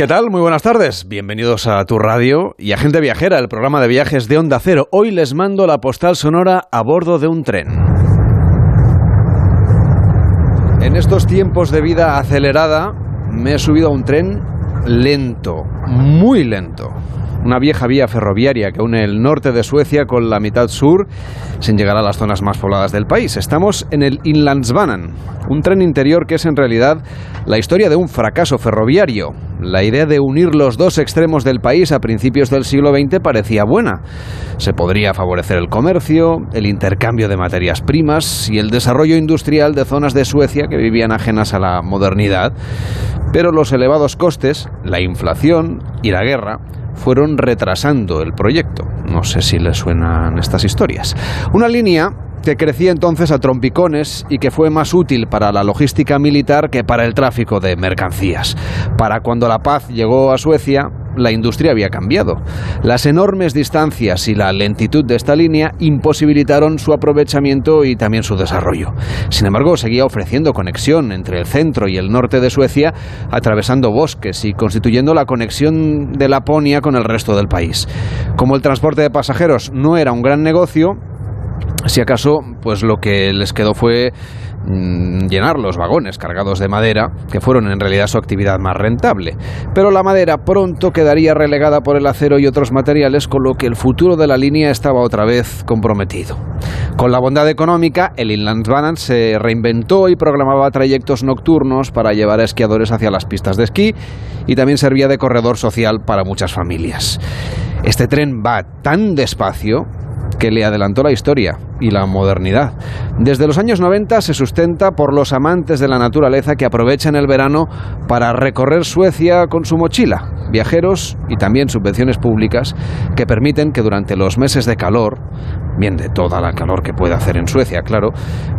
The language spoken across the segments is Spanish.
¿Qué tal? Muy buenas tardes. Bienvenidos a tu radio y a Gente Viajera, el programa de viajes de Onda Cero. Hoy les mando la postal sonora a bordo de un tren. En estos tiempos de vida acelerada, me he subido a un tren lento, muy lento una vieja vía ferroviaria que une el norte de Suecia con la mitad sur, sin llegar a las zonas más pobladas del país. Estamos en el Inlandsbanan, un tren interior que es en realidad la historia de un fracaso ferroviario. La idea de unir los dos extremos del país a principios del siglo XX parecía buena. Se podría favorecer el comercio, el intercambio de materias primas y el desarrollo industrial de zonas de Suecia que vivían ajenas a la modernidad. Pero los elevados costes, la inflación y la guerra fueron retrasando el proyecto. No sé si les suenan estas historias. Una línea que crecía entonces a trompicones y que fue más útil para la logística militar que para el tráfico de mercancías. Para cuando la paz llegó a Suecia, la industria había cambiado. Las enormes distancias y la lentitud de esta línea imposibilitaron su aprovechamiento y también su desarrollo. Sin embargo, seguía ofreciendo conexión entre el centro y el norte de Suecia, atravesando bosques y constituyendo la conexión de Laponia con el resto del país. Como el transporte de pasajeros no era un gran negocio, si acaso, pues lo que les quedó fue Mm, llenar los vagones cargados de madera, que fueron en realidad su actividad más rentable. Pero la madera pronto quedaría relegada por el acero y otros materiales, con lo que el futuro de la línea estaba otra vez comprometido. Con la bondad económica, el Inlandsbanan se reinventó y programaba trayectos nocturnos para llevar a esquiadores hacia las pistas de esquí y también servía de corredor social para muchas familias. Este tren va tan despacio que le adelantó la historia y la modernidad. Desde los años 90 se sustenta por los amantes de la naturaleza que aprovechan el verano para recorrer Suecia con su mochila, viajeros y también subvenciones públicas que permiten que durante los meses de calor, bien de toda la calor que puede hacer en Suecia, claro,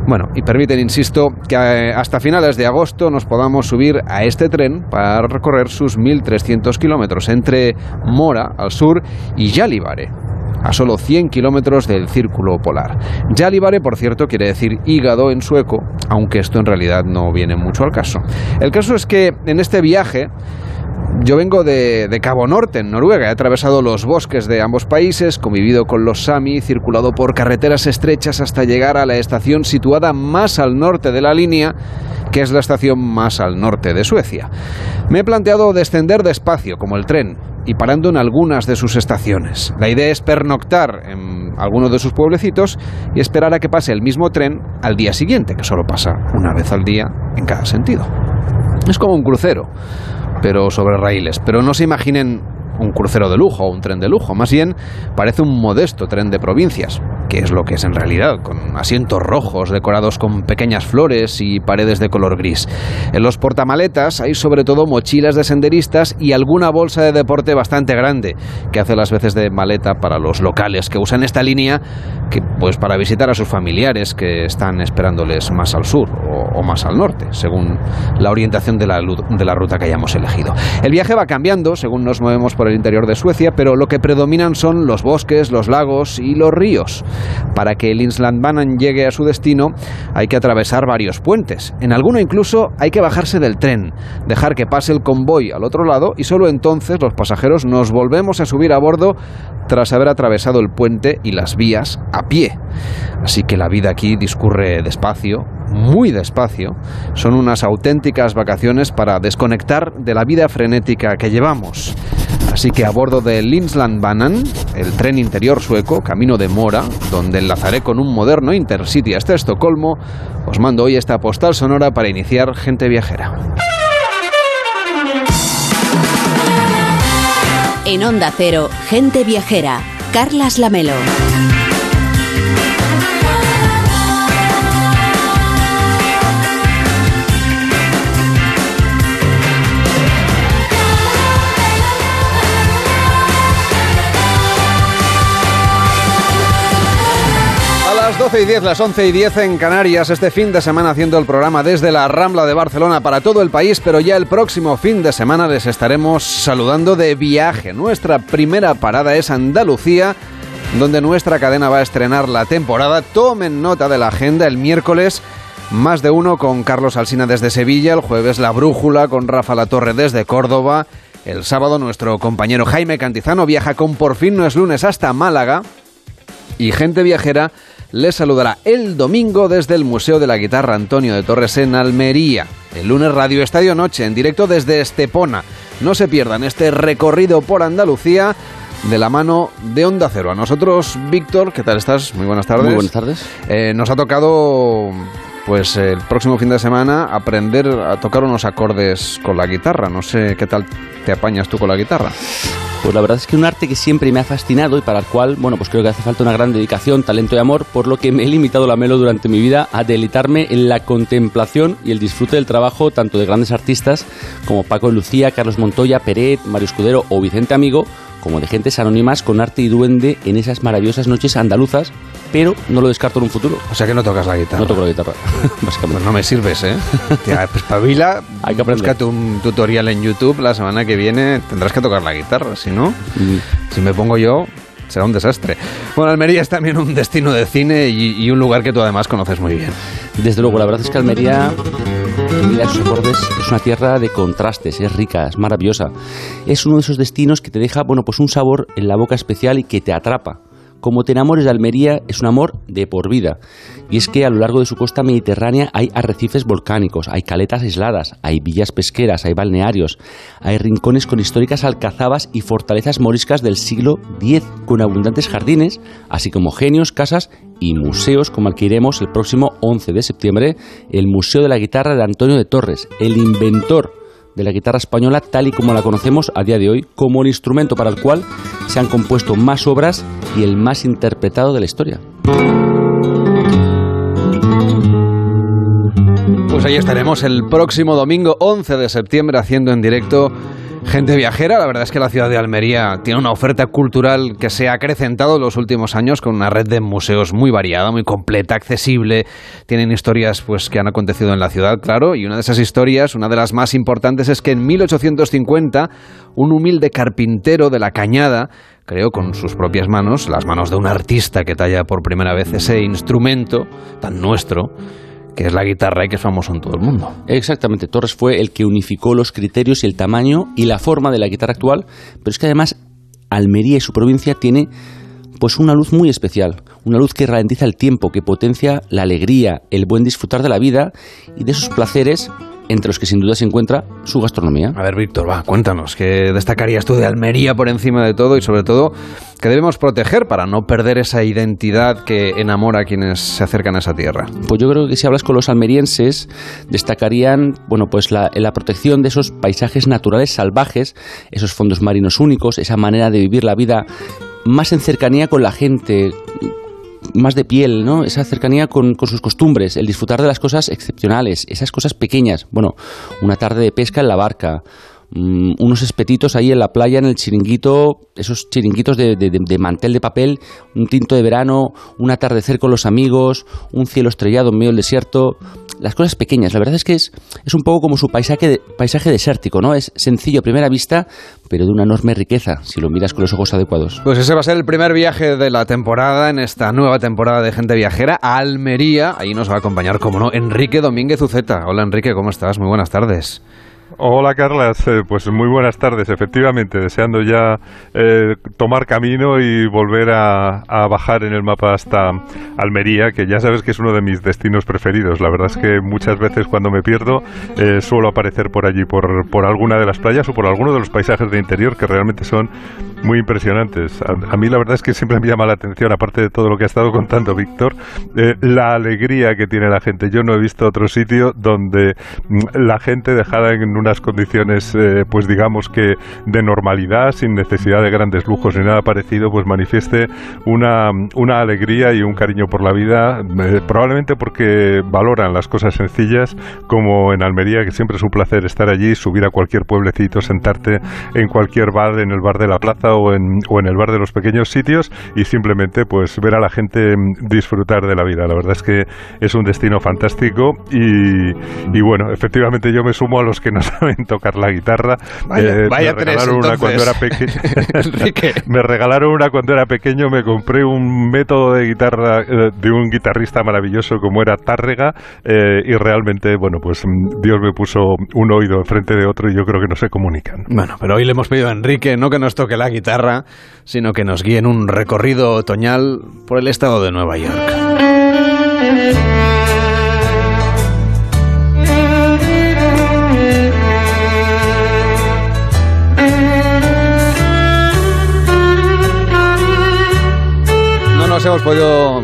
bueno, y permiten, insisto, que eh, hasta finales de agosto nos podamos subir a este tren para recorrer sus 1.300 kilómetros entre Mora al sur y Yalivare a solo 100 kilómetros del círculo polar. Jalibare, por cierto, quiere decir hígado en sueco, aunque esto en realidad no viene mucho al caso. El caso es que en este viaje yo vengo de, Cabo Norte, en Noruega. He atravesado los bosques de ambos países, convivido con los Sami, circulado por carreteras estrechas hasta llegar a la estación situada más al norte de la línea, que es la estación más al norte de Suecia. Me he planteado descender despacio, como el tren, y parando en algunas de sus estaciones. La idea es pernoctar en algunos de sus pueblecitos y esperar a que pase el mismo tren al día siguiente, que solo pasa una vez al día en cada sentido. Es como un crucero, pero sobre raíles. Pero no se imaginen un crucero de lujo o un tren de lujo, más bien parece un modesto tren de provincias, que es lo que es en realidad, con asientos rojos decorados con pequeñas flores y paredes de color gris. En los portamaletas hay sobre todo mochilas de senderistas y alguna bolsa de deporte bastante grande, que hace las veces de maleta para los locales que usan esta línea que, pues, para visitar a sus familiares que están esperándoles más al sur o, más al norte, según la orientación de la, de la ruta que hayamos elegido. El viaje va cambiando según nos movemos por el interior de Suecia, pero lo que predominan son los bosques, los lagos y los ríos. Para que el Islandbanan llegue a su destino hay que atravesar varios puentes. En alguno incluso hay que bajarse del tren, dejar que pase el convoy al otro lado y solo entonces los pasajeros nos volvemos a subir a bordo tras haber atravesado el puente y las vías a pie. Así que la vida aquí discurre despacio, muy despacio. Son unas auténticas vacaciones para desconectar de la vida frenética que llevamos. Así que a bordo del Linslandbanan, el tren interior sueco, camino de Mora, donde enlazaré con un moderno Intercity hasta Estocolmo, os mando hoy esta postal sonora para iniciar Gente Viajera. En Onda Cero, Gente Viajera, Carlas Lamelo. 12 y 10, las 11 y 10 en Canarias, este fin de semana haciendo el programa desde la Rambla de Barcelona para todo el país, pero ya el próximo fin de semana les estaremos saludando de viaje. Nuestra primera parada es Andalucía, donde nuestra cadena va a estrenar la temporada. Tomen nota de la agenda el miércoles. Más de uno con Carlos Alsina desde Sevilla, el jueves La Brújula con Rafa La Torre desde Córdoba, El sábado nuestro compañero Jaime Cantizano viaja con Por fin no es lunes hasta Málaga y gente viajera les saludará el domingo desde el Museo de la Guitarra Antonio de Torres en Almería. El lunes Radio Estadio Noche en directo desde Estepona. No se pierdan este recorrido por Andalucía de la mano de Onda Cero. A nosotros, Víctor, ¿qué tal estás? Muy buenas tardes. Muy buenas tardes. Eh, nos ha tocado, pues el próximo fin de semana, aprender a tocar unos acordes con la guitarra. No sé qué tal te apañas tú con la guitarra. Pues la verdad es que un arte que siempre me ha fascinado y para el cual, bueno, pues creo que hace falta una gran dedicación, talento y amor, por lo que me he limitado la melo durante mi vida a deleitarme en la contemplación y el disfrute del trabajo tanto de grandes artistas como Paco Lucía, Carlos Montoya, Peret, Mario Escudero o Vicente Amigo, como de gentes anónimas con arte y duende en esas maravillosas noches andaluzas, pero no lo descarto en un futuro. O sea que no tocas la guitarra. No toco la guitarra, básicamente. Pues no me sirves, ¿eh? Tía, pues pabila, Hay que aprender. búscate un tutorial en YouTube la semana que viene, tendrás que tocar la guitarra, si no, Mm. si me pongo yo, será un desastre. Bueno, Almería es también un destino de cine y, un lugar que tú además conoces muy bien. Desde luego, la verdad es que Almería, mira sus acordes, es una tierra de contrastes, es rica, es maravillosa. Es uno de esos destinos que te deja, bueno, pues un sabor en la boca especial y que te atrapa. Como te enamores de Almería, es un amor de por vida. Y es que a lo largo de su costa mediterránea hay arrecifes volcánicos, hay caletas aisladas, hay villas pesqueras, hay balnearios, hay rincones con históricas alcazabas y fortalezas moriscas del siglo X, con abundantes jardines, así como genios, casas y museos, como al que iremos el próximo 11 de septiembre, el Museo de la Guitarra de Antonio de Torres, el inventor de la guitarra española tal y como la conocemos a día de hoy, como el instrumento para el cual se han compuesto más obras y el más interpretado de la historia. Pues ahí estaremos el próximo domingo 11 de septiembre haciendo en directo Gente Viajera. La verdad es que la ciudad de Almería tiene una oferta cultural que se ha acrecentado en los últimos años con una red de museos muy variada, muy completa, accesible. Tienen historias pues que han acontecido en la ciudad, claro, y una de esas historias, una de las más importantes es que en 1850 un humilde carpintero de la Cañada creó con sus propias manos, las manos de un artista que talla por primera vez ese instrumento tan nuestro que es la guitarra y que es famoso en todo el mundo. Exactamente, Torres fue el que unificó los criterios y el tamaño y la forma de la guitarra actual, pero es que además Almería y su provincia tiene pues una luz muy especial, una luz que ralentiza el tiempo, que potencia la alegría, el buen disfrutar de la vida y de sus placeres, entre los que sin duda se encuentra su gastronomía. A ver, Víctor, va, cuéntanos, ¿qué destacarías tú de Almería por encima de todo y sobre todo qué debemos proteger para no perder esa identidad que enamora a quienes se acercan a esa tierra? Pues yo creo que si hablas con los almerienses, destacarían, bueno, pues la, la protección de esos paisajes naturales salvajes, esos fondos marinos únicos, esa manera de vivir la vida más en cercanía con la gente, más de piel, ¿no? Esa cercanía con, con, sus costumbres, el disfrutar de las cosas excepcionales, esas cosas pequeñas. Bueno, una tarde de pesca en la barca, mmm, unos espetitos ahí en la playa, en el chiringuito, esos chiringuitos de, mantel de papel, un tinto de verano, un atardecer con los amigos, un cielo estrellado en medio del desierto. Las cosas pequeñas, la verdad es que es, es un poco como su paisaje, de, paisaje desértico, ¿no? Es sencillo a primera vista, pero de una enorme riqueza, si lo miras con los ojos adecuados. Pues ese va a ser el primer viaje de la temporada, en esta nueva temporada de Gente Viajera, a Almería. Ahí nos va a acompañar, como no, Enrique Domínguez Uceta. Hola Enrique, ¿cómo estás? Muy buenas tardes. Hola Carlas, eh, pues muy buenas tardes, efectivamente, deseando ya eh, tomar camino y volver a, a, bajar en el mapa hasta Almería, que ya sabes que es uno de mis destinos preferidos. La verdad es que muchas veces cuando me pierdo eh, suelo aparecer por allí, por, por, alguna de las playas o por alguno de los paisajes de interior que realmente son muy impresionantes. A, a mí la verdad es que siempre me llama la atención, aparte de todo lo que ha estado contando Víctor, eh, la alegría que tiene la gente. Yo no he visto otro sitio donde mm, la gente dejada en unas condiciones, eh, pues digamos que de normalidad, sin necesidad de grandes lujos ni nada parecido, pues manifieste una, una alegría y un cariño por la vida, eh, probablemente porque valoran las cosas sencillas, como en Almería, que siempre es un placer estar allí, subir a cualquier pueblecito, sentarte en cualquier bar, en el bar de la plaza plaza o en, o en el bar de los pequeños sitios y simplemente pues ver a la gente disfrutar de la vida. La verdad es que es un destino fantástico y, y bueno, efectivamente yo me sumo a los que no saben tocar la guitarra. Vaya, vaya me regalaron tres, una cuando era. Enrique. me regalaron una cuando era pequeño, me compré un método de guitarra eh, de un guitarrista maravilloso como era Tárrega eh, y realmente, bueno, pues mm, Dios me puso un oído enfrente de otro y yo creo que no se comunican. Bueno, pero hoy le hemos pedido a Enrique no que nos toque la guitarra, sino que nos guíe en un recorrido otoñal por el estado de Nueva York. No nos hemos podido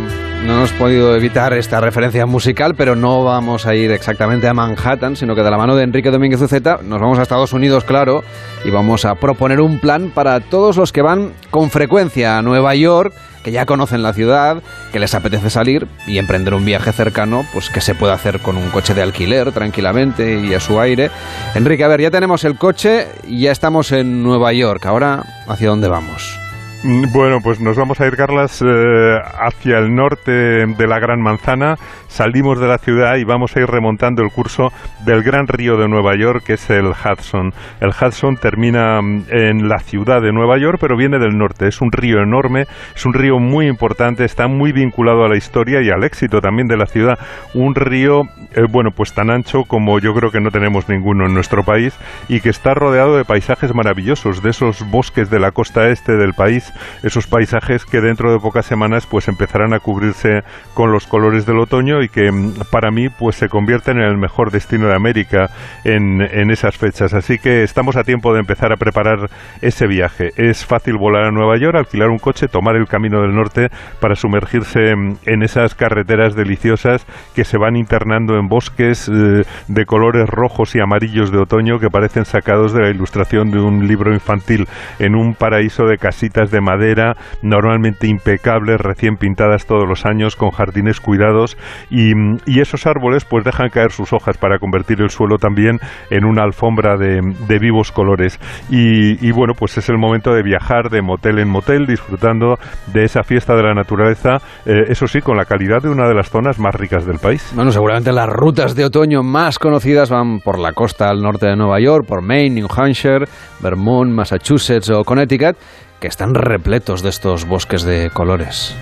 no hemos podido evitar esta referencia musical, pero no vamos a ir exactamente a Manhattan, sino que de la mano de Enrique Domínguez Uceta nos vamos a Estados Unidos, claro, y vamos a proponer un plan para todos los que van con frecuencia a Nueva York, que ya conocen la ciudad, que les apetece salir y emprender un viaje cercano, pues que se puede hacer con un coche de alquiler tranquilamente y a su aire. Enrique, a ver, ya tenemos el coche y ya estamos en Nueva York. Ahora, ¿hacia dónde vamos? Bueno, pues nos vamos a ir, Carlas, eh, hacia el norte de la Gran Manzana. Salimos de la ciudad y vamos a ir remontando el curso del gran río de Nueva York, que es el Hudson. El Hudson termina mm, en la ciudad de Nueva York, pero viene del norte. Es un río enorme, es un río muy importante, está muy vinculado a la historia y al éxito también de la ciudad. Un río, eh, bueno, pues tan ancho como yo creo que no tenemos ninguno en nuestro país y que está rodeado de paisajes maravillosos, de esos bosques de la costa este del país, esos paisajes que dentro de pocas semanas pues empezarán a cubrirse con los colores del otoño y que mm, para mí pues se convierten en el mejor destino de América en, en esas fechas. Así que estamos a tiempo de empezar a preparar ese viaje. Es fácil volar a Nueva York, alquilar un coche, tomar el camino del norte para sumergirse mm, en esas carreteras deliciosas que se van internando en bosques eh, de colores rojos y amarillos de otoño que parecen sacados de la ilustración de un libro infantil en un paraíso de casitas de madera normalmente impecables, recién pintadas todos los años con jardines cuidados y, esos árboles pues dejan caer sus hojas para convertir el suelo también en una alfombra de, vivos colores y, y bueno pues es el momento de viajar de motel en motel disfrutando de esa fiesta de la naturaleza eh, eso sí con la calidad de una de las zonas más ricas del país Bueno, seguramente las rutas de otoño más conocidas van por la costa al norte de Nueva York, por Maine, New Hampshire, Vermont, Massachusetts o Connecticut, que están repletos de estos bosques de colores.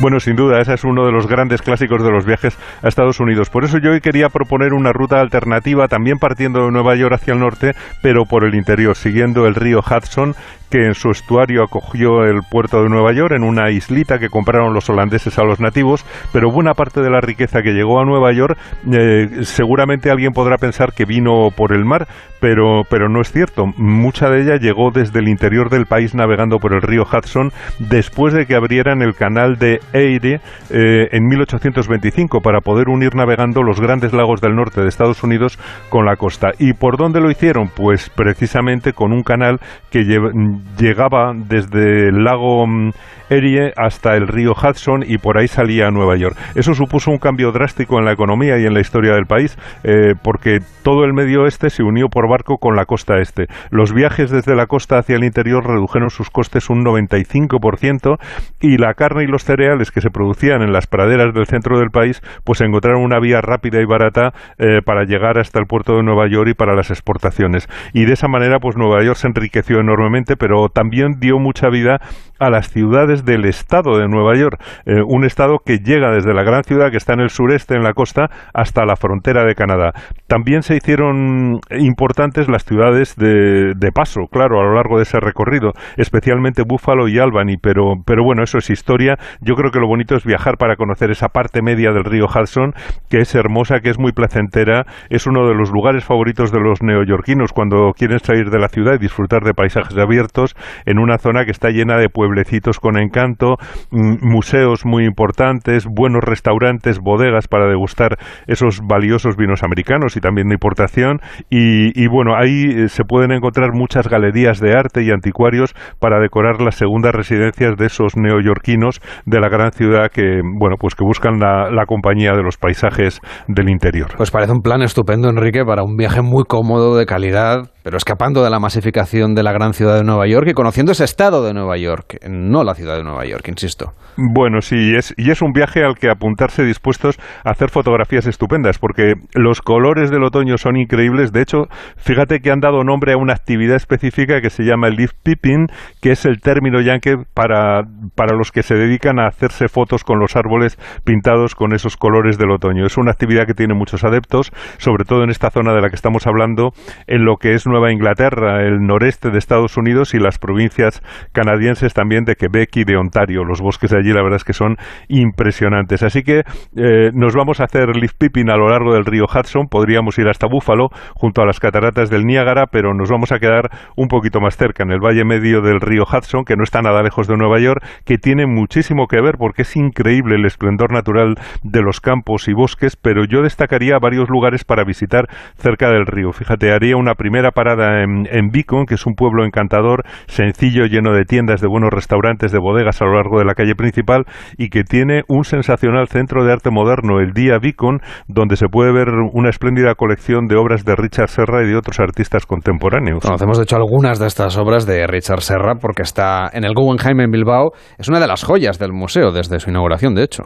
Bueno, sin duda, ese es uno de los grandes clásicos de los viajes a Estados Unidos. Por eso yo hoy quería proponer una ruta alternativa, también partiendo de Nueva York hacia el norte, pero por el interior, siguiendo el río Hudson, que en su estuario acogió el puerto de Nueva York en una islita que compraron los holandeses a los nativos, pero buena parte de la riqueza que llegó a Nueva York, eh, seguramente alguien podrá pensar que vino por el mar, pero, pero no es cierto. Mucha de ella llegó desde el interior del país navegando por el río Hudson después de que abrieran el canal de Erie eh, en 1825 para poder unir navegando los grandes lagos del norte de Estados Unidos con la costa. ¿Y por dónde lo hicieron? Pues precisamente con un canal que llegaba desde el lago mm, Erie hasta el río Hudson y por ahí salía a Nueva York. Eso supuso un cambio drástico en la economía y en la historia del país eh, porque todo el medio oeste se unió por barco con la costa este. Los viajes desde la costa hacia el interior redujeron sus costes un 95% y la carne y los cereales que se producían en las praderas del centro del país pues encontraron una vía rápida y barata eh, para llegar hasta el puerto de Nueva York y para las exportaciones. Y de esa manera pues Nueva York se enriqueció enormemente, pero también dio mucha vida a las ciudades del estado de Nueva York, eh, un estado que llega desde la gran ciudad que está en el sureste, en la costa, hasta la frontera de Canadá. También se hicieron importantes las ciudades de, de paso, claro, a lo largo de ese recorrido, especialmente Buffalo y Albany, pero, pero bueno, eso es historia. Yo creo que lo bonito es viajar para conocer esa parte media del río Hudson, que es hermosa, que es muy placentera, es uno de los lugares favoritos de los neoyorquinos cuando quieren salir de la ciudad y disfrutar de paisajes abiertos en una zona que está llena de pueblecitos con encanto, mm, museos muy importantes, buenos restaurantes, bodegas para degustar esos valiosos vinos americanos y también de importación. Y, bueno, ahí eh, se pueden encontrar muchas galerías de arte y anticuarios para decorar las segundas residencias de esos neoyorquinos de la gran ciudad que, bueno, pues que buscan la, la compañía de los paisajes del interior. Pues parece un plan estupendo, Enrique, para un viaje muy cómodo, de calidad, pero escapando de la masificación de la gran ciudad de Nueva York y conociendo ese estado de Nueva York, no la ciudad de Nueva York, insisto. Bueno, sí, es, y es un viaje al que apuntarse dispuestos a hacer fotografías estupendas, porque los colores del otoño son increíbles. De hecho, fíjate que han dado nombre a una actividad específica que se llama el leaf peeping, que es el término yankee para, para los que se dedican a hacerse fotos con los árboles pintados con esos colores del otoño. Es una actividad que tiene muchos adeptos, sobre todo en esta zona de la que estamos hablando, en lo que es Nueva Inglaterra, el noreste de Estados Unidos y las provincias canadienses también de Quebec y de Ontario. Los bosques de allí la verdad es que son impresionantes. Así que eh, nos vamos a hacer leaf peeping a lo largo del río Hudson. Podríamos ir hasta Búfalo, junto a las cataratas del Niágara, pero nos vamos a quedar un poquito más cerca, en el valle medio del río Hudson, que no está nada lejos de Nueva York, que tiene muchísimo que ver porque es increíble el esplendor natural de los campos y bosques, pero yo destacaría varios lugares para visitar cerca del río. Fíjate, haría una primera en, en Beacon, que es un pueblo encantador, sencillo, lleno de tiendas, de buenos restaurantes, de bodegas a lo largo de la calle principal y que tiene un sensacional centro de arte moderno, el Día Beacon, donde se puede ver una espléndida colección de obras de Richard Serra y de otros artistas contemporáneos. Conocemos de hecho algunas de estas obras de Richard Serra porque está en el Guggenheim en Bilbao. Es una de las joyas del museo desde su inauguración, de hecho.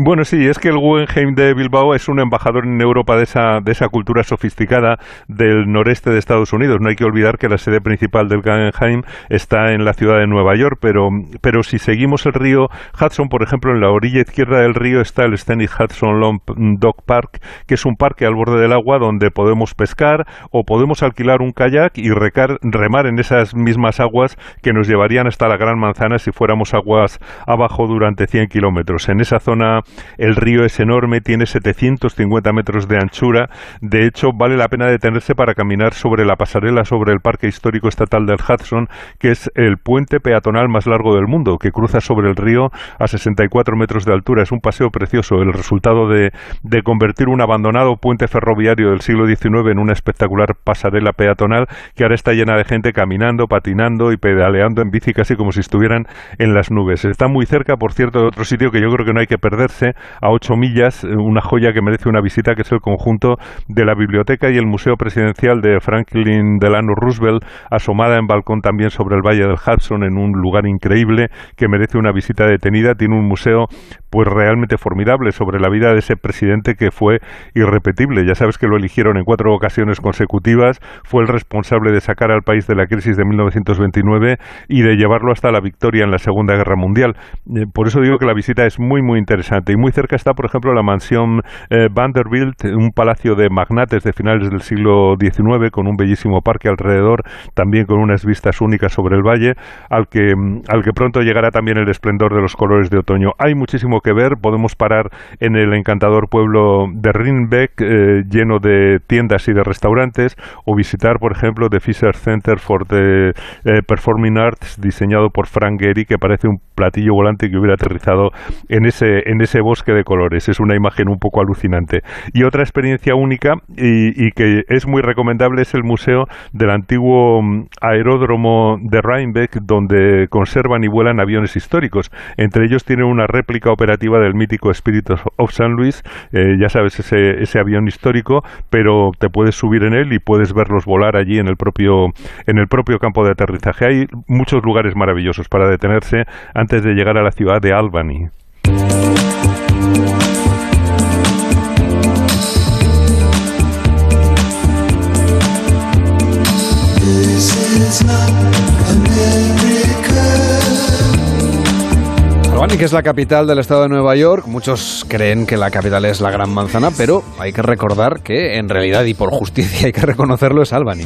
Bueno, sí, es que el Guggenheim de Bilbao es un embajador en Europa de esa, de esa cultura sofisticada del noreste de Estados Unidos. No hay que olvidar que la sede principal del Guggenheim está en la ciudad de Nueva York, pero, pero si seguimos el río Hudson, por ejemplo, en la orilla izquierda del río está el Steny Hudson Long Dog Park, que es un parque al borde del agua donde podemos pescar o podemos alquilar un kayak y recar, remar en esas mismas aguas que nos llevarían hasta la Gran Manzana si fuéramos aguas abajo durante 100 kilómetros. En esa zona el río es enorme, tiene 750 metros de anchura. De hecho, vale la pena detenerse para caminar sobre la pasarela sobre el Parque Histórico Estatal del Hudson, que es el puente peatonal más largo del mundo, que cruza sobre el río a 64 metros de altura. Es un paseo precioso, el resultado de, convertir un abandonado puente ferroviario del siglo XIX en una espectacular pasarela peatonal que ahora está llena de gente caminando, patinando y pedaleando en bici casi como si estuvieran en las nubes. Está muy cerca, por cierto, de otro sitio que yo creo que no hay que a ocho millas, eh, una joya que merece una visita, que es el conjunto de la biblioteca y el Museo Presidencial de Franklin Delano Roosevelt, asomada en balcón también sobre el Valle del Hudson, en un lugar increíble que merece una visita detenida. Tiene un museo pues realmente formidable sobre la vida de ese presidente que fue irrepetible. Ya sabes que lo eligieron en cuatro ocasiones consecutivas, fue el responsable de sacar al país de la crisis de 1929 y de llevarlo hasta la victoria en la Segunda Guerra Mundial. Eh, por eso digo que la visita es muy muy interesante. Y muy cerca está, por ejemplo, la mansión eh, Vanderbilt, un palacio de magnates de finales del siglo XIX, con un bellísimo parque alrededor, también con unas vistas únicas sobre el valle, al que, mm, al que pronto llegará también el esplendor de los colores de otoño. Hay muchísimo que ver, podemos parar en el encantador pueblo de Rinbeck, eh, lleno de tiendas y de restaurantes, o visitar, por ejemplo, The Fisher Center for the eh, Performing Arts, diseñado por Frank Gehry, que parece un platillo volante que hubiera aterrizado en ese, en ese bosque de colores. Es una imagen un poco alucinante. Y otra experiencia única y, que es muy recomendable es el museo del antiguo mm, aeródromo de Rheinbeck, donde conservan y vuelan aviones históricos. Entre ellos tienen una réplica operativa del mítico Spirit of St. Louis, eh, ya sabes, ese, ese avión histórico, pero te puedes subir en él y puedes verlos volar allí en el propio, en el propio campo de aterrizaje. Hay muchos lugares maravillosos para detenerse antes de llegar a la ciudad de Albany. Que es la capital del estado de Nueva York, muchos creen que la capital es la Gran Manzana, pero hay que recordar que en realidad y por justicia hay que reconocerlo es Albany.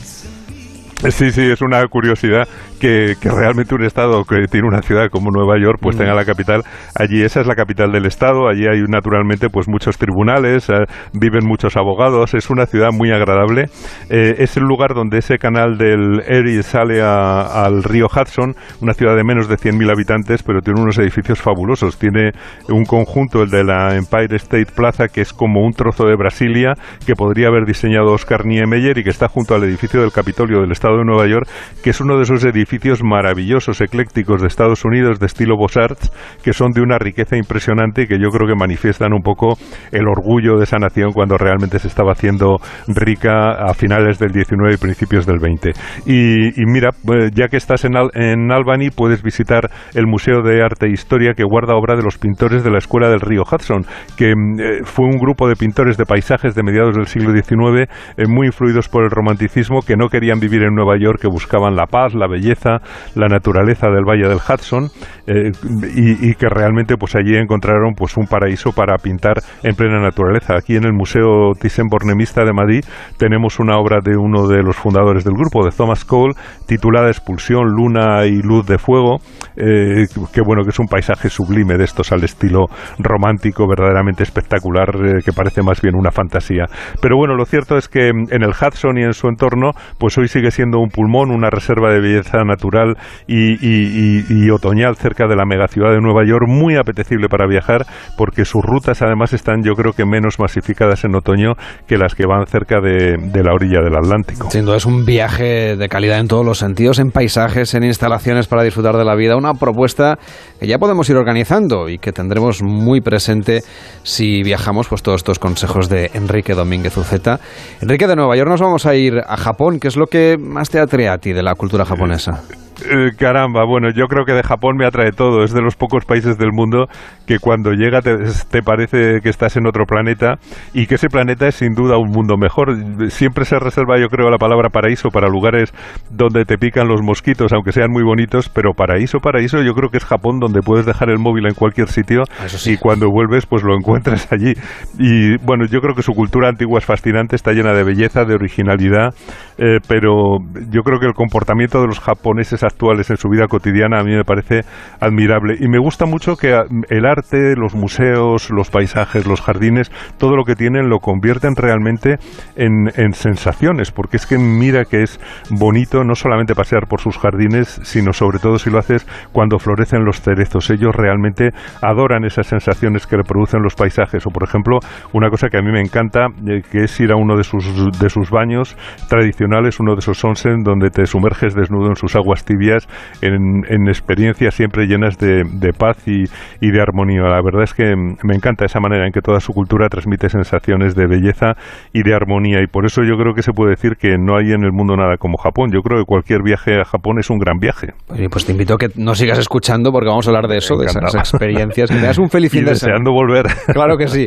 Sí, sí, es una curiosidad que, realmente un estado que tiene una ciudad como Nueva York pues tenga la capital allí. Esa es la capital del estado. Allí hay naturalmente pues muchos tribunales, eh, viven muchos abogados. Es una ciudad muy agradable. Eh, es el lugar donde ese canal del Erie sale al río Hudson, una ciudad de menos de 100.000 habitantes, pero tiene unos edificios fabulosos. Tiene un conjunto, el de la Empire State Plaza, que es como un trozo de Brasilia que podría haber diseñado Oscar Niemeyer y que está junto al edificio del Capitolio del estado de Nueva York, que es uno de esos edificios maravillosos, eclécticos de Estados Unidos, de estilo Beaux-Arts, que son de una riqueza impresionante y que yo creo que manifiestan un poco el orgullo de esa nación cuando realmente se estaba haciendo rica a finales del 19 y principios del 20. Y, mira, eh, ya que estás en, en Albany, puedes visitar el Museo de Arte e Historia que guarda obra de los pintores de la Escuela del Río Hudson, que mm, eh, fue un grupo de pintores de paisajes de mediados del siglo XIX, eh, muy influidos por el romanticismo, que no querían vivir en Nueva York, que buscaban la paz, la belleza, la naturaleza del Valle del Hudson, y, que realmente pues allí encontraron pues un paraíso para pintar en plena naturaleza. Aquí en el Museo Thyssen-Bornemista de Madrid tenemos una obra de uno de los fundadores del grupo, de Thomas Cole, titulada Expulsión, Luna y Luz de Fuego, eh, que bueno, que es un paisaje sublime de estos al estilo romántico, verdaderamente espectacular, eh, que parece más bien una fantasía. Pero bueno, lo cierto es que en el Hudson y en su entorno, pues hoy sigue siendo un pulmón, una reserva de belleza natural y, otoñal cerca de la megaciudad de Nueva York, muy apetecible para viajar, porque sus rutas además están, yo creo que menos masificadas en otoño que las que van cerca de, la orilla del Atlántico. Sin duda es un viaje de calidad en todos los sentidos, en paisajes, en instalaciones para disfrutar de la vida, una propuesta que ya podemos ir organizando y que tendremos muy presente si viajamos, pues todos estos consejos de Enrique Domínguez Uceta. Enrique, de Nueva York nos vamos a ir a Japón, ¿qué es lo que te atrae a ti de la cultura japonesa? Eh, caramba, bueno, yo creo que de Japón me atrae todo. Es de los pocos países del mundo que cuando llega te, parece que estás en otro planeta y que ese planeta es sin duda un mundo mejor. Siempre se reserva, yo creo, la palabra paraíso para lugares donde te pican los mosquitos, aunque sean muy bonitos, pero paraíso, paraíso, yo creo que es Japón donde puedes dejar el móvil en cualquier sitio y cuando vuelves pues lo encuentras allí. Y bueno, yo creo que su cultura antigua es fascinante, está llena de belleza, de originalidad, eh, pero yo creo que el comportamiento de los japoneses actuales en su vida cotidiana a mí me parece admirable. Y me gusta mucho que el arte, los museos, los paisajes, los jardines, todo lo que tienen lo convierten realmente en, sensaciones, porque es que mira que es bonito no solamente pasear por sus jardines, sino sobre todo si lo haces cuando florecen los cerezos. Ellos realmente adoran esas sensaciones que le producen los paisajes. O por ejemplo, una cosa que a mí me encanta, eh, que es ir a uno de sus, de sus baños tradicionales, uno de esos onsen donde te sumerges desnudo en sus aguas tibias en, experiencias siempre llenas de, paz y, de armonía. La verdad es que me encanta esa manera en que toda su cultura transmite sensaciones de belleza y de armonía y por eso yo creo que se puede decir que no hay en el mundo nada como Japón. Yo creo que cualquier viaje a Japón es un gran viaje. pues te invito a que nos sigas escuchando porque vamos a hablar de eso, de esas experiencias. Que tengas un feliz fin de deseando volver. Claro que sí.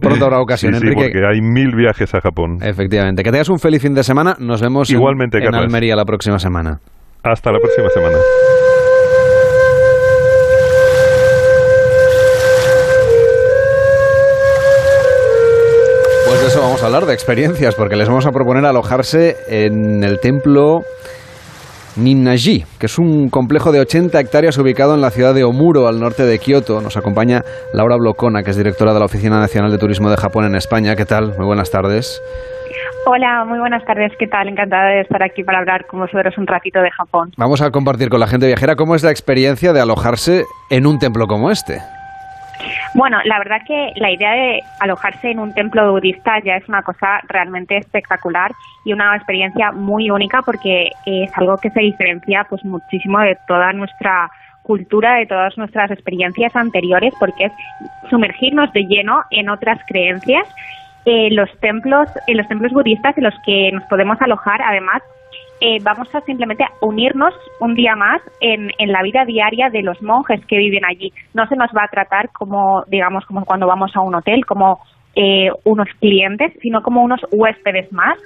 Pronto habrá ocasión, sí, Enrique. porque hay mil viajes a Japón. Efectivamente. Que tengas un feliz fin de semana. Nos vemos Igualmente, en Almería la próxima semana. Hasta la próxima semana. Pues de eso vamos a hablar, de experiencias, porque les vamos a proponer alojarse en el templo Ninnaji, que es un complejo de 80 hectáreas ubicado en la ciudad de Omuro, al norte de Kioto. Nos acompaña Laura Blocona, que es directora de la Oficina Nacional de Turismo de Japón en España. ¿Qué tal? Muy buenas tardes. Hola, muy buenas tardes. ¿Qué tal? Encantada de estar aquí para hablar con vosotros un ratito de Japón. Vamos a compartir con la gente viajera cómo es la experiencia de alojarse en un templo como este. Bueno, la verdad que la idea de alojarse en un templo budista ya es una cosa realmente espectacular y una experiencia muy única porque es algo que se diferencia pues muchísimo de toda nuestra cultura, de todas nuestras experiencias anteriores, porque es sumergirnos de lleno en otras creencias eh, los templos, en los templos budistas en los que nos podemos alojar, además, eh, vamos a simplemente unirnos un día más en, en, la vida diaria de los monjes que viven allí. No se nos va a tratar como, digamos, como cuando vamos a un hotel, como eh, unos clientes, sino como unos huéspedes más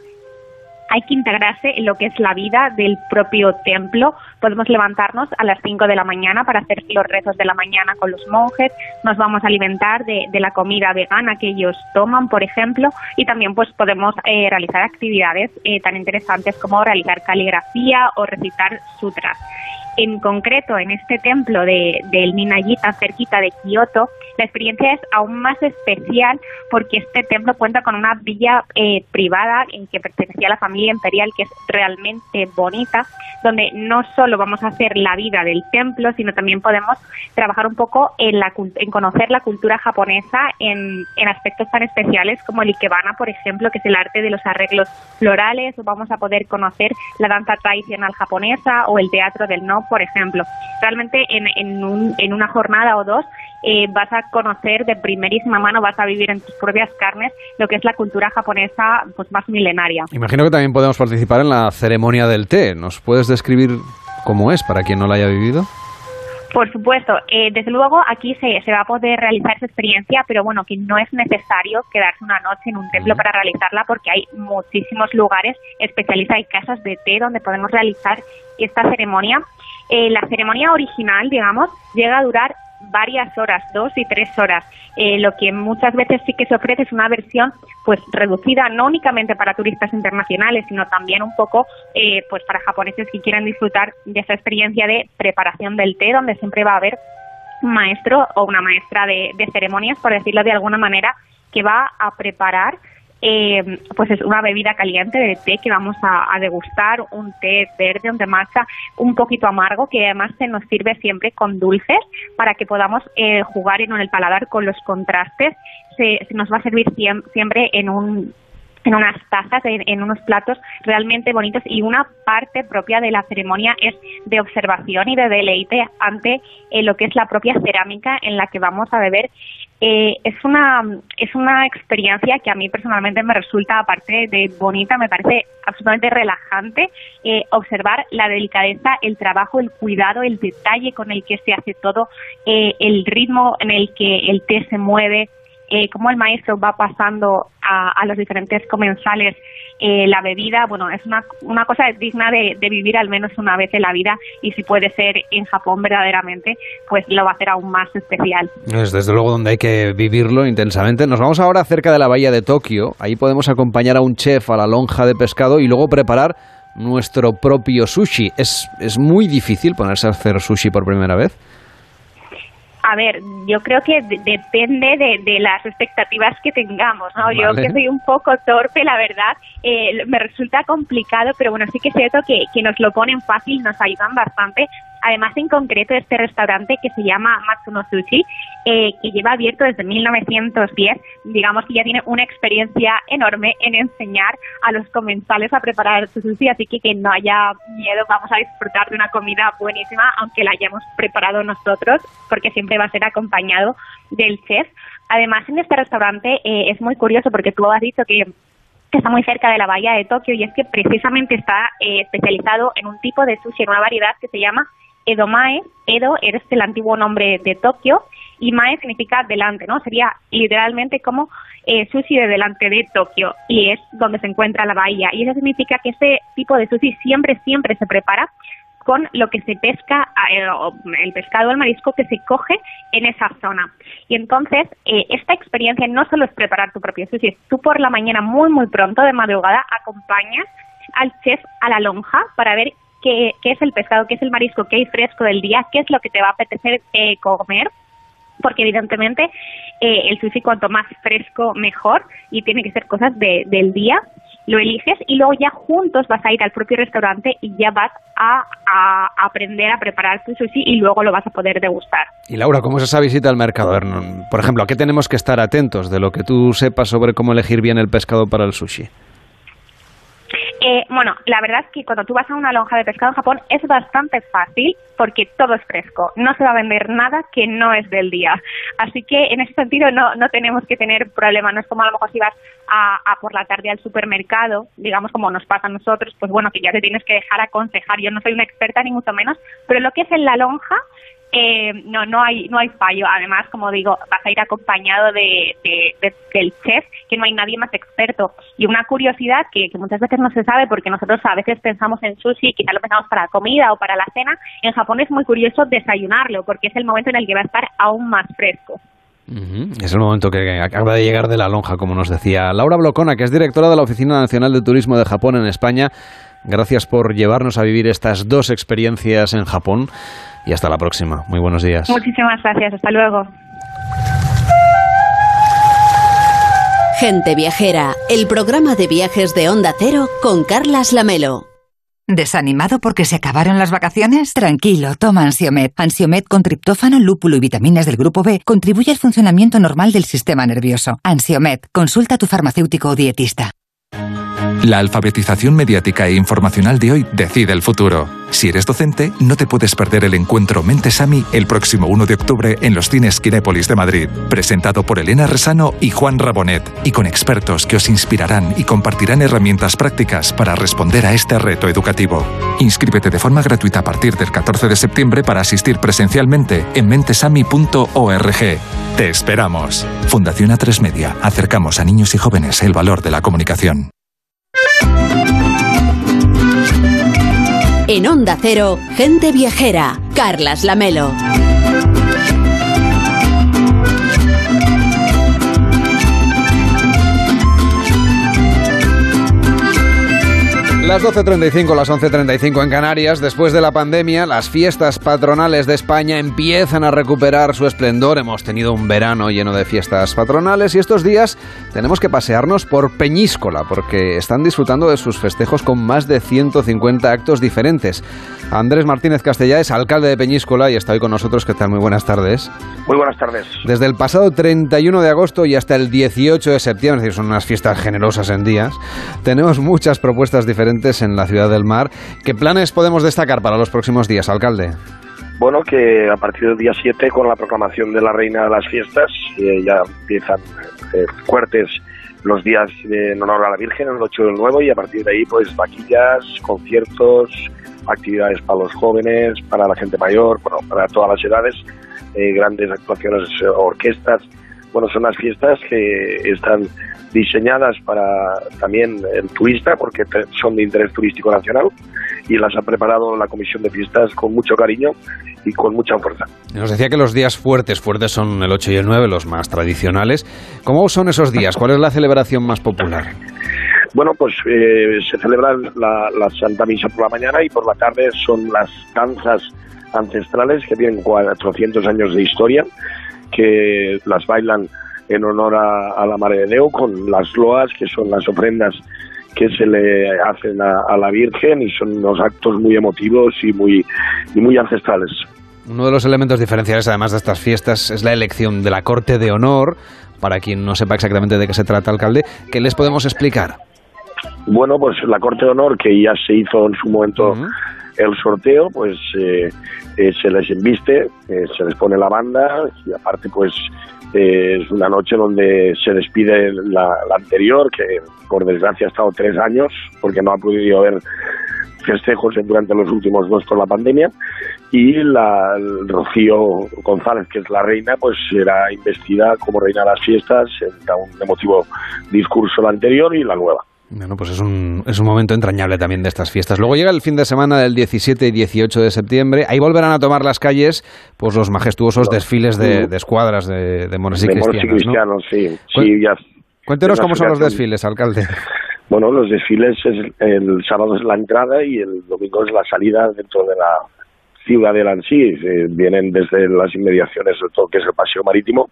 hay que integrarse en lo que es la vida del propio templo. Podemos levantarnos a las 5 de la mañana para hacer los rezos de la mañana con los monjes, nos vamos a alimentar de, la comida vegana que ellos toman, por ejemplo, y también pues podemos eh, realizar actividades eh, tan interesantes como realizar caligrafía o recitar sutras. En concreto, en este templo de, del Ninayita, cerquita de Kioto, la experiencia es aún más especial porque este templo cuenta con una villa eh, privada en que pertenecía a la familia imperial que es realmente bonita, donde no solo vamos a hacer la vida del templo, sino también podemos trabajar un poco en, la, en conocer la cultura japonesa en, en aspectos tan especiales como el ikebana, por ejemplo, que es el arte de los arreglos florales, o vamos a poder conocer la danza tradicional japonesa o el teatro del no, por ejemplo. Realmente en, en, un, en una jornada o dos eh, vas a conocer de primerísima mano, vas a vivir en tus propias carnes lo que es la cultura japonesa pues más milenaria. Imagino que también podemos participar en la ceremonia del té. ¿Nos puedes describir cómo es para quien no la haya vivido? Por supuesto, eh, desde luego aquí se, se, va a poder realizar esa experiencia, pero bueno, que no es necesario quedarse una noche en un templo para realizarla porque hay muchísimos lugares especializados, hay casas de té donde podemos realizar esta ceremonia. Eh, la ceremonia original, digamos, llega a durar varias horas, dos y tres horas. Eh, lo que muchas veces sí que se ofrece es una versión pues reducida no únicamente para turistas internacionales, sino también un poco eh, pues para japoneses que quieran disfrutar de esa experiencia de preparación del té, donde siempre va a haber un maestro o una maestra de, de ceremonias, por decirlo de alguna manera, que va a preparar eh, pues es una bebida caliente de té que vamos a, degustar, un té verde, un té matcha, un poquito amargo que además se nos sirve siempre con dulces para que podamos eh, jugar en el paladar con los contrastes. Se, nos va a servir siempre en un en unas tazas, en, unos platos realmente bonitos y una parte propia de la ceremonia es de observación y de deleite ante eh, lo que es la propia cerámica en la que vamos a beber. Eh, es una es una experiencia que a mí personalmente me resulta aparte de bonita me parece absolutamente relajante eh, observar la delicadeza el trabajo el cuidado el detalle con el que se hace todo eh, el ritmo en el que el té se mueve eh, cómo el maestro va pasando a, a los diferentes comensales eh, la bebida, bueno, es una, una cosa digna de, de, vivir al menos una vez en la vida y si puede ser en Japón verdaderamente, pues lo va a hacer aún más especial. Es desde luego donde hay que vivirlo intensamente. Nos vamos ahora cerca de la bahía de Tokio, ahí podemos acompañar a un chef a la lonja de pescado y luego preparar nuestro propio sushi. ¿Es, es muy difícil ponerse a hacer sushi por primera vez? A ver, yo creo que depende de, las expectativas que tengamos, ¿no? Yo que soy un poco torpe, la verdad, eh, me resulta complicado, pero bueno, sí que es cierto que, que nos lo ponen fácil, nos ayudan bastante Además, en concreto, este restaurante que se llama Matsuno Sushi, eh, que lleva abierto desde 1910, digamos que ya tiene una experiencia enorme en enseñar a los comensales a preparar su sushi, así que que no haya miedo, vamos a disfrutar de una comida buenísima, aunque la hayamos preparado nosotros, porque siempre va a ser acompañado del chef. Además, en este restaurante eh, es muy curioso porque tú has dicho que está muy cerca de la bahía de Tokio y es que precisamente está eh, especializado en un tipo de sushi, en una variedad que se llama Edomae, Edo es el antiguo nombre de Tokio y Mae significa delante, ¿no? Sería literalmente como eh, sushi de delante de Tokio y es donde se encuentra la bahía. Y eso significa que ese tipo de sushi siempre, siempre se prepara con lo que se pesca, eh, el pescado, el marisco que se coge en esa zona. Y entonces, eh, esta experiencia no solo es preparar tu propio sushi, tú por la mañana muy, muy pronto, de madrugada, acompañas al chef a la lonja para ver qué, es el pescado, qué es el marisco, qué hay fresco del día, qué es lo que te va a apetecer eh, comer porque evidentemente eh, el sushi cuanto más fresco mejor y tiene que ser cosas de, del día lo eliges y luego ya juntos vas a ir al propio restaurante y ya vas a, a, aprender a preparar tu sushi y luego lo vas a poder degustar. Y Laura, ¿cómo es esa visita al mercado? por ejemplo, ¿a qué tenemos que estar atentos de lo que tú sepas sobre cómo elegir bien el pescado para el sushi? Eh, bueno, la verdad es que cuando tú vas a una lonja de pescado en Japón es bastante fácil porque todo es fresco. No se va a vender nada que no es del día. Así que en ese sentido no, no tenemos que tener problema. No es como a lo mejor si vas a, a por la tarde al supermercado, digamos como nos pasa a nosotros, pues bueno, que ya te tienes que dejar aconsejar. Yo no soy una experta ni mucho menos, pero lo que es en la lonja eh, no no hay no hay fallo. Además como digo vas a ir acompañado de, del chef que no hay nadie más experto. Y una curiosidad que, muchas veces no se sabe porque nosotros a veces pensamos en sushi quizá lo pensamos para la comida o para la cena. En Japón es muy curioso desayunarlo porque es el momento en el que va a estar aún más fresco. Es el momento que acaba de llegar de la lonja, como nos decía Laura Blocona, que es directora de la Oficina Nacional de Turismo de Japón en España. Gracias por llevarnos a vivir estas dos experiencias en Japón y hasta la próxima. Muy buenos días. Muchísimas gracias. Hasta luego. Gente Viajera, el programa de viajes de Onda Cero con Carlas Lamelo. ¿Desanimado porque se acabaron las vacaciones? Tranquilo, toma Ansiomet. Ansiomet con triptófano, lúpulo y vitaminas del grupo B contribuye al funcionamiento normal del sistema nervioso. Ansiomet, consulta a tu farmacéutico o dietista. La alfabetización mediática e informacional de hoy decide el futuro. Si eres docente, no te puedes perder el encuentro Mentesami el próximo 1 de octubre en los cines Kinépolis de Madrid, presentado por Elena Resano y Juan Rabonet, y con expertos que os inspirarán y compartirán herramientas prácticas para responder a este reto educativo. Inscríbete de forma gratuita a partir del 14 de septiembre para asistir presencialmente en mentesami.org. Te esperamos. Fundación A3 Media. Acercamos a niños y jóvenes el valor de la comunicación. En Onda Cero, Gente Viajera, Carlas Lamelo. Las 12.35, las 11.35 en Canarias. Después de la pandemia, las fiestas patronales de España empiezan a recuperar su esplendor. Hemos tenido un verano lleno de fiestas patronales y estos días tenemos que pasearnos por Peñíscola porque están disfrutando de sus festejos con más de 150 actos diferentes. Andrés Martínez Castellá es alcalde de Peñíscola y está hoy con nosotros. ¿Qué tal? Muy buenas tardes. Muy buenas tardes. Desde el pasado 31 de agosto y hasta el 18 de septiembre, es decir, son unas fiestas generosas en días, tenemos muchas propuestas diferentes en la ciudad del mar. ¿Qué planes podemos destacar para los próximos días, alcalde? Bueno, que a partir del día 7, con la proclamación de la reina de las fiestas, ya empiezan eh, fuertes los días en honor a la Virgen, el 8 del nuevo, y a partir de ahí, pues vaquillas, conciertos, actividades para los jóvenes, para la gente mayor, bueno, para todas las edades, eh, grandes actuaciones, orquestas. Bueno, son las fiestas que están diseñadas para también el turista, porque son de interés turístico nacional, y las ha preparado la Comisión de Fiestas con mucho cariño y con mucha fuerza. Nos decía que los días fuertes, fuertes son el 8 y el 9, los más tradicionales. ¿Cómo son esos días? ¿Cuál es la celebración más popular? Bueno, pues eh, se celebra la, la Santa Misa por la mañana y por la tarde son las danzas ancestrales que tienen 400 años de historia, que las bailan en honor a, la Madre de Deo con las loas, que son las ofrendas que se le hacen a, la Virgen y son unos actos muy emotivos y muy, y muy ancestrales. Uno de los elementos diferenciales, además de estas fiestas, es la elección de la Corte de Honor. Para quien no sepa exactamente de qué se trata, alcalde, ¿qué les podemos explicar? Bueno, pues la Corte de Honor, que ya se hizo en su momento el sorteo, pues eh, eh, se les inviste, eh, se les pone la banda y aparte pues es una noche donde se despide la, anterior, que por desgracia ha estado tres años, porque no ha podido haber festejos durante los últimos dos por la pandemia y la Rocío González, que es la reina, pues será investida como reina de las fiestas, da un emotivo discurso la anterior y la nueva. Bueno, pues es un, es un momento entrañable también de estas fiestas. Luego llega el fin de semana del 17 y 18 de septiembre. Ahí volverán a tomar las calles pues los majestuosos desfiles de, escuadras de, de y cristianos. sí. sí ya, Cuéntenos cómo son los desfiles, alcalde. Bueno, los desfiles es el sábado es la entrada y el domingo es la salida dentro de la ciudad de Lancy. Eh, vienen desde las inmediaciones de todo que es el paseo marítimo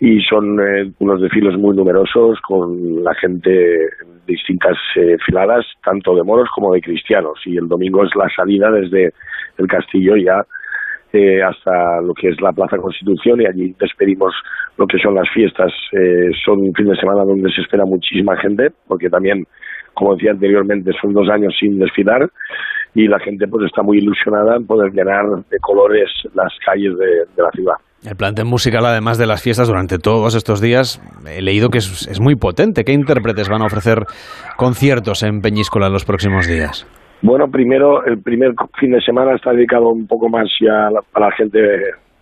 y son eh, unos desfiles muy numerosos con la gente en distintas eh, filadas, tanto de moros como de cristianos. Y el domingo es la salida desde el castillo ya eh, hasta lo que es la Plaza Constitución y allí despedimos lo que son las fiestas. son un fin de semana donde se espera muchísima gente, porque también, como decía anteriormente, son dos años sin desfilar y la gente pues está muy ilusionada en poder llenar de colores las calles de la ciudad. El plantel musical, además de las fiestas durante todos estos días, he leído que es, muy potente. ¿Qué intérpretes van a ofrecer conciertos en Peñíscola en los próximos días? Bueno, primero, el primer fin de semana está dedicado un poco más ya a la, gente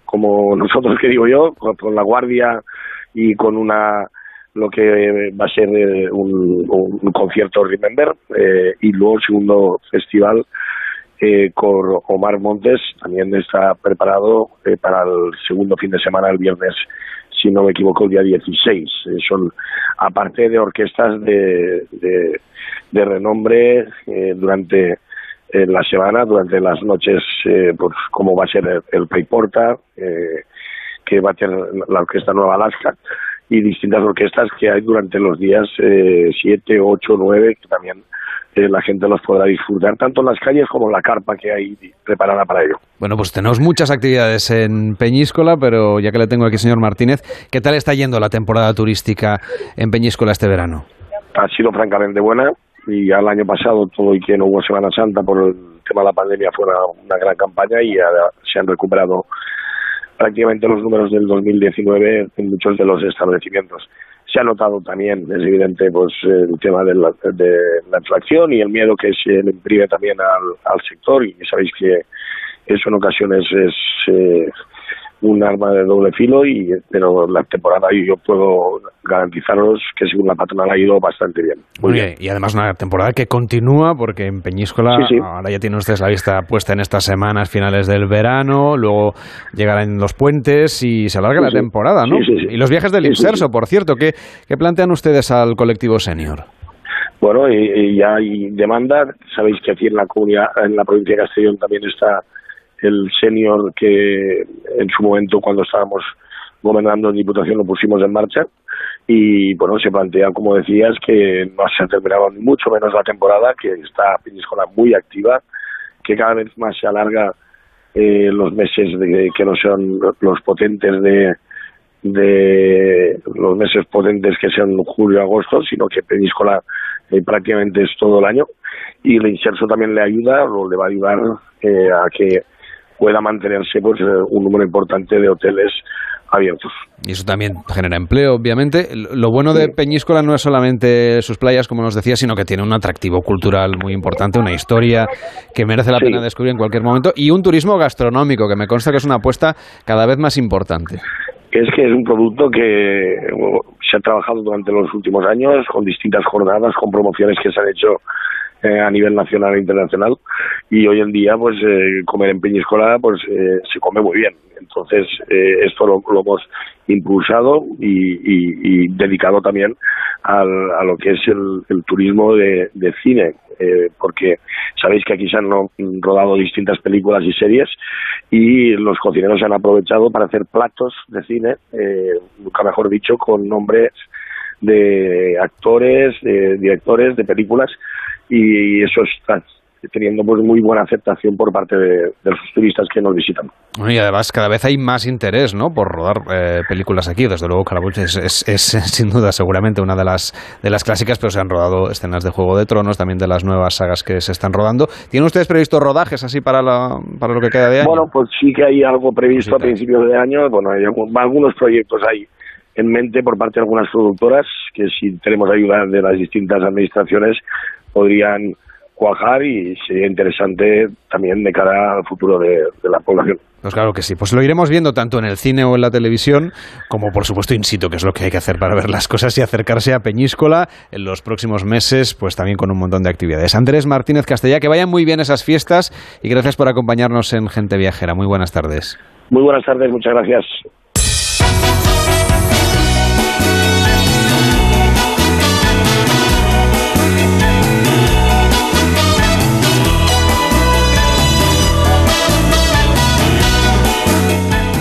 como nosotros, que digo yo, con, la guardia y con una lo que va a ser eh, un, concierto Remember eh, y luego el segundo festival eh, con Omar Montes también está preparado eh, para el segundo fin de semana, el viernes si no me equivoco, el día 16. Eh, son, aparte de orquestas de, de, renombre eh, durante la semana, durante las noches, pues como va a ser el, el Payporta, que va a tener la Orquesta Nueva Alaska, y distintas orquestas que hay durante los días 7, 8, 9, que también la gente los podrá disfrutar tanto en las calles como en la carpa que hay preparada para ello. Bueno, pues tenemos muchas actividades en Peñíscola, pero ya que le tengo aquí, señor Martínez, ¿qué tal está yendo la temporada turística en Peñíscola este verano? Ha sido francamente buena y ya el año pasado todo y que no hubo Semana Santa por el tema de la pandemia fue una, gran campaña y se han recuperado prácticamente los números del 2019 en muchos de los establecimientos se ha notado también, es evidente, pues el tema de la, de la inflación y el miedo que se le imprime también al, sector. Y sabéis que eso en ocasiones es eh, un arma de doble filo y pero la temporada yo puedo garantizaros que según la patronal ha ido bastante bien. Muy bien. Y además una temporada que continúa porque en Peñíscola ahora ya tienen ustedes la vista puesta en estas semanas finales del verano, luego llegarán los puentes y se alarga la temporada, ¿no? Y los viajes del Inserso, por cierto, ¿qué, ¿qué plantean ustedes al colectivo senior? Bueno, y, ya hay demanda. Sabéis que aquí en la comunidad, en la provincia de Castellón también está el senior que en su momento cuando estábamos gobernando en Diputación lo pusimos en marcha. Y bueno, se plantea, como decías, que no se ha terminado ni mucho menos la temporada, que está Peñíscola muy activa, que cada vez más se alarga eh, los meses de, que no son los potentes de, de los meses potentes que sean julio agosto, sino que Peñíscola eh, prácticamente es todo el año. Y el inserso también le ayuda o le va a ayudar eh, a que pueda mantenerse pues, eh, un número importante de hoteles abiertos. Y eso también genera empleo, obviamente. Lo bueno de Peñíscola no es solamente sus playas, como nos decía, sino que tiene un atractivo cultural muy importante, una historia que merece la pena descubrir en cualquier momento y un turismo gastronómico que me consta que es una apuesta cada vez más importante. Es que es un producto que se ha trabajado durante los últimos años con distintas jornadas, con promociones que se han hecho eh, a nivel nacional e internacional y hoy en día pues eh, comer en Peñíscola pues eh, se come muy bien. Entonces esto lo, hemos impulsado y, dedicado también al, a lo que es el, turismo de, cine porque sabéis que aquí se han rodado distintas películas y series y los cocineros se han aprovechado para hacer platos de cine nunca mejor dicho con nombres de actores, de directores de películas y eso está teniendo pues muy buena aceptación por parte de, los turistas que nos visitan. y además cada vez hay más interés ¿no? por rodar eh, películas aquí. Desde luego Calabuch es, es, sin duda seguramente una de las, de las clásicas, pero se han rodado escenas de Juego de Tronos, también de las nuevas sagas que se están rodando. ¿Tienen ustedes previsto rodajes así para, la, para lo que queda de año? Bueno, pues sí que hay algo previsto a principios de año. Bueno, hay algunos proyectos ahí en mente por parte de algunas productoras que si tenemos ayuda de las distintas administraciones podrían cuajar y sería interesante también de cara al futuro de, la población. Pues claro que sí, pues lo iremos viendo tanto en el cine o en la televisión, como por supuesto in situ, que es lo que hay que hacer para ver las cosas y acercarse a Peñíscola en los próximos meses, pues también con un montón de actividades. Andrés Martínez Castellá, que vayan muy bien esas fiestas y gracias por acompañarnos en Gente Viajera. Muy buenas tardes. Muy buenas tardes, muchas gracias.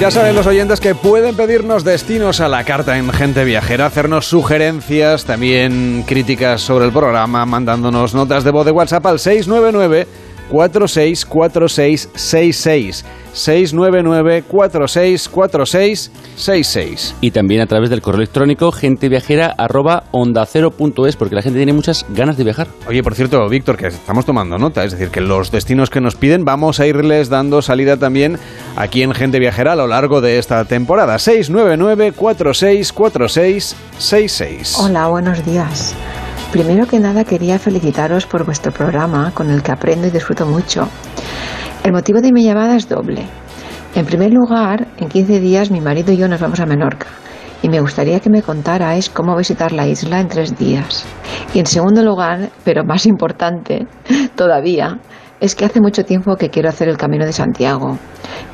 Ya saben los oyentes que pueden pedirnos destinos a la carta en Gente Viajera, hacernos sugerencias, también críticas sobre el programa, mandándonos notas de voz de WhatsApp al 699 464666 699 464666 Y también a través del correo electrónico genteviajera arroba onda cero punto es, porque la gente tiene muchas ganas de viajar. Oye, por cierto, Víctor, que estamos tomando nota, es decir, que los destinos que nos piden vamos a irles dando salida también aquí en Gente Viajera a lo largo de esta temporada. 699 464666 Hola, buenos días. Primero que nada quería felicitaros por vuestro programa con el que aprendo y disfruto mucho. El motivo de mi llamada es doble. En primer lugar, en 15 días mi marido y yo nos vamos a Menorca y me gustaría que me contarais cómo visitar la isla en tres días. Y en segundo lugar, pero más importante todavía, es que hace mucho tiempo que quiero hacer el Camino de Santiago.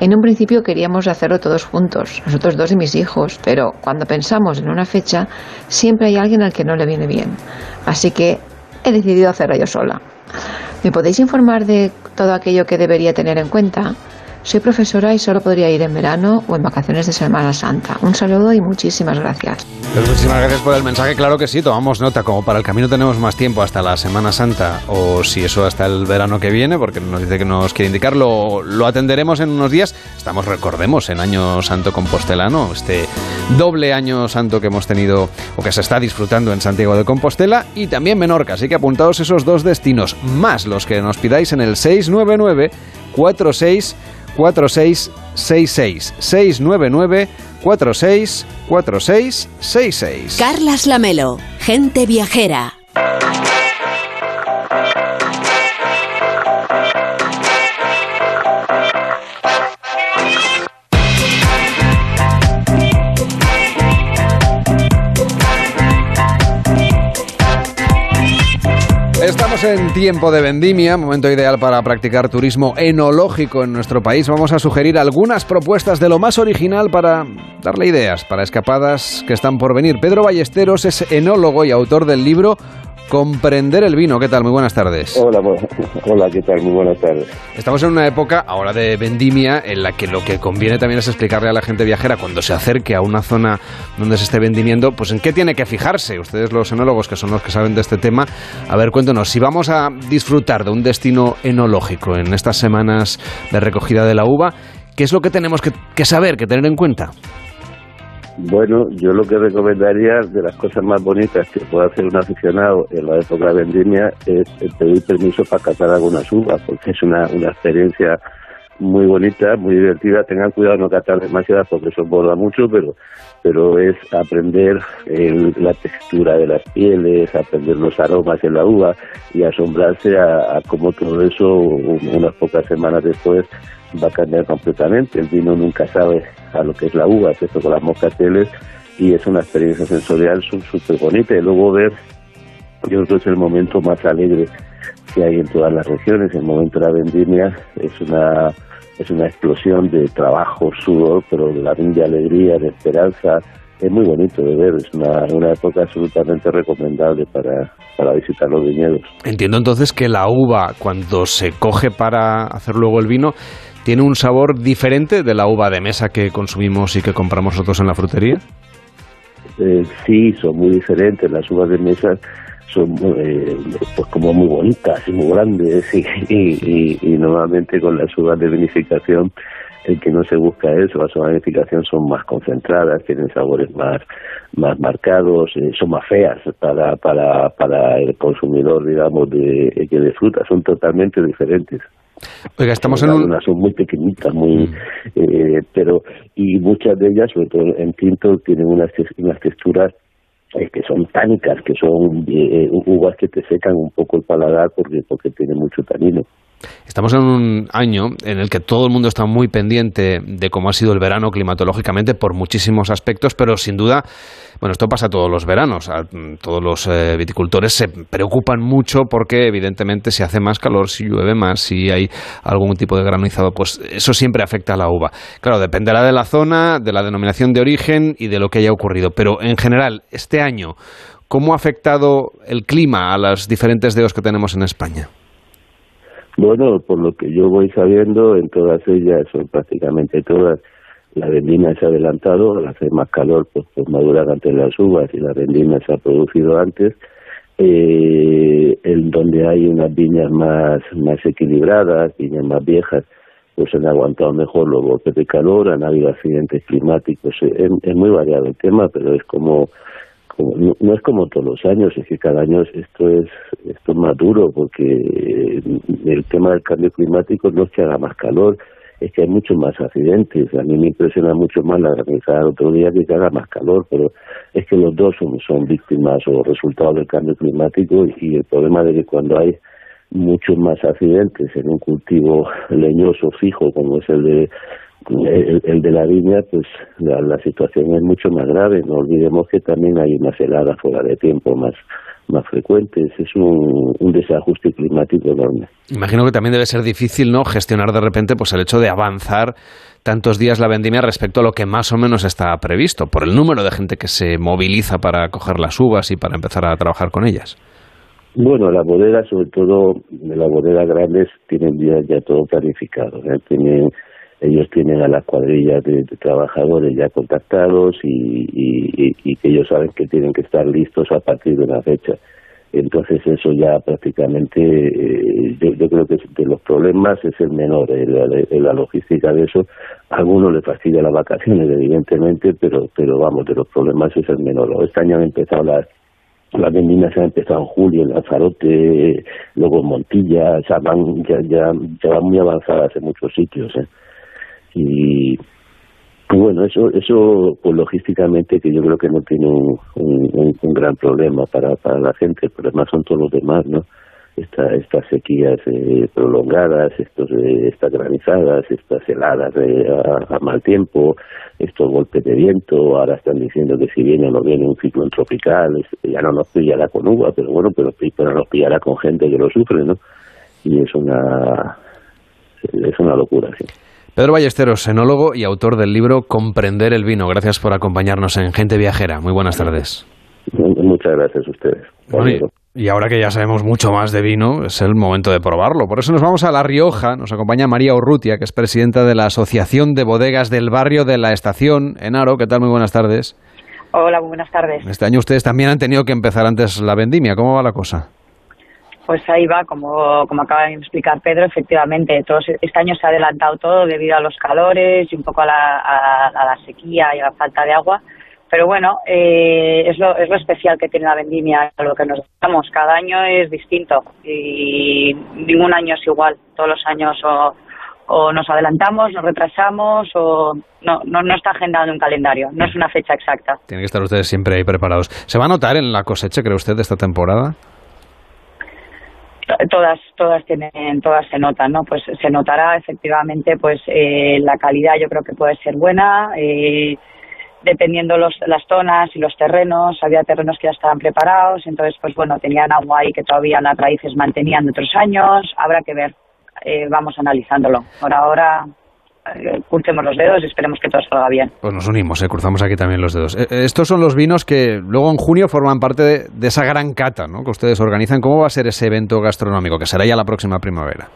En un principio queríamos hacerlo todos juntos, nosotros dos y mis hijos, pero cuando pensamos en una fecha, siempre hay alguien al que no le viene bien. Así que he decidido hacerlo yo sola. ¿Me podéis informar de todo aquello que debería tener en cuenta? Soy profesora y solo podría ir en verano o en vacaciones de Semana Santa. Un saludo y muchísimas gracias. Pues muchísimas gracias por el mensaje. Claro que sí, tomamos nota. Como para el camino tenemos más tiempo hasta la Semana Santa o si eso hasta el verano que viene, porque nos dice que nos quiere indicar, lo, atenderemos en unos días. Estamos, recordemos, en Año Santo Compostelano, este doble Año Santo que hemos tenido o que se está disfrutando en Santiago de Compostela y también Menorca. Así que apuntados esos dos destinos, más los que nos pidáis en el 699 46 4666 699 46 4666 Carlas Lamelo, gente viajera. En tiempo de vendimia, momento ideal para practicar turismo enológico en nuestro país. Vamos a sugerir algunas propuestas de lo más original para darle ideas para escapadas que están por venir. Pedro Ballesteros es enólogo y autor del libro Comprender el vino. ¿Qué tal? Muy buenas tardes. Hola, hola, ¿qué tal? Muy buenas tardes. Estamos en una época ahora de vendimia en la que lo que conviene también es explicarle a la gente viajera cuando se acerque a una zona donde se esté vendimiendo, pues en qué tiene que fijarse. Ustedes los enólogos, que son los que saben de este tema, a ver, cuéntanos, si vamos a disfrutar de un destino enológico en estas semanas de recogida de la uva, ¿qué es lo que tenemos que, que saber, que tener en cuenta? Bueno, yo lo que recomendaría de las cosas más bonitas que puede hacer un aficionado en la época de vendimia es pedir permiso para catar algunas uvas, porque es una, una experiencia muy bonita, muy divertida. Tengan cuidado no catar demasiadas porque eso borda mucho, pero pero es aprender la textura de las pieles, aprender los aromas en la uva y asombrarse a, a cómo todo eso unas pocas semanas después va a cambiar completamente. El vino nunca sabe a lo que es la uva, esto con las moscateles, y es una experiencia sensorial súper bonita. Y luego ver, yo creo que es el momento más alegre que hay en todas las regiones, el momento de la vendimia es una es una explosión de trabajo, sudor, pero también de alegría, de esperanza. Es muy bonito de ver, es una, una época absolutamente recomendable para, para visitar los viñedos. Entiendo entonces que la uva, cuando se coge para hacer luego el vino, ¿Tiene un sabor diferente de la uva de mesa que consumimos y que compramos nosotros en la frutería? Eh, sí, son muy diferentes. Las uvas de mesa son eh, pues como muy bonitas y muy grandes y, y, normalmente con las uvas de vinificación el que no se busca eso, las uvas de vinificación son más concentradas, tienen sabores más más marcados, eh, son más feas para, para, para el consumidor, digamos, de, de fruta, son totalmente diferentes. Oiga, estamos en un... Son muy pequeñitas, muy... Mm. Eh, pero... Y muchas de ellas, sobre todo en tinto, tienen unas, unas texturas eh, que son tánicas, que son eh, uvas que te secan un poco el paladar porque, porque tiene mucho tanino. Estamos en un año en el que todo el mundo está muy pendiente de cómo ha sido el verano climatológicamente por muchísimos aspectos, pero sin duda, bueno, esto pasa todos los veranos. Todos los eh, viticultores se preocupan mucho porque evidentemente si hace más calor, si llueve más, si hay algún tipo de granizado, pues eso siempre afecta a la uva. Claro, dependerá de la zona, de la denominación de origen y de lo que haya ocurrido, pero en general, este año, ¿cómo ha afectado el clima a las diferentes deos que tenemos en España? Bueno, por lo que yo voy sabiendo, en todas ellas, son prácticamente todas, la vendimia se ha adelantado, al hacer más calor, pues, pues maduran antes las uvas y la vendimia se ha producido antes. Eh, en donde hay unas viñas más, más equilibradas, viñas más viejas, pues han aguantado mejor los golpes de calor, han habido accidentes climáticos, es, es muy variado el tema, pero es como no, es como todos los años, es que cada año esto es esto es más duro porque el tema del cambio climático no es que haga más calor, es que hay muchos más accidentes. A mí me impresiona mucho más la granizada otro día que haga más calor, pero es que los dos son, son víctimas o resultados del cambio climático y el problema de que cuando hay muchos más accidentes en un cultivo leñoso fijo como es el de el, de la viña, pues la, situación es mucho más grave. No olvidemos que también hay unas heladas fuera de tiempo más, más frecuentes. Es un, un desajuste climático enorme. Imagino que también debe ser difícil no gestionar de repente pues el hecho de avanzar tantos días la vendimia respecto a lo que más o menos está previsto, por el número de gente que se moviliza para coger las uvas y para empezar a trabajar con ellas. Bueno, las bodegas, sobre todo las bodegas grandes, tienen ya, ya todo planificado. ¿eh? Tienen, ellos tienen a las cuadrillas de, trabajadores ya contactados y, y, que ellos saben que tienen que estar listos a partir de una fecha. Entonces eso ya prácticamente, eh, yo, creo que de los problemas es el menor, en la, logística de eso. A algunos les fastidia las vacaciones, evidentemente, pero, pero vamos, de los problemas es el menor. Este año han empezado las las vendimias han empezado en julio en Lanzarote, luego en Montilla, ya van, ya, ya, ya van muy avanzadas en muchos sitios. ¿eh? Y, bueno, eso, eso logísticamente que yo creo que no tiene un, un, gran problema para, para la gente, el problema son todos los demás, ¿no? esta, estas sequías eh, prolongadas, estos, eh, estas granizadas, estas heladas eh, a, mal tiempo, estos golpes de viento, ahora están diciendo que si viene o no viene un ciclón tropical, ya no nos pillará con uva, pero bueno, pero, pero nos pillará con gente que lo sufre, ¿no? Y es una, es una locura, sí. Pedro Ballesteros, enólogo y autor del libro Comprender el vino. Gracias por acompañarnos en Gente Viajera. Muy buenas tardes. Muchas gracias a ustedes. Y ahora que ya sabemos mucho más de vino, es el momento de probarlo. Por eso nos vamos a La Rioja. Nos acompaña María Urrutia, que es presidenta de la Asociación de Bodegas del Barrio de la Estación, en Aro. ¿Qué tal? Muy buenas tardes. Hola, muy buenas tardes. Este año ustedes también han tenido que empezar antes la vendimia. ¿Cómo va la cosa? Pues ahí va, como, como acaba de explicar Pedro, efectivamente, todo, este año se ha adelantado todo debido a los calores y un poco a la, a la sequía y a la falta de agua pero bueno, eh, es, lo, es lo especial que tiene la vendimia, lo que nos damos. Cada año es distinto y ningún año es igual. Todos los años o, o nos adelantamos, nos retrasamos o no, no, no está agendado en un calendario, no es una fecha exacta. Tienen que estar ustedes siempre ahí preparados. ¿Se va a notar en la cosecha, cree usted, de esta temporada? Todas todas tienen todas se notan no pues se notará efectivamente pues eh, la calidad yo creo que puede ser buena eh, dependiendo los, las zonas y los terrenos, había terrenos que ya estaban preparados, entonces pues bueno, tenían agua ahí que todavía las raíces mantenían de otros años, habrá que ver, eh, vamos analizándolo. Por ahora eh, los dedos y esperemos que todo salga bien. Pues nos unimos, eh, cruzamos aquí también los dedos. Eh, estos son los vinos que luego en junio forman parte de, esa gran cata ¿no? que ustedes organizan. ¿Cómo va a ser ese evento gastronómico, que será ya la próxima primavera?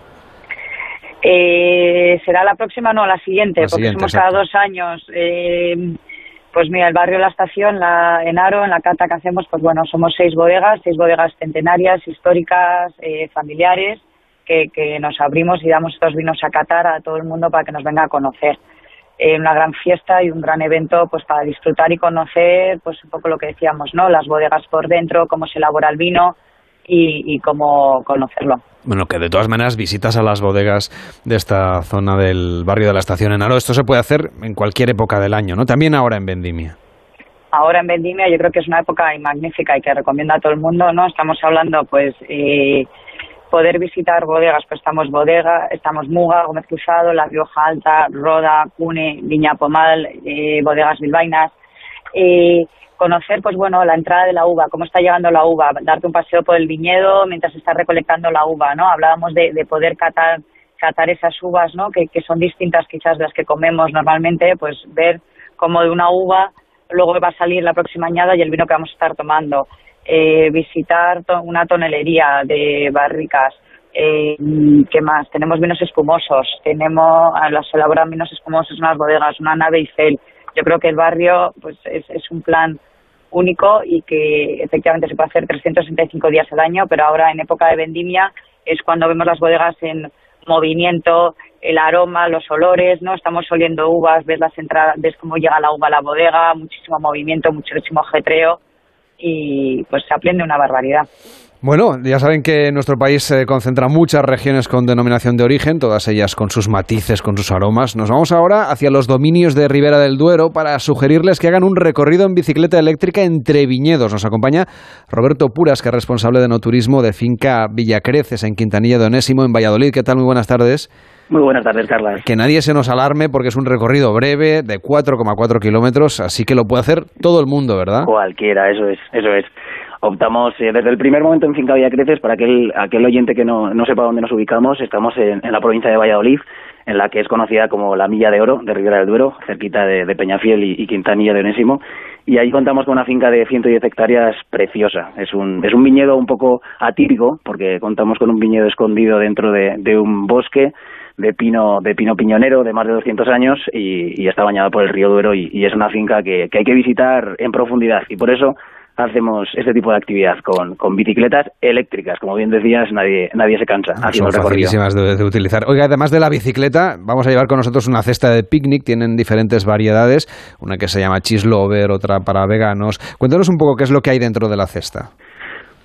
será la próxima, no, la siguiente, porque somos cada dos años. Pues mira, el barrio La Estación, la, en Aro, en la cata que hacemos, pues bueno, somos seis bodegas, seis bodegas centenarias, históricas, eh, familiares, que, que, nos abrimos y damos estos vinos a catar a todo el mundo para que nos venga a conocer. Eh, una gran fiesta y un gran evento pues para disfrutar y conocer pues un poco lo que decíamos, ¿no? Las bodegas por dentro, cómo se elabora el vino, y, cómo conocerlo. Bueno, que de todas maneras visitas a las bodegas de esta zona del barrio de la Estación en Aro, esto se puede hacer en cualquier época del año, ¿no? También ahora en Vendimia. Ahora en Vendimia yo creo que es una época magnífica y que recomienda a todo el mundo, ¿no? Estamos hablando, pues, eh, poder visitar bodegas, pues estamos Bodega, estamos Muga, Gómez Cruzado, La Rioja Alta, Roda, Cune, Viña Pomal, eh, bodegas bilbainas. Eh, conocer, pues bueno, la entrada de la uva, cómo está llegando la uva, darte un paseo por el viñedo mientras estás recolectando la uva, ¿no? Hablábamos de, poder catar, catar esas uvas, ¿no? Que, son distintas quizás de las que comemos normalmente, pues ver cómo de una uva luego va a salir la próxima añada y el vino que vamos a estar tomando. Eh, visitar una tonelería de barricas. Eh, ¿Qué más? Tenemos vinos espumosos, tenemos, las elaboran vinos espumosos en las bodegas, una nave Eiffel, yo creo que el barrio pues es, es un plan único y que efectivamente se puede hacer 365 días al año, pero ahora en época de vendimia es cuando vemos las bodegas en movimiento, el aroma, los olores, ¿no? Estamos oliendo uvas, ves las entradas, ves cómo llega la uva a la bodega, muchísimo movimiento, muchísimo ajetreo y pues se aprende una barbaridad. Bueno, ya saben que nuestro país se concentra muchas regiones con denominación de origen, todas ellas con sus matices, con sus aromas. Nos vamos ahora hacia los dominios de Ribera del Duero para sugerirles que hagan un recorrido en bicicleta eléctrica entre viñedos. Nos acompaña Roberto Puras, que es responsable de no turismo de finca Villacreces en Quintanilla de Onésimo, en Valladolid. ¿Qué tal? Muy buenas tardes. Muy buenas tardes, Carla. Que nadie se nos alarme porque es un recorrido breve de 4,4 kilómetros, así que lo puede hacer todo el mundo, ¿verdad? Cualquiera, eso es, eso es. Optamos eh, desde el primer momento en Finca Villa Creces, para aquel, aquel oyente que no, no sepa dónde nos ubicamos, estamos en, la provincia de Valladolid, en la que es conocida como la Milla de Oro de Ribera del Duero, cerquita de, Peñafiel y, Quintanilla de Onésimo. Y ahí contamos con una finca de 110 hectáreas preciosa. Es un, es un viñedo un poco atípico, porque contamos con un viñedo escondido dentro de, un bosque de pino de pino piñonero de más de 200 años y, está bañado por el río Duero y, es una finca que, que, hay que visitar en profundidad y por eso hacemos este tipo de actividad con, con bicicletas eléctricas. Como bien decías, nadie, nadie se cansa ah, Son facilísimas de, utilizar. Oiga, además de la bicicleta, vamos a llevar con nosotros una cesta de picnic. Tienen diferentes variedades. Una que se llama cheese lover, otra para veganos. Cuéntanos un poco qué es lo que hay dentro de la cesta.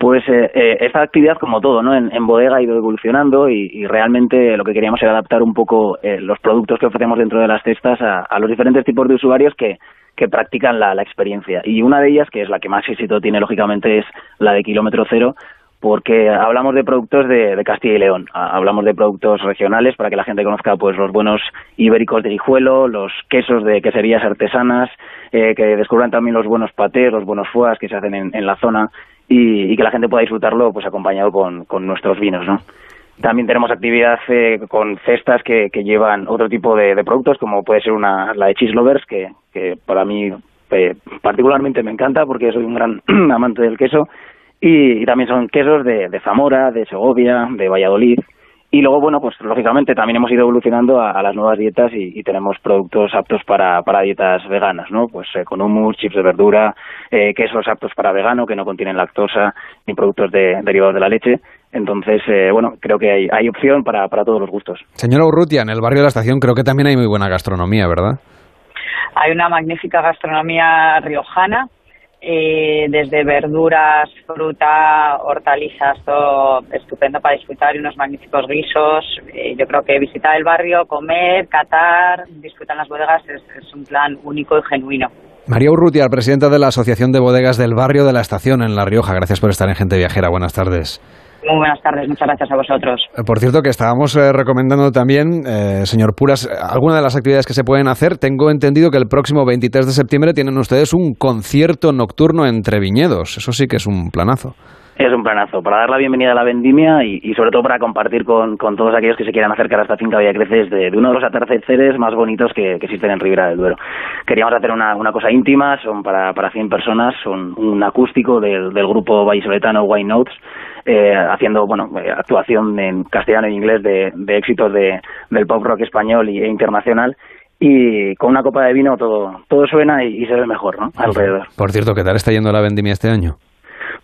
Pues eh, eh, esta actividad, como todo, ¿no? En, bodega ha ido evolucionando y, realmente lo que queríamos era adaptar un poco eh, los productos que ofrecemos dentro de las cestas a, los diferentes tipos de usuarios que, que practican la, experiencia. Y una de ellas, que es la que más éxito tiene, lógicamente, es la de kilómetro cero, porque hablamos de productos de, Castilla y León, hablamos de productos regionales para que la gente conozca pues los buenos ibéricos de hijuelo, los quesos de queserías artesanas, eh, que descubran también los buenos patés, los buenos foas que se hacen en, la zona y, que la gente pueda disfrutarlo pues acompañado con, con nuestros vinos, ¿no? También tenemos actividad eh, con cestas que, llevan otro tipo de, productos, como puede ser una, la de Cheese Lovers, que, para mí eh, particularmente me encanta porque soy un gran amante del queso. Y, también son quesos de, Zamora, de Segovia, de Valladolid. Y luego, bueno, pues lógicamente también hemos ido evolucionando a, las nuevas dietas y, tenemos productos aptos para, para dietas veganas, ¿no? Pues eh, con hummus, chips de verdura, quesos aptos para vegano que no contienen lactosa ni productos de, derivados de la leche entonces, eh, bueno, creo que hay, hay opción para, para todos los gustos. Señora Urrutia, en el barrio de la estación creo que también hay muy buena gastronomía, ¿verdad? Hay una magnífica gastronomía riojana, eh, desde verduras, fruta, hortalizas, todo estupendo para disfrutar y unos magníficos guisos. Eh, yo creo que visitar el barrio, comer, catar, disfrutar las bodegas es, es un plan único y genuino. María Urrutia, presidenta de la Asociación de Bodegas del Barrio de la Estación en La Rioja. Gracias por estar en Gente Viajera. Buenas tardes. Muy buenas tardes, muchas gracias a vosotros. Eh, por cierto, que estábamos eh, recomendando también, eh, señor Puras, algunas de las actividades que se pueden hacer. Tengo entendido que el próximo 23 de septiembre tienen ustedes un concierto nocturno entre viñedos. Eso sí que es un planazo. Es un planazo, para dar la bienvenida a la vendimia y, sobre todo para compartir con, todos aquellos que se quieran acercar a esta finca Villa Creces de, uno de los atardeceres más bonitos que, existen en Ribera del Duero. Queríamos hacer una, cosa íntima, son para, para 100 personas, son un acústico del, del grupo vallisoletano White Notes, eh, haciendo bueno eh, actuación en castellano e inglés de, éxitos de, del pop rock español e internacional y con una copa de vino todo todo suena y, se ve mejor ¿no? alrededor. Por cierto, ¿qué tal está yendo la vendimia este año?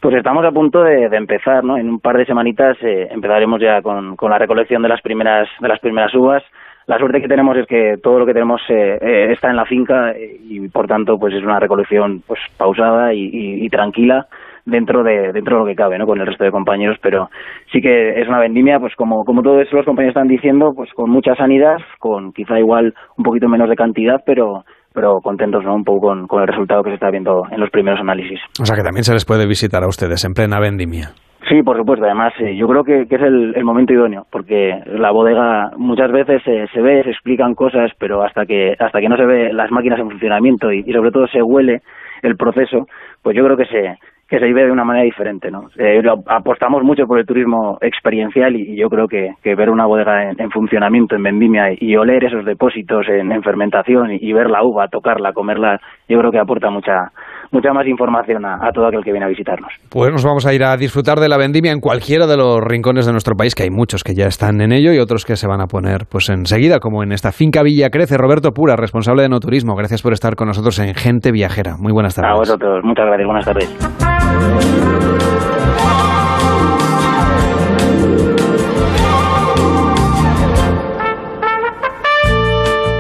Pues estamos a punto de, empezar, ¿no? En un par de semanitas eh, empezaremos ya con, con, la recolección de las primeras de las primeras uvas. La suerte que tenemos es que todo lo que tenemos está en la finca y por tanto pues es una recolección pues pausada y tranquila dentro de dentro de lo que cabe, ¿no? Con el resto de compañeros, pero sí que es una vendimia, pues como como todos los compañeros están diciendo, pues con mucha sanidad, con quizá igual un poquito menos de cantidad, pero pero contentos ¿no? un poco con, con el resultado que se está viendo en los primeros análisis. O sea que también se les puede visitar a ustedes en plena vendimia. Sí, por supuesto. Además, eh, yo creo que, es el, momento idóneo, porque la bodega muchas veces se ve, se explican cosas, pero hasta que hasta que no se ve las máquinas en funcionamiento y sobre todo se huele el proceso, pues yo creo que se, que se vive de una manera diferente. ¿no? Eh, apostamos mucho por el turismo experiencial y, yo creo que, ver una bodega en, funcionamiento, en vendimia y oler esos depósitos en, fermentación y, ver la uva, tocarla, comerla, yo creo que aporta mucha mucha más información a, todo aquel que viene a visitarnos. Pues nos vamos a ir a disfrutar de la vendimia en cualquiera de los rincones de nuestro país, que hay muchos que ya están en ello y otros que se van a poner pues enseguida, como en esta finca Villa Crece. Roberto Pura, responsable de no turismo, gracias por estar con nosotros en Gente Viajera. Muy buenas tardes. A vosotros, muchas gracias, buenas tardes.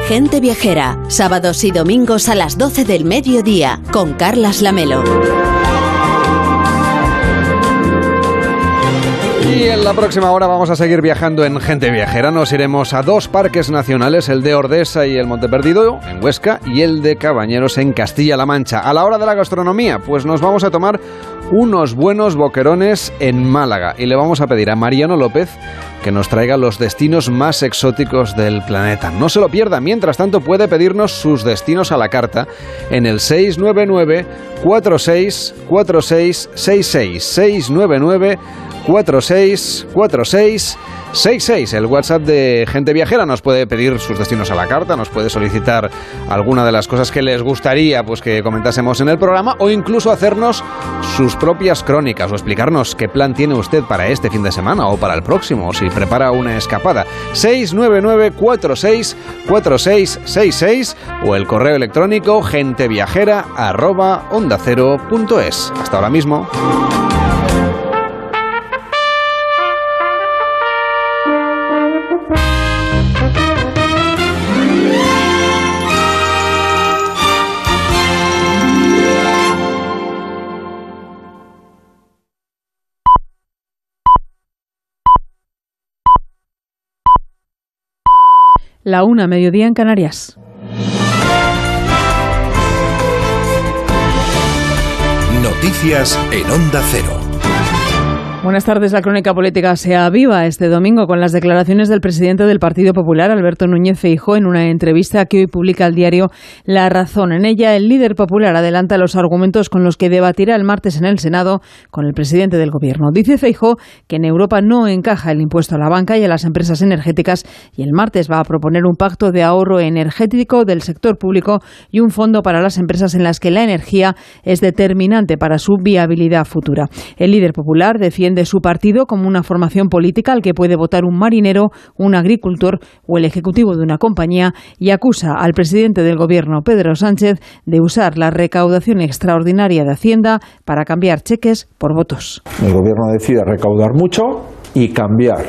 Gente Viajera, sábados y domingos a las 12 del mediodía, con Carlas Lamelo. Y en la próxima hora vamos a seguir viajando en Gente Viajera. Nos iremos a dos parques nacionales, el de Ordesa y el Monte Perdido en Huesca y el de Cabañeros en Castilla-La Mancha. A la hora de la gastronomía, pues nos vamos a tomar unos buenos boquerones en Málaga. Y le vamos a pedir a Mariano López que nos traiga los destinos más exóticos del planeta. No se lo pierda, mientras tanto puede pedirnos sus destinos a la carta en el 699 46 46 66 699 46 46 66, el WhatsApp de Gente Viajera. Nos puede pedir sus destinos a la carta, nos puede solicitar alguna de las cosas que les gustaría pues, que comentásemos en el programa o incluso hacernos sus propias crónicas o explicarnos qué plan tiene usted para este fin de semana o para el próximo, si prepara una escapada. 699-464666 o el correo electrónico genteviajera arroba onda. Hasta ahora mismo. La una, mediodía en Canarias. Noticias en Onda Cero. Buenas tardes. La crónica política se aviva este domingo con las declaraciones del presidente del Partido Popular, Alberto Núñez Feijó, en una entrevista que hoy publica el diario La Razón. En ella, el líder popular adelanta los argumentos con los que debatirá el martes en el Senado con el presidente del Gobierno. Dice Feijó que en Europa no encaja el impuesto a la banca y a las empresas energéticas y el martes va a proponer un pacto de ahorro energético del sector público y un fondo para las empresas en las que la energía es determinante para su viabilidad futura. El líder popular defiende de su partido como una formación política al que puede votar un marinero, un agricultor o el ejecutivo de una compañía y acusa al presidente del gobierno, Pedro Sánchez, de usar la recaudación extraordinaria de Hacienda para cambiar cheques por votos. El gobierno decide recaudar mucho y cambiar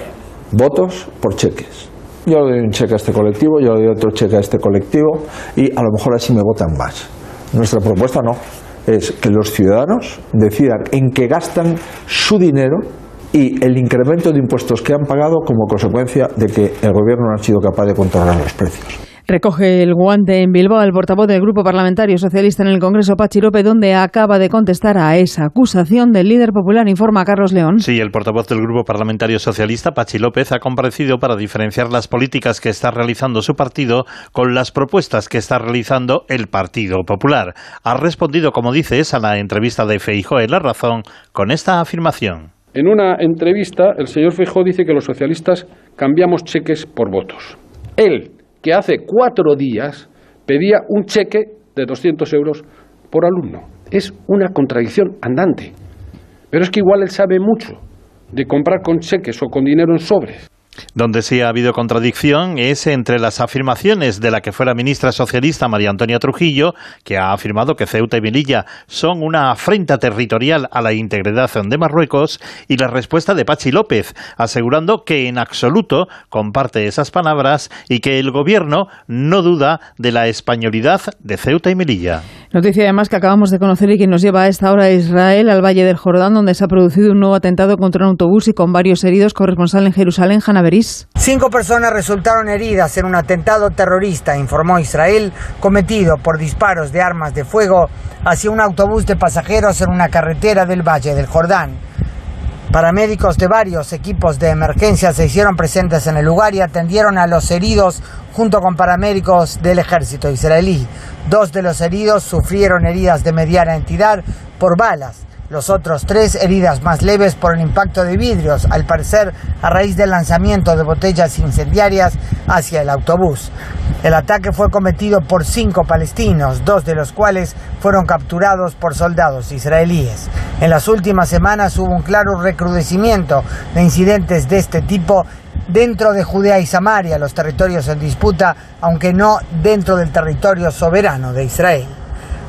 votos por cheques. Yo le doy un cheque a este colectivo, yo le doy otro cheque a este colectivo y a lo mejor así me votan más. Nuestra propuesta no es que los ciudadanos decidan en qué gastan su dinero y el incremento de impuestos que han pagado como consecuencia de que el gobierno no ha sido capaz de controlar los precios. Recoge el guante en Bilbao el portavoz del Grupo Parlamentario Socialista en el Congreso, Pachi López, donde acaba de contestar a esa acusación del líder popular, informa Carlos León. Sí, el portavoz del Grupo Parlamentario Socialista, Pachi López, ha comparecido para diferenciar las políticas que está realizando su partido con las propuestas que está realizando el Partido Popular. Ha respondido, como dices, a la entrevista de Feijóo en La Razón con esta afirmación. En una entrevista, el señor Feijóo dice que los socialistas cambiamos cheques por votos. Él que hace cuatro días pedía un cheque de 200 euros por alumno. Es una contradicción andante. Pero es que igual él sabe mucho de comprar con cheques o con dinero en sobres. Donde sí ha habido contradicción es entre las afirmaciones de la que fue la ministra socialista María Antonia Trujillo, que ha afirmado que Ceuta y Melilla son una afrenta territorial a la integridad de Marruecos, y la respuesta de Pachi López, asegurando que en absoluto comparte esas palabras y que el gobierno no duda de la españolidad de Ceuta y Melilla. Noticia además que acabamos de conocer y que nos lleva a esta hora a Israel, al Valle del Jordán, donde se ha producido un nuevo atentado contra un autobús y con varios heridos. Corresponsal en Jerusalén, Hanna Beris. Cinco personas resultaron heridas en un atentado terrorista, informó Israel, cometido por disparos de armas de fuego hacia un autobús de pasajeros en una carretera del Valle del Jordán. Paramédicos de varios equipos de emergencia se hicieron presentes en el lugar y atendieron a los heridos junto con paramédicos del ejército israelí. Dos de los heridos sufrieron heridas de mediana entidad por balas. Los otros tres heridas más leves por el impacto de vidrios, al parecer a raíz del lanzamiento de botellas incendiarias hacia el autobús. El ataque fue cometido por cinco palestinos, dos de los cuales fueron capturados por soldados israelíes. En las últimas semanas hubo un claro recrudecimiento de incidentes de este tipo dentro de Judea y Samaria, los territorios en disputa, aunque no dentro del territorio soberano de Israel.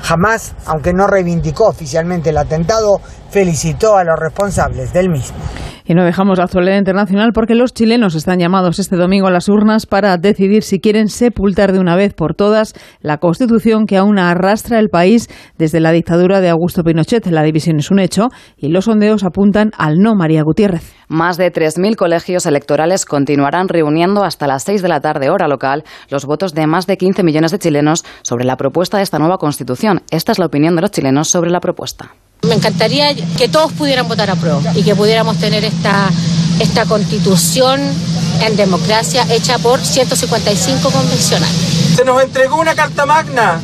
Jamás, aunque no reivindicó oficialmente el atentado, felicitó a los responsables del mismo. Y no dejamos la actualidad internacional porque los chilenos están llamados este domingo a las urnas para decidir si quieren sepultar de una vez por todas la constitución que aún arrastra el país desde la dictadura de Augusto Pinochet. La división es un hecho y los sondeos apuntan al no María Gutiérrez. Más de 3.000 colegios electorales continuarán reuniendo hasta las 6 de la tarde hora local los votos de más de 15 millones de chilenos sobre la propuesta de esta nueva constitución. Esta es la opinión de los chilenos sobre la propuesta. Me encantaría que todos pudieran votar a prueba y que pudiéramos tener esta, esta constitución en democracia hecha por 155 convencionales. Se nos entregó una carta magna,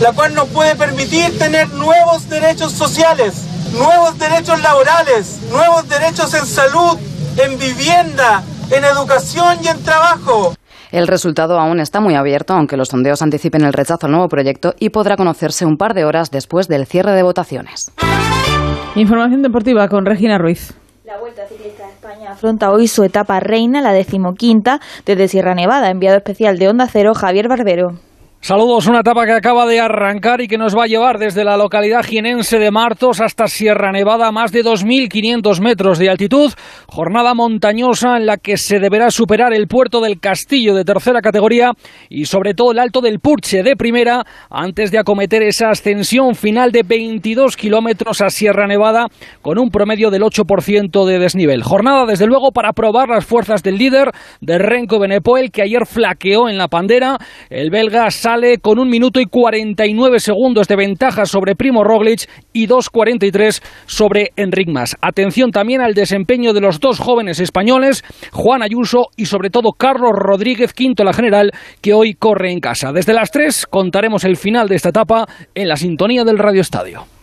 la cual nos puede permitir tener nuevos derechos sociales, nuevos derechos laborales, nuevos derechos en salud, en vivienda, en educación y en trabajo. El resultado aún está muy abierto, aunque los sondeos anticipen el rechazo al nuevo proyecto y podrá conocerse un par de horas después del cierre de votaciones. Información deportiva con Regina Ruiz. La Vuelta Ciclista de España afronta hoy su etapa reina, la decimoquinta, desde Sierra Nevada. Enviado especial de Onda Cero, Javier Barbero. Saludos, una etapa que acaba de arrancar y que nos va a llevar desde la localidad jienense de Martos hasta Sierra Nevada, más de 2.500 metros de altitud. Jornada montañosa en la que se deberá superar el puerto del Castillo de tercera categoría y sobre todo el alto del Purche de primera antes de acometer esa ascensión final de 22 kilómetros a Sierra Nevada con un promedio del 8% de desnivel. Jornada, desde luego, para probar las fuerzas del líder de Renko Benepoel que ayer flaqueó en la pandera. El belga sale con un minuto y 49 segundos de ventaja sobre Primo Roglic y 2.43 sobre Enric Mas. Atención también al desempeño de los dos jóvenes españoles, Juan Ayuso y sobre todo Carlos Rodríguez, quinto la general, que hoy corre en casa. Desde las 3 contaremos el final de esta etapa en la sintonía del Radio Estadio.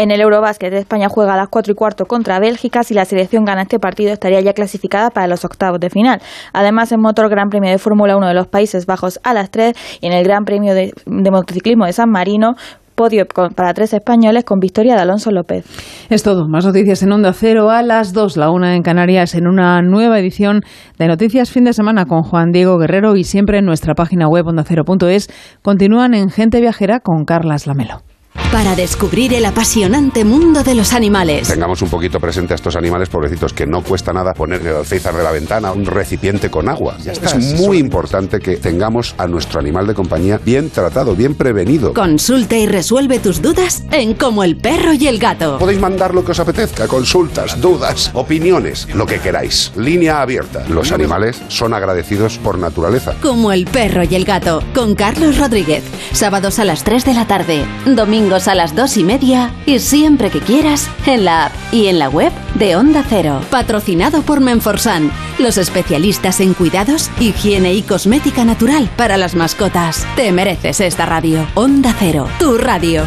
En el Eurobásquet, España juega a las 4 y cuarto contra Bélgica. Si la selección gana este partido, estaría ya clasificada para los octavos de final. Además, en motor Gran Premio de Fórmula 1 de los Países Bajos a las 3 y en el Gran Premio de, motociclismo de San Marino, podio para tres españoles con victoria de Alonso López. Es todo. Más noticias en Onda Cero a las 2, la una en Canarias, en una nueva edición de Noticias Fin de Semana con Juan Diego Guerrero y siempre en nuestra página web ondacero.es. Continúan en Gente Viajera con Carlas Lamelo para descubrir el apasionante mundo de los animales. Tengamos un poquito presente a estos animales pobrecitos que no cuesta nada poner el alféizar de la ventana, un recipiente con agua. es muy importante que tengamos a nuestro animal de compañía bien tratado, bien prevenido. Consulta y resuelve tus dudas en Como el perro y el gato. Podéis mandar lo que os apetezca, consultas, dudas, opiniones, lo que queráis. Línea abierta. Los animales son agradecidos por naturaleza. Como el perro y el gato, con Carlos Rodríguez. Sábados a las 3 de la tarde, a las dos y media y siempre que quieras en la app y en la web de Onda Cero. Patrocinado por Menforsan, los especialistas en cuidados, higiene y cosmética natural para las mascotas. Te mereces esta radio. Onda Cero, tu radio.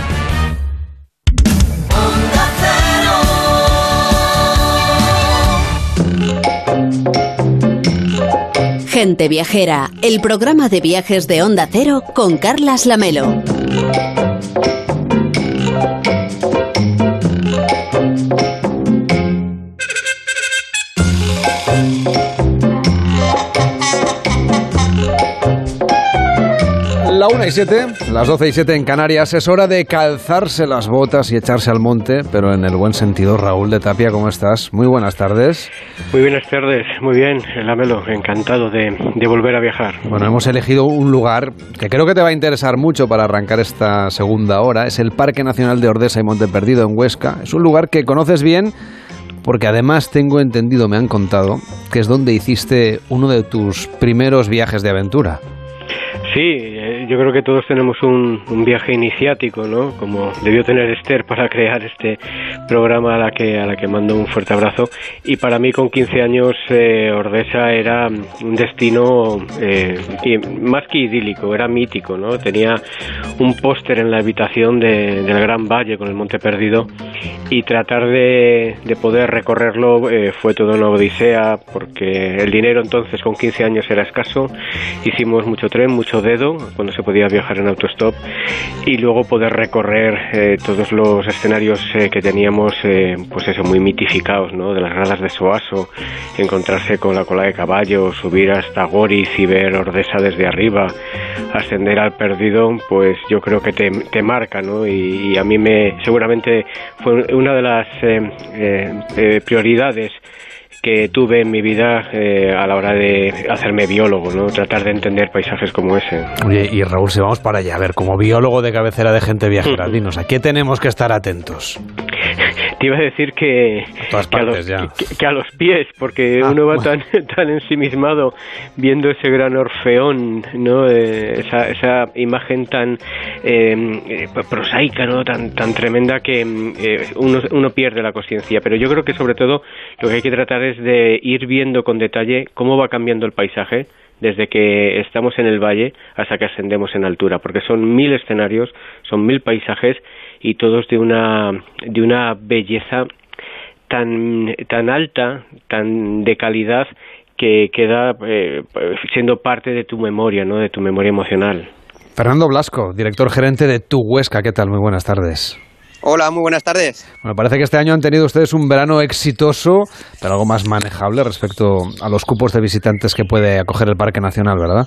Gente Viajera, el programa de viajes de Onda Cero con Carlas Lamelo. La 1 y 7, las 12 y 7 en Canarias, es hora de calzarse las botas y echarse al monte, pero en el buen sentido. Raúl de Tapia, ¿cómo estás? Muy buenas tardes. Muy buenas tardes, muy bien, Lamelo, encantado de, de volver a viajar. Bueno, hemos elegido un lugar que creo que te va a interesar mucho para arrancar esta segunda hora. Es el Parque Nacional de Ordesa y Monte Perdido en Huesca. Es un lugar que conoces bien porque además tengo entendido, me han contado, que es donde hiciste uno de tus primeros viajes de aventura. Sí, eh, yo creo que todos tenemos un, un, viaje iniciático, ¿no? Como debió tener Esther para crear este programa a la que a la que mando un fuerte abrazo. Y para mí con 15 años eh, Ordesa era un destino eh, más que idílico, era mítico, ¿no? Tenía un póster en la habitación de, del Gran Valle con el Monte Perdido y tratar de, de poder recorrerlo eh, fue toda una odisea porque el dinero entonces con 15 años era escaso. Hicimos mucho tren, dedo cuando se podía viajar en autostop y luego poder recorrer eh, todos los escenarios eh, que teníamos eh, pues eso muy mitificados ¿no? de las gradas de Soaso encontrarse con la cola de caballo subir hasta Goriz y ver Ordesa desde arriba ascender al perdido pues yo creo que te, te marca ¿no? y, y, a mí me seguramente fue una de las prioridades que tuve en mi vida eh, a la hora de hacerme biólogo, ¿no? Tratar de entender paisajes como ese. Oye, y Raúl, si vamos para allá, a ver, como biólogo de cabecera de gente viajera, dinos, ¿a qué tenemos que estar atentos? Te iba a decir que, que, a, los, que, a los pies, porque Ah, uno va bueno. tan, tan ensimismado viendo ese gran orfeón, ¿no? Eh, esa, esa imagen tan eh, eh, prosaica, ¿no? Tan, tan tremenda que mm, eh, uno, uno pierde la conciencia. Pero yo creo que sobre todo lo que hay que tratar es de ir viendo con detalle cómo va cambiando el paisaje desde que estamos en el valle hasta que ascendemos en altura, porque son mil escenarios, son mil paisajes y todos de una de una belleza tan tan alta, tan de calidad que queda eh, siendo parte de tu memoria, ¿no? De tu memoria emocional. Fernando Blasco, director gerente de Tu Huesca, ¿qué tal? Muy buenas tardes. Hola, muy buenas tardes. Bueno, parece que este año han tenido ustedes un verano exitoso, pero algo más manejable respecto a los cupos de visitantes que puede acoger el Parque Nacional, ¿verdad?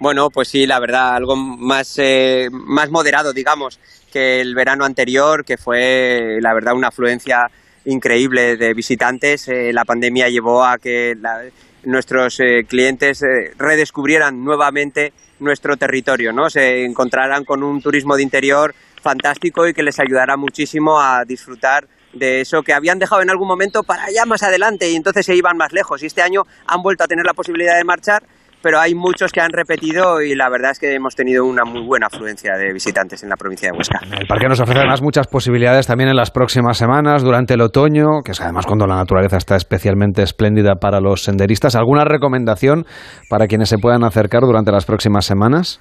Bueno, pues sí, la verdad, algo más, eh, más moderado, digamos, que el verano anterior, que fue, la verdad, una afluencia increíble de visitantes. Eh, la pandemia llevó a que la- nuestros eh, clientes eh, redescubrieran nuevamente nuestro territorio, ¿no? Se encontraran con un turismo de interior fantástico y que les ayudará muchísimo a disfrutar de eso que habían dejado en algún momento para allá más adelante y entonces se iban más lejos. Y este año han vuelto a tener la posibilidad de marchar, pero hay muchos que han repetido y la verdad es que hemos tenido una muy buena afluencia de visitantes en la provincia de Huesca. El parque nos ofrece además muchas posibilidades también en las próximas semanas, durante el otoño, que es además cuando la naturaleza está especialmente espléndida para los senderistas. ¿Alguna recomendación para quienes se puedan acercar durante las próximas semanas?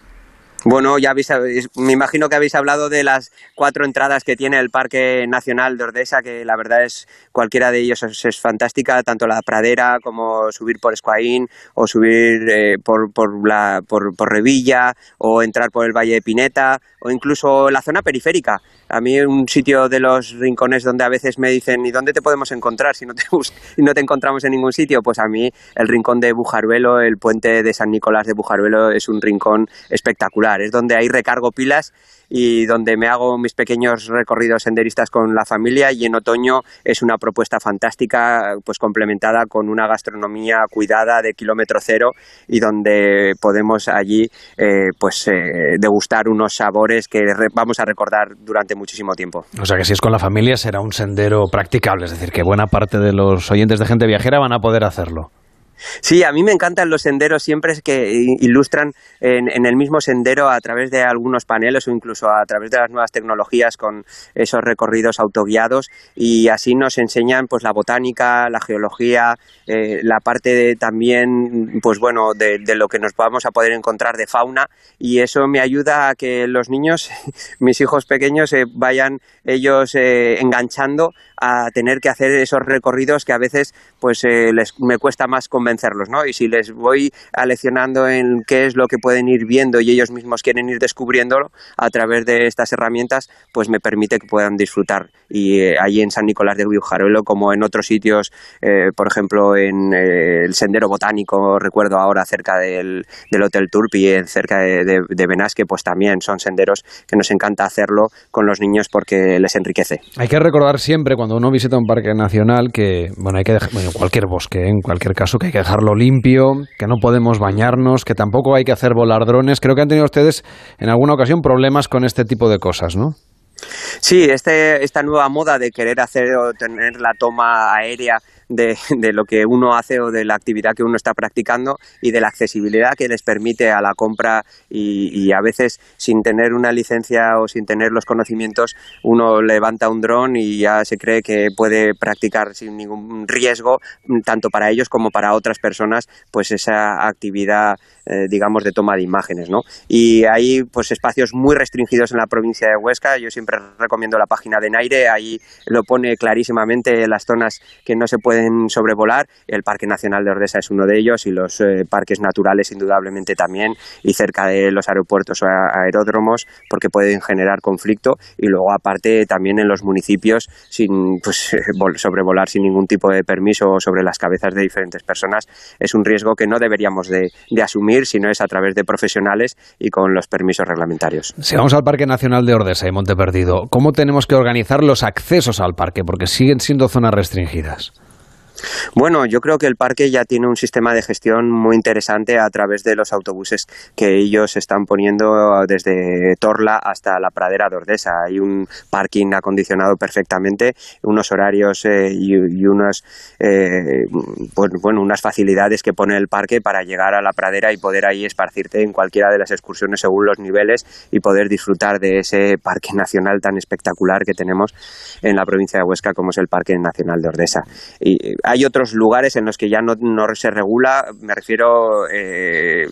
Bueno, ya habéis, me imagino que habéis hablado de las cuatro entradas que tiene el Parque Nacional de Ordesa, que la verdad es cualquiera de ellos es, fantástica, tanto la pradera como subir por Escuaín o subir eh, por, la, por, por Revilla o entrar por el Valle de Pineta o incluso la zona periférica. A mí un sitio de los rincones donde a veces me dicen ¿y dónde te podemos encontrar si no te, no te encontramos en ningún sitio? Pues a mí el rincón de Bujaruelo, el puente de San Nicolás de Bujaruelo es un rincón espectacular. Es donde ahí recargo pilas y donde me hago mis pequeños recorridos senderistas con la familia y en otoño es una propuesta fantástica pues complementada con una gastronomía cuidada de kilómetro cero y donde podemos allí eh, pues eh, degustar unos sabores que vamos a recordar durante muchísimo tiempo. O sea que si es con la familia será un sendero practicable, es decir, que buena parte de los oyentes de gente viajera van a poder hacerlo. Sí, a mí me encantan los senderos siempre que ilustran en, el mismo sendero a través de algunos paneles o incluso a través de las nuevas tecnologías con esos recorridos autoguiados y así nos enseñan pues la botánica, la geología, eh, la parte de, también pues bueno de, lo que nos vamos a poder encontrar de fauna y eso me ayuda a que los niños, mis hijos pequeños, se vayan ellos eh, enganchando a tener que hacer esos recorridos que a veces pues eh, les me cuesta más convencerlos, ¿no? Y si les voy aleccionando en qué es lo que pueden ir viendo y ellos mismos quieren ir descubriéndolo a través de estas herramientas, pues me permite que puedan disfrutar. Y eh, ahí en San Nicolás de Bujaruelo, como en otros sitios, eh, por ejemplo en eh, el Sendero Botánico, recuerdo ahora cerca del, del Hotel Turpi, en cerca de, de, de Benasque, pues también son senderos que nos encanta hacerlo con los niños porque les enriquece. Hay que recordar siempre cuando uno visita un parque nacional que, bueno, hay que dejar, bueno, cualquier bosque, ¿eh? en cualquier caso, que hay que dejarlo limpio, que no podemos bañarnos, que tampoco hay que hacer volar drones. Creo que han tenido ustedes en alguna ocasión problemas con este tipo de cosas, ¿no? Sí, este, esta nueva moda de querer hacer o tener la toma aérea de, de, lo que uno hace o de la actividad que uno está practicando y de la accesibilidad que les permite a la compra y, y a veces sin tener una licencia o sin tener los conocimientos uno levanta un dron y ya se cree que puede practicar sin ningún riesgo tanto para ellos como para otras personas pues esa actividad eh, digamos de toma de imágenes ¿no? y hay pues espacios muy restringidos en la provincia de Huesca. Yo siempre recomiendo la página de Naire. Ahí lo pone clarísimamente las zonas que no se pueden sobrevolar. El Parque Nacional de Ordesa es uno de ellos y los eh, parques naturales indudablemente también. Y cerca de los aeropuertos o aeródromos porque pueden generar conflicto. Y luego aparte también en los municipios sin pues sobrevolar sin ningún tipo de permiso sobre las cabezas de diferentes personas es un riesgo que no deberíamos de, de asumir sino es a través de profesionales y con los permisos reglamentarios. Si vamos al Parque Nacional de Ordesa y Monte Perdido, ¿cómo tenemos que organizar los accesos al parque? Porque siguen siendo zonas restringidas. Bueno, yo creo que el parque ya tiene un sistema de gestión muy interesante a través de los autobuses que ellos están poniendo desde Torla hasta la pradera de Ordesa. Hay un parking acondicionado perfectamente, unos horarios eh, y, unos, eh, bueno, unas facilidades que pone el parque para llegar a la pradera y poder ahí esparcirte en cualquiera de las excursiones según los niveles y poder disfrutar de ese parque nacional tan espectacular que tenemos en la provincia de Huesca como es el Parque Nacional de Ordesa. Y hay otros lugares en los que ya no, no se regula, me refiero eh,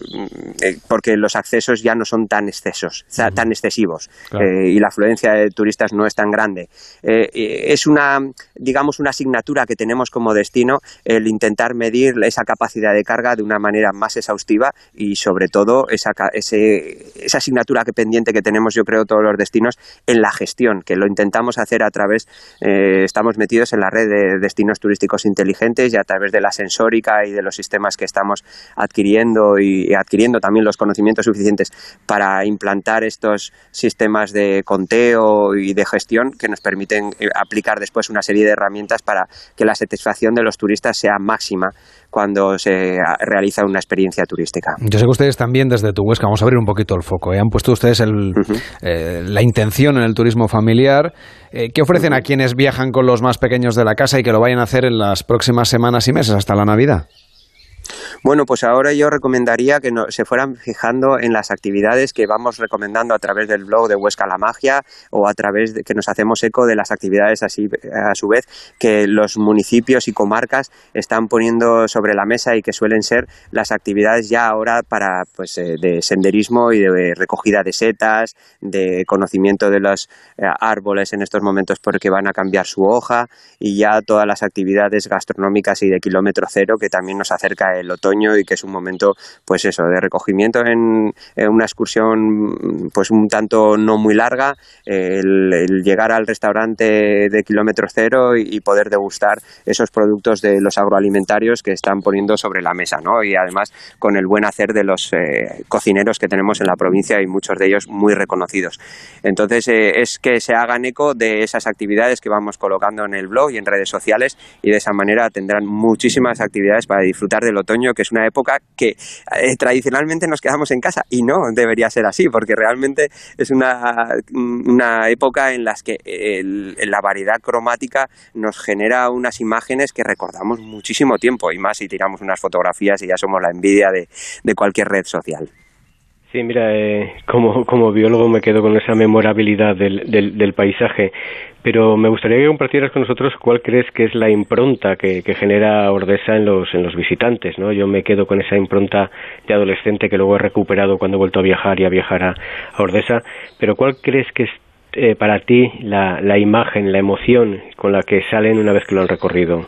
eh, porque los accesos ya no son tan excesos, uh -huh. tan excesivos claro. eh, y la afluencia de turistas no es tan grande. Es una, digamos, una asignatura que tenemos como destino el intentar medir esa capacidad de carga de una manera más exhaustiva y sobre todo esa, ese, esa asignatura que pendiente que tenemos yo creo todos los destinos en la gestión, que lo intentamos hacer a través, estamos metidos en la red de destinos turísticos inteligentes y a través de la sensórica y de los sistemas que estamos adquiriendo y, y adquiriendo también los conocimientos suficientes para implantar estos sistemas de conteo y de gestión que nos permiten eh, aplicar después una serie de herramientas para que la satisfacción de los turistas sea máxima cuando se realiza una experiencia turística. Yo sé que ustedes también desde tu Huesca, vamos a abrir un poquito el foco, ¿eh? han puesto ustedes el, uh -huh. eh, la intención en el turismo familiar. Eh, ¿Qué ofrecen uh -huh. a quienes viajan con los más pequeños de la casa y que lo vayan a hacer en las próximas semanas y meses hasta la Navidad? Bueno, pues ahora yo recomendaría que no, se fueran fijando en las actividades que vamos recomendando a través del blog de Huesca la Magia o a través de que nos hacemos eco de las actividades así a su vez que los municipios y comarcas están poniendo sobre la mesa y que suelen ser las actividades ya ahora para pues eh, de senderismo y de recogida de setas, de conocimiento de los eh, árboles en estos momentos porque van a cambiar su hoja y ya todas las actividades gastronómicas y de kilómetro cero que también nos acerca el otoño y que es un momento, pues eso, de recogimiento en, una excursión, pues un tanto no muy larga, el, llegar al restaurante de kilómetro cero y, y, poder degustar esos productos de los agroalimentarios que están poniendo sobre la mesa, ¿no? Y además con el buen hacer de los eh, cocineros que tenemos en la provincia y muchos de ellos muy reconocidos. Entonces eh, es que se hagan eco de esas actividades que vamos colocando en el blog y en redes sociales y de esa manera tendrán muchísimas actividades para disfrutar del otoño, que es una época que eh, tradicionalmente nos quedamos en casa y no debería ser así, porque realmente es una, una época en las que la variedad cromática nos genera unas imágenes que recordamos muchísimo tiempo y más si tiramos unas fotografías y ya somos la envidia de, de cualquier red social. Sí, mira, eh, como, como biólogo me quedo con esa memorabilidad del, del, paisaje, pero me gustaría que compartieras con nosotros cuál crees que es la impronta que, que, genera Ordesa en los, en los visitantes, ¿no? Yo me quedo con esa impronta de adolescente que luego he recuperado cuando he vuelto a viajar y a viajar a, a Ordesa, pero ¿cuál crees que es eh, para ti la, la imagen, la emoción con la que salen una vez que lo han recorrido?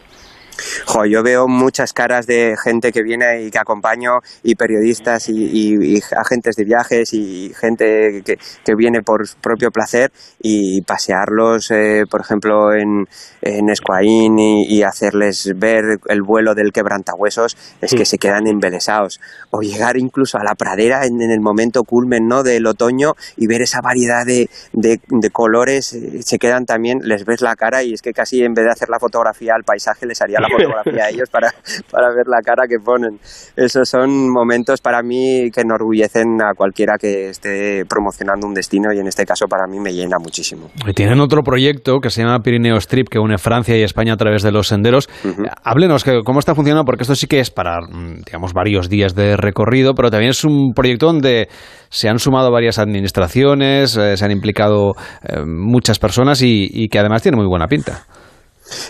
Jo, yo veo muchas caras de gente que viene y que acompaño y periodistas y, y, y agentes de viajes y gente que, que, viene por propio placer y pasearlos, eh, por ejemplo, en, en Escuaín y, y, hacerles ver el vuelo del quebrantahuesos es sí. que se quedan embelesados. O llegar incluso a la pradera en, en, el momento culmen ¿no? del otoño y ver esa variedad de, de, de colores, eh, se quedan también, les ves la cara y es que casi en vez de hacer la fotografía al paisaje les haría la fotografía a ellos para, para ver la cara que ponen. Esos son momentos para mí que enorgullecen a cualquiera que esté promocionando un destino y en este caso para mí me llena muchísimo. Y tienen otro proyecto que se llama Pirineo Strip que une Francia y España a través de los senderos. Uh -huh. Háblenos cómo está funcionando porque esto sí que es para, digamos, varios días de recorrido, pero también es un proyecto donde se han sumado varias administraciones, eh, se han implicado eh, muchas personas y, y que además tiene muy buena pinta.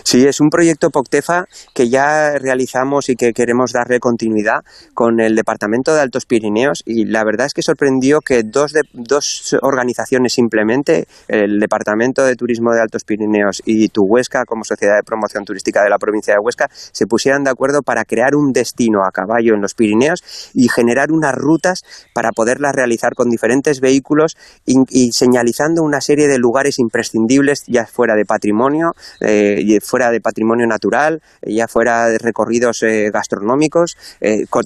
Sí, es un proyecto POCTEFA que ya realizamos y que queremos darle continuidad con el Departamento de Altos Pirineos y la verdad es que sorprendió que dos, de, dos organizaciones simplemente, el Departamento de Turismo de Altos Pirineos y Tu Huesca como Sociedad de Promoción Turística de la provincia de Huesca, se pusieran de acuerdo para crear un destino a caballo en los Pirineos y generar unas rutas para poderlas realizar con diferentes vehículos y, señalizando una serie de lugares imprescindibles ya fuera de patrimonio, eh, fuera de patrimonio natural, ya fuera de recorridos gastronómicos,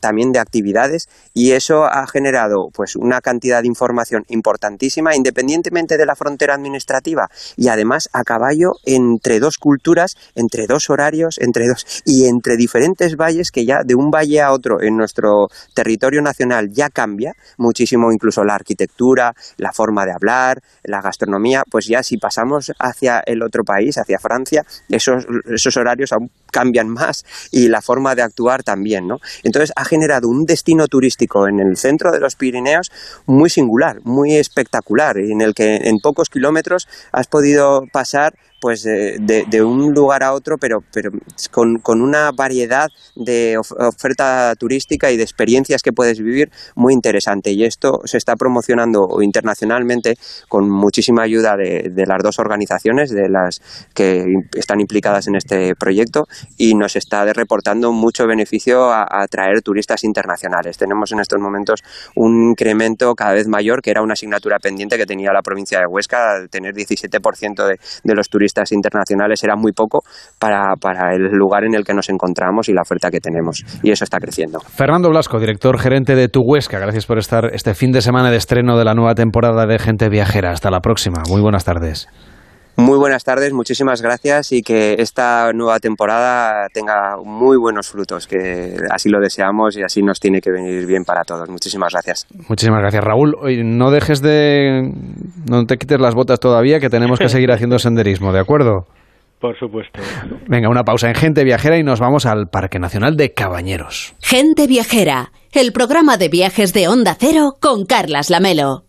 también de actividades, y eso ha generado pues una cantidad de información importantísima, independientemente de la frontera administrativa, y además a caballo entre dos culturas, entre dos horarios, entre dos y entre diferentes valles que ya de un valle a otro en nuestro territorio nacional ya cambia muchísimo, incluso la arquitectura, la forma de hablar, la gastronomía, pues ya si pasamos hacia el otro país, hacia Francia, esos, esos horarios aún cambian más y la forma de actuar también, ¿no? Entonces ha generado un destino turístico en el centro de los Pirineos muy singular, muy espectacular, en el que en pocos kilómetros has podido pasar pues de, un lugar a otro, pero, pero con, con una variedad de oferta turística y de experiencias que puedes vivir muy interesante. Y esto se está promocionando internacionalmente con muchísima ayuda de, las dos organizaciones, de las que están implicadas en este proyecto, y nos está reportando mucho beneficio a, atraer turistas internacionales. Tenemos en estos momentos un incremento cada vez mayor, que era una asignatura pendiente que tenía la provincia de Huesca, tener 17% de, de los turistas internacionales era muy poco para, para el lugar en el que nos encontramos y la oferta que tenemos. Y eso está creciendo. Fernando Blasco, director gerente de Tu Huesca, gracias por estar este fin de semana de estreno de la nueva temporada de Gente Viajera. Hasta la próxima. Muy buenas tardes. Muy buenas tardes, muchísimas gracias y que esta nueva temporada tenga muy buenos frutos, que así lo deseamos y así nos tiene que venir bien para todos. Muchísimas gracias. Muchísimas gracias, Raúl. No dejes de... no te quites las botas todavía, que tenemos que seguir haciendo senderismo, ¿de acuerdo? Por supuesto. Venga, una pausa en Gente Viajera y nos vamos al Parque Nacional de Cabañeros. Gente Viajera, el programa de viajes de Onda Cero con Carlas Lamelo.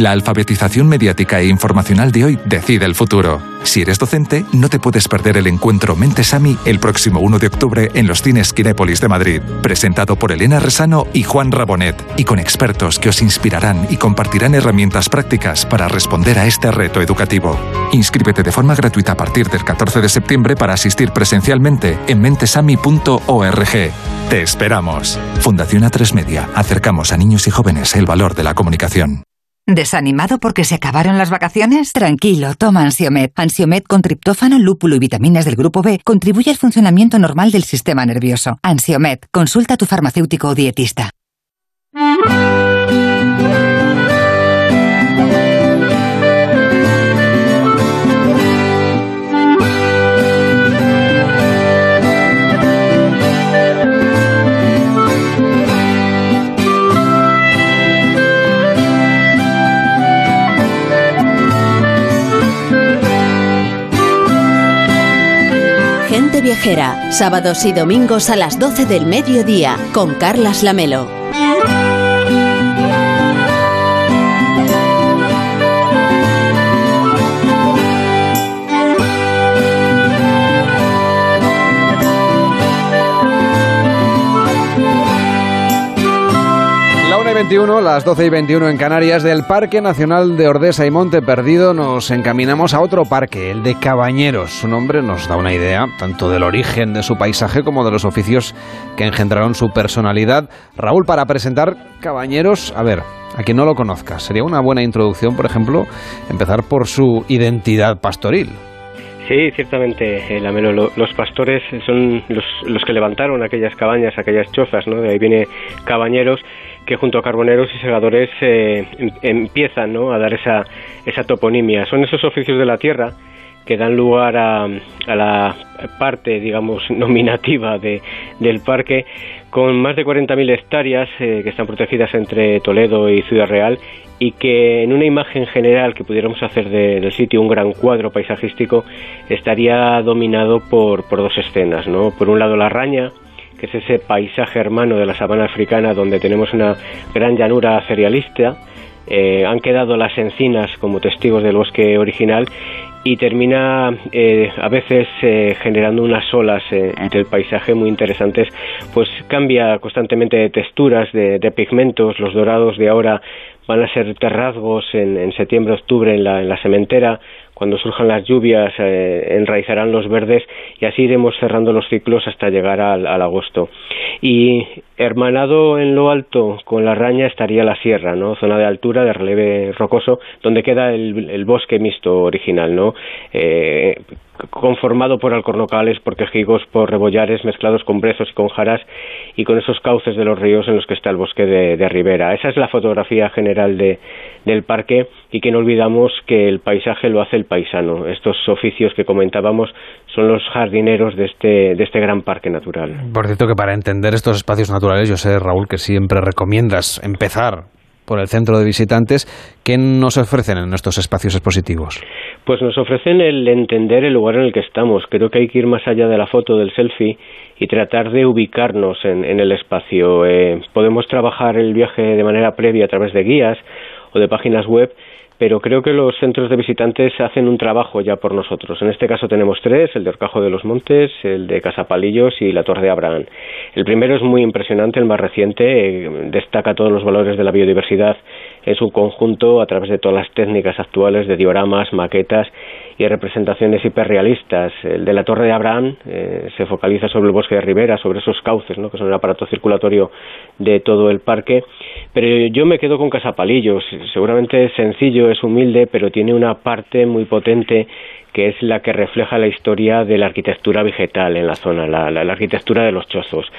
La alfabetización mediática e informacional de hoy decide el futuro. Si eres docente, no te puedes perder el encuentro Mentesami el próximo 1 de octubre en los cines Kinépolis de Madrid, presentado por Elena Resano y Juan Rabonet, y con expertos que os inspirarán y compartirán herramientas prácticas para responder a este reto educativo. Inscríbete de forma gratuita a partir del 14 de septiembre para asistir presencialmente en mentesami.org. Te esperamos. Fundación A3 Media. Acercamos a niños y jóvenes el valor de la comunicación. ¿Desanimado porque se acabaron las vacaciones? Tranquilo, toma Ansiomet. Ansiomet con triptófano, lúpulo y vitaminas del grupo B contribuye al funcionamiento normal del sistema nervioso. Ansiomet, consulta a tu farmacéutico o dietista. Sábados y domingos a las 12 del mediodía, con Carlas Lamelo. 21, las 12 y 21 en Canarias, del Parque Nacional de Ordesa y Monte Perdido, nos encaminamos a otro parque, el de Cabañeros. Su nombre nos da una idea tanto del origen de su paisaje como de los oficios que engendraron su personalidad. Raúl, para presentar Cabañeros, a ver, a quien no lo conozca, sería una buena introducción, por ejemplo, empezar por su identidad pastoril. Sí, ciertamente, eh, los pastores son los, los que levantaron aquellas cabañas, aquellas chozas, ¿no? De ahí viene Cabañeros, que junto a carboneros y segadores eh, em- empiezan ¿no? a dar esa, esa toponimia. Son esos oficios de la tierra que dan lugar a, a la parte, digamos, nominativa de, del parque, con más de 40.000 hectáreas eh, que están protegidas entre Toledo y Ciudad Real y que en una imagen general que pudiéramos hacer de- del sitio, un gran cuadro paisajístico, estaría dominado por, por dos escenas, ¿no? Por un lado la raña, que es ese paisaje hermano de la sabana africana donde tenemos una gran llanura cerealista, eh, han quedado las encinas como testigos del bosque original y termina eh, a veces eh, generando unas olas eh, del paisaje muy interesantes, pues cambia constantemente de texturas, de, de pigmentos, los dorados de ahora van a ser terrazgos en, en septiembre, octubre en la, en la sementera, cuando surjan las lluvias eh, enraizarán los verdes y así iremos cerrando los ciclos hasta llegar al, al agosto. Y hermanado en lo alto con la raña estaría la sierra, ¿no? Zona de altura, de relieve rocoso, donde queda el, bosque mixto original, ¿no? Eh, conformado por alcornocales, por quejigos, por rebollares mezclados con brezos y con jaras y con esos cauces de los ríos en los que está el bosque de, Ribera. Esa es la fotografía general de, del parque y que no olvidamos que el paisaje lo hace el paisano. Estos oficios que comentábamos son los jardineros de este, de este gran parque natural. Por cierto que para entender estos espacios naturales, yo sé, Raúl, que siempre recomiendas empezar por el centro de visitantes, ¿qué nos ofrecen en estos espacios expositivos? Pues nos ofrecen el entender el lugar en el que estamos. Creo que hay que ir más allá de la foto, del selfie, y tratar de ubicarnos en, el espacio. Eh, podemos trabajar el viaje de manera previa a través de guías o de páginas web pero creo que los centros de visitantes hacen un trabajo ya por nosotros. En este caso tenemos tres, el de Orcajo de los Montes, el de Casapalillos y la Torre de Abraham. El primero es muy impresionante, el más reciente, eh, destaca todos los valores de la biodiversidad en su conjunto a través de todas las técnicas actuales de dioramas, maquetas y representaciones hiperrealistas. El de la Torre de Abraham eh, se focaliza sobre el bosque de Ribera, sobre esos cauces, ¿no? que son el aparato circulatorio de todo el parque. Pero yo me quedo con Casapalillos. Seguramente es sencillo, es humilde, pero tiene una parte muy potente que es la que refleja la historia de la arquitectura vegetal en la zona, la, arquitectura de los chozos.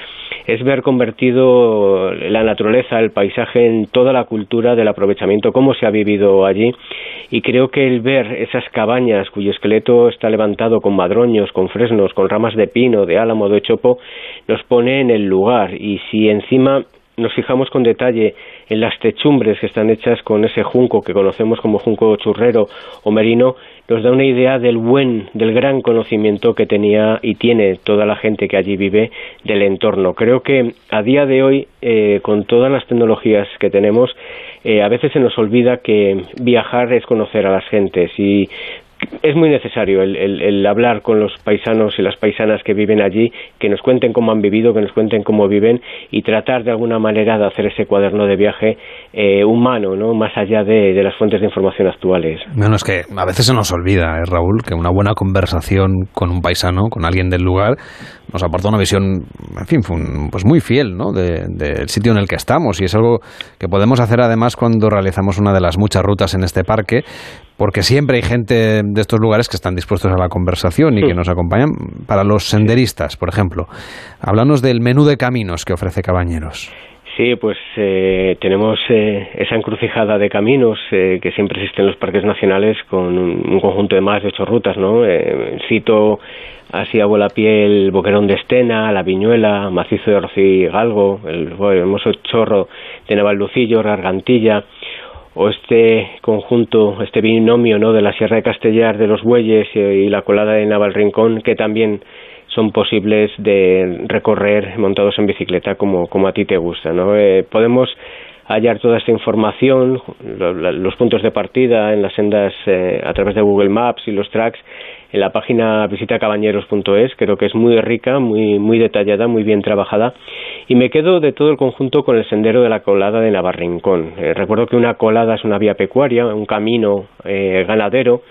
Es ver convertido la naturaleza, el paisaje en toda la cultura del aprovechamiento, cómo se ha vivido allí. Y creo que el ver esas cabañas cuyo esqueleto está levantado con madroños, con fresnos, con ramas de pino, de álamo, de chopo, nos pone en el lugar. Y si encima nos fijamos con detalle en las techumbres que están hechas con ese junco que conocemos como junco churrero o merino, nos da una idea del buen, del gran conocimiento que tenía y tiene toda la gente que allí vive del entorno. Creo que a día de hoy, eh, con todas las tecnologías que tenemos, eh, a veces se nos olvida que viajar es conocer a las gentes y es muy necesario el, hablar con los paisanos y las paisanas que viven allí, que nos cuenten cómo han vivido, que nos cuenten cómo viven y tratar de alguna manera de hacer ese cuaderno de viaje eh, humano, ¿no? más allá de, las fuentes de información actuales. Bueno, es que a veces se nos olvida, ¿eh, Raúl, que una buena conversación con un paisano, con alguien del lugar, nos aporta una visión, en fin, pues muy fiel ¿no? del sitio en el que estamos y es algo que podemos hacer además cuando realizamos una de las muchas rutas en este parque, porque siempre hay gente de estos lugares que están dispuestos a la conversación y que nos acompañan. Para los senderistas, por ejemplo, háblanos del menú de caminos que ofrece Cabañeros. Sí, pues eh, tenemos eh, esa encrucijada de caminos eh, que siempre existen en los parques nacionales con un, conjunto de más de ocho rutas, ¿no? cito así a vuela pie el Boquerón de Estena, la Viñuela, Macizo de Orcí Galgo, el, hermoso chorro de Navallucillo, Gargantilla, o este conjunto, este binomio ¿no? de la Sierra de Castellar, de los Bueyes y, la colada de Navalrincón, que también son posibles de recorrer montados en bicicleta como, como a ti te gusta. ¿no? Eh, podemos hallar toda esta información, los puntos de partida en las sendas eh, a través de Google Maps y los tracks en la página visitacabañeros.es, creo que es muy rica, muy, muy detallada, muy bien trabajada. Y me quedo de todo el conjunto con el sendero de la colada de Navarrincón. Eh, recuerdo que una colada es una vía pecuaria, un camino eh, ganadero,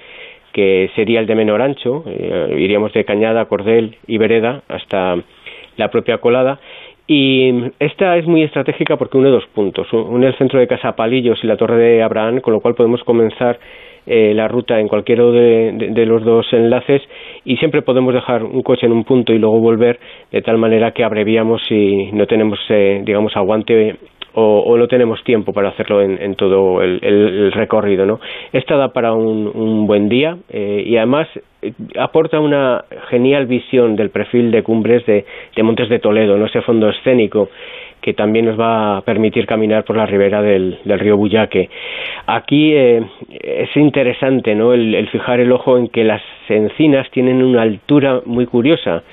que sería el de menor ancho, eh, iríamos de Cañada, Cordel y Vereda hasta la propia colada. Y esta es muy estratégica porque une dos puntos, une el centro de Casa Palillos y la Torre de Abraham, con lo cual podemos comenzar eh, la ruta en cualquiera de, los dos enlaces y siempre podemos dejar un coche en un punto y luego volver de tal manera que abreviamos y no tenemos, eh, digamos, aguante o, no tenemos tiempo para hacerlo en, todo el, recorrido. ¿no? Esta da para un, buen día eh, y además aporta una genial visión del perfil de cumbres de, Montes de Toledo, ¿no? ese fondo escénico que también nos va a permitir caminar por la ribera del, río Buyaque. Aquí eh, es interesante ¿no? El, fijar el ojo en que las encinas tienen una altura muy curiosa,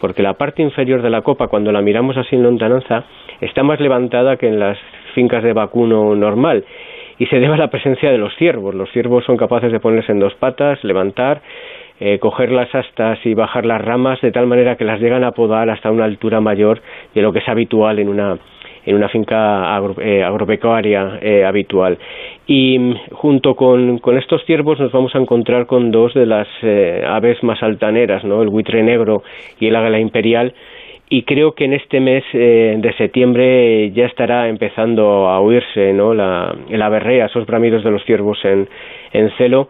porque la parte inferior de la copa, cuando la miramos así en lontananza, está más levantada que en las fincas de vacuno normal y se debe a la presencia de los ciervos. Los ciervos son capaces de ponerse en dos patas, levantar, eh, coger las astas y bajar las ramas de tal manera que las llegan a podar hasta una altura mayor de lo que es habitual en una en una finca eh, agropecuaria eh, habitual. Y mm, junto con, con, estos ciervos nos vamos a encontrar con dos de las aves más altaneras, ¿no? el buitre negro y el águila imperial, y creo que en este mes de septiembre ya estará empezando a oírse ¿no? la, berrea, esos bramidos de los ciervos en, en celo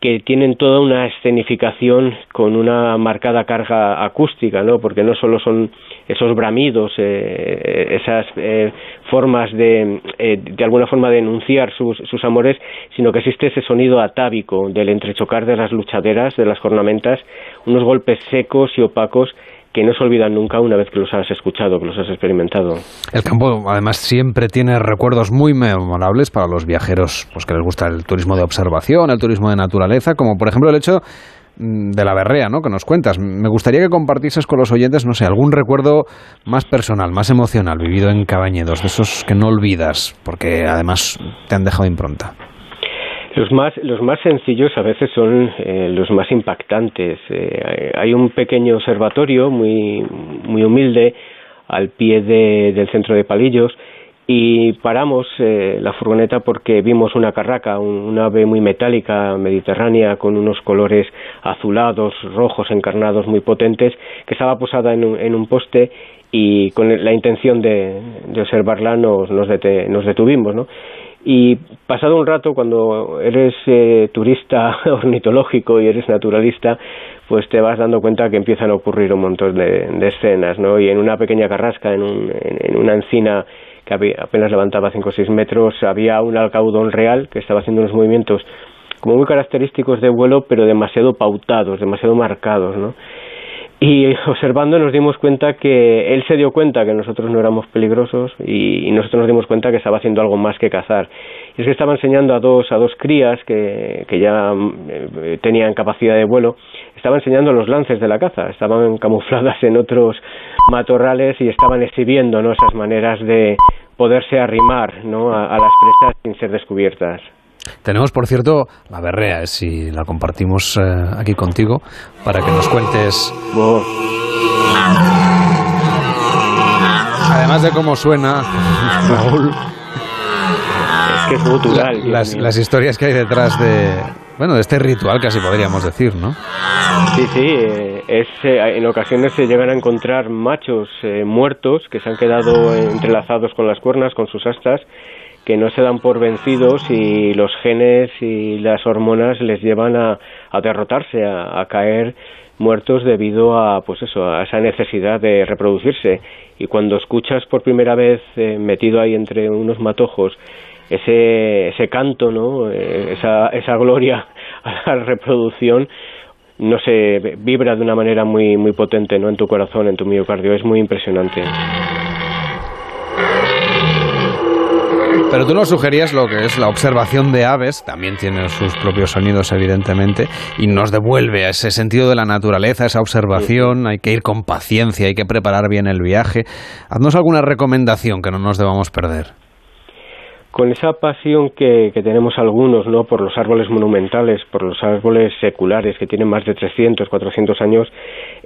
que tienen toda una escenificación con una marcada carga acústica, ¿no? Porque no solo son esos bramidos, eh, esas eh, formas de, eh, de alguna forma de enunciar sus, sus amores, sino que existe ese sonido atávico del entrechocar de las luchaderas, de las cornamentas, unos golpes secos y opacos que no se olvidan nunca una vez que los has escuchado, que los has experimentado. El campo, además, siempre tiene recuerdos muy memorables para los viajeros pues, que les gusta el turismo de observación, el turismo de naturaleza, como por ejemplo el hecho mm, de la berrea, ¿no? Que nos cuentas. Me gustaría que compartieses con los oyentes, no sé, algún recuerdo más personal, más emocional, vivido en Cabañedos, de esos que no olvidas, porque además te han dejado impronta. Los más, los más sencillos a veces son eh, los más impactantes. Eh, hay un pequeño observatorio muy, muy humilde al pie de, del centro de Palillos y paramos eh, la furgoneta porque vimos una carraca, un, ave muy metálica mediterránea con unos colores azulados, rojos, encarnados muy potentes que estaba posada en un, en un poste y con la intención de, de observarla nos, nos, nos detuvimos, ¿no? Y pasado un rato, cuando eres eh, turista ornitológico y eres naturalista, pues te vas dando cuenta que empiezan a ocurrir un montón de, escenas, ¿no? Y en una pequeña carrasca, en, un, en, una encina que apenas levantaba 5 o 6 metros, había un alcaudón real que estaba haciendo unos movimientos como muy característicos de vuelo, pero demasiado pautados, demasiado marcados, ¿no? Y observando nos dimos cuenta que él se dio cuenta que nosotros no éramos peligrosos y, nosotros nos dimos cuenta que estaba haciendo algo más que cazar. Y es que estaba enseñando a dos, a dos crías que, que ya eh, tenían capacidad de vuelo, estaba enseñando los lances de la caza, estaban camufladas en otros matorrales y estaban exhibiendo ¿no? esas maneras de poderse arrimar ¿no? a, a las presas sin ser descubiertas. Tenemos, por cierto, la berrea, eh, si la compartimos eh, aquí contigo, para que nos cuentes. Además de cómo suena, Raúl. Es que es gutural. las, las, historias que hay detrás de. Bueno, de este ritual, casi podríamos decir, ¿no? Sí, sí. Eh, es, en ocasiones se llegan a encontrar machos muertos que se han quedado entrelazados con las cuernas, con sus astas, que no se dan por vencidos y los genes y las hormonas les llevan a, derrotarse, a, caer muertos debido a pues eso a esa necesidad de reproducirse. Y cuando escuchas por primera vez eh, metido ahí entre unos matojos ese canto no eh, esa esa gloria a la reproducción no se vibra de una manera muy muy potente no en tu corazón en tu miocardio. Es muy impresionante Pero tú nos sugerías lo que es la observación de aves, también tiene sus propios sonidos evidentemente, y nos devuelve a ese sentido de la naturaleza, esa observación, hay que ir con paciencia, hay que preparar bien el viaje. Haznos alguna recomendación que no nos debamos perder con esa pasión que, que, tenemos algunos no por los árboles monumentales, por los árboles seculares que tienen más de 300, 400 años,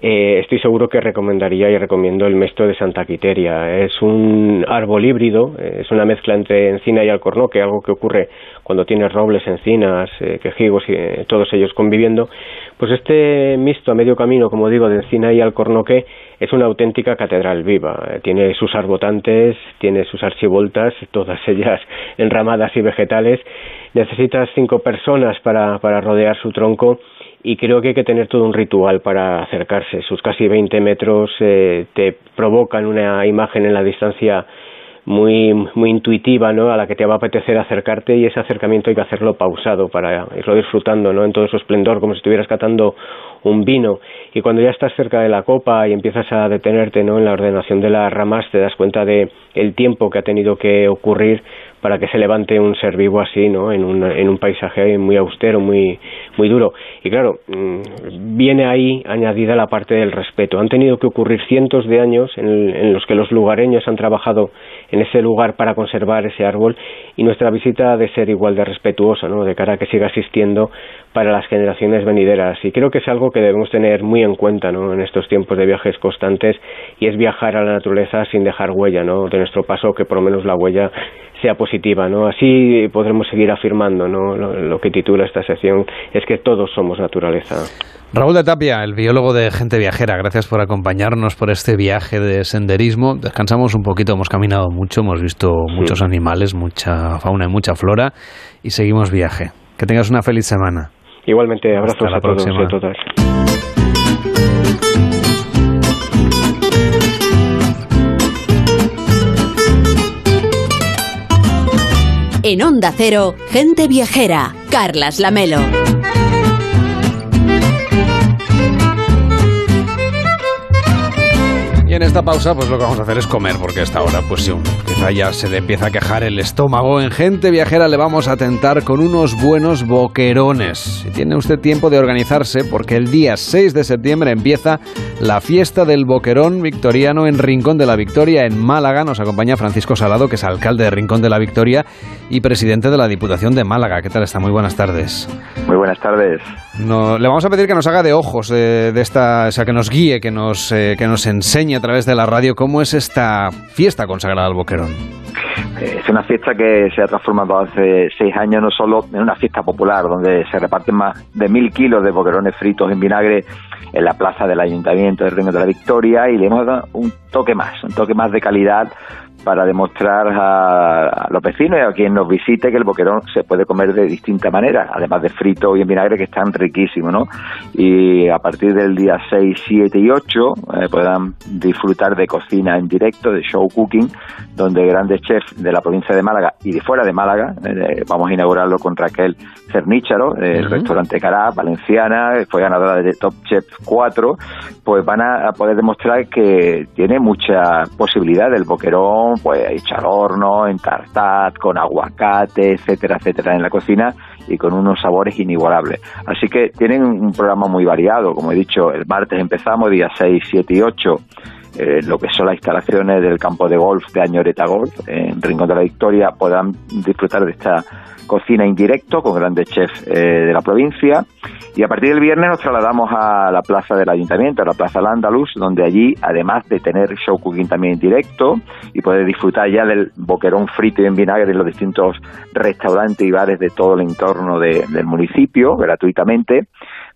eh, estoy seguro que recomendaría y recomiendo el mesto de Santa Quiteria. Es un árbol híbrido, eh, es una mezcla entre encina y alcornoque, algo que ocurre cuando tienes robles, encinas, eh, quejigos y eh, todos ellos conviviendo. Pues este mixto a medio camino, como digo, de encina y alcornoque, es una auténtica catedral viva. Tiene sus arbotantes, tiene sus archivoltas, todas ellas enramadas y vegetales. Necesitas cinco personas para, para rodear su tronco y creo que hay que tener todo un ritual para acercarse. Sus casi 20 metros eh, te provocan una imagen en la distancia muy, muy intuitiva, ¿no? A la que te va a apetecer acercarte y ese acercamiento hay que hacerlo pausado para irlo disfrutando, ¿no? En todo su esplendor, como si estuvieras catando un vino. Y cuando ya estás cerca de la copa y empiezas a detenerte, ¿no? En la ordenación de las ramas, te das cuenta de el tiempo que ha tenido que ocurrir para que se levante un ser vivo así, ¿no? En un, en un paisaje muy austero, muy, muy duro. Y claro, mm, viene ahí añadida la parte del respeto. Han tenido que ocurrir cientos de años en, en los que los lugareños han trabajado en ese lugar para conservar ese árbol y nuestra visita ha de ser igual de respetuosa, ¿no? De cara a que siga existiendo para las generaciones venideras. Y creo que es algo que debemos tener muy en cuenta, ¿no? En estos tiempos de viajes constantes y es viajar a la naturaleza sin dejar huella, ¿no? De nuestro paso, que por lo menos la huella sea positiva, ¿no? Así podremos seguir afirmando, ¿no? Lo, que titula esta sección es que todos somos naturaleza. Raúl de Tapia, el biólogo de Gente Viajera, gracias por acompañarnos por este viaje de senderismo. Descansamos un poquito, hemos caminado mucho, hemos visto muchos animales, mucha fauna y mucha flora y seguimos viaje. Que tengas una feliz semana. Igualmente, abrazos la a todos y próxima. a todas. En Onda Cero, gente viajera. Carlas Lamelo. Y en esta pausa, pues lo que vamos a hacer es comer, porque a esta hora, pues sí, quizá ya se le empieza a quejar el estómago. En Gente Viajera le vamos a tentar con unos buenos boquerones. Si tiene usted tiempo de organizarse, porque el día 6 de septiembre empieza la fiesta del boquerón victoriano en Rincón de la Victoria, en Málaga. Nos acompaña Francisco Salado, que es alcalde de Rincón de la Victoria y presidente de la Diputación de Málaga. ¿Qué tal está? Muy buenas tardes. Muy buenas tardes. No, le vamos a pedir que nos haga de ojos eh, de esta, o sea, que nos guíe, que nos, eh, que nos enseñe través de la radio cómo es esta fiesta consagrada al Boquerón. Eh, Es una fiesta que se ha transformado hace seis años no solo en una fiesta popular, donde se reparten más de mil kilos de boquerones fritos en vinagre en la plaza del Ayuntamiento del Reino de la Victoria y le hemos dado un toque más, un toque más de calidad para demostrar a, los vecinos y a quien nos visite que el boquerón se puede comer de distinta manera, además de frito y en vinagre que están riquísimos, ¿no? Y a partir del día 6, 7 y 8 eh, podrán disfrutar de cocina en directo, de show cooking, donde grandes chefs de la provincia de Málaga y de fuera de Málaga, eh, vamos a inaugurarlo con Raquel Cernícharo, del Ujú. restaurante Cará, valenciana, fue ganadora de Top Chef 4, pues van a, a poder demostrar que tiene mucha posibilidad el boquerón, pues hecho al horno, en tartat, con aguacate, etcétera, etcétera, en la cocina y con unos sabores inigualables. Así que tienen un programa muy variado, como he dicho, el martes empezamos, días 6, 7 y 8, eh, lo que son las instalaciones del campo de golf de Añoreta Golf, en Rincón de la Victoria, podrán disfrutar de esta cocina en directo con grandes chefs eh, de la provincia. Y a partir del viernes nos trasladamos a la plaza del ayuntamiento, a la plaza Landalus, donde allí, además de tener show cooking también en directo y poder disfrutar ya del boquerón frito y en vinagre en los distintos restaurantes y bares de todo el entorno de- del municipio, gratuitamente,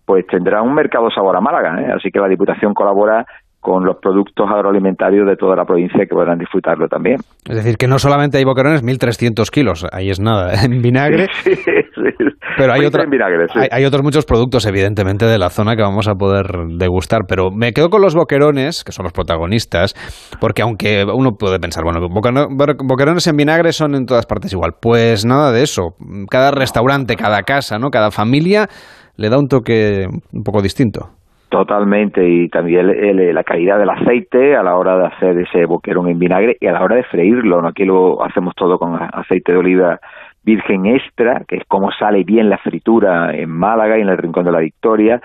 pues tendrá un mercado sabor a Málaga. ¿eh? Así que la Diputación colabora con los productos agroalimentarios de toda la provincia que podrán disfrutarlo también. Es decir, que no solamente hay boquerones, 1.300 kilos, ahí es nada, en vinagre. Sí, sí. Pero hay, Frito otra- en vinagre, sí. hay, hay otros muchos productos, evidentemente, de la zona que vamos a poder degustar. Pero me quedo con los boquerones, que son los protagonistas, porque aunque uno puede pensar, bueno, boquero- boquerones en vinagre son en todas partes igual. Pues nada de eso. Cada restaurante, cada casa, ¿no? cada familia le da un toque un poco distinto. Totalmente, y también el- el- la calidad del aceite a la hora de hacer ese boquerón en vinagre y a la hora de freírlo. ¿no? Aquí lo hacemos todo con aceite de oliva virgen extra, que es como sale bien la fritura en Málaga y en el Rincón de la Victoria,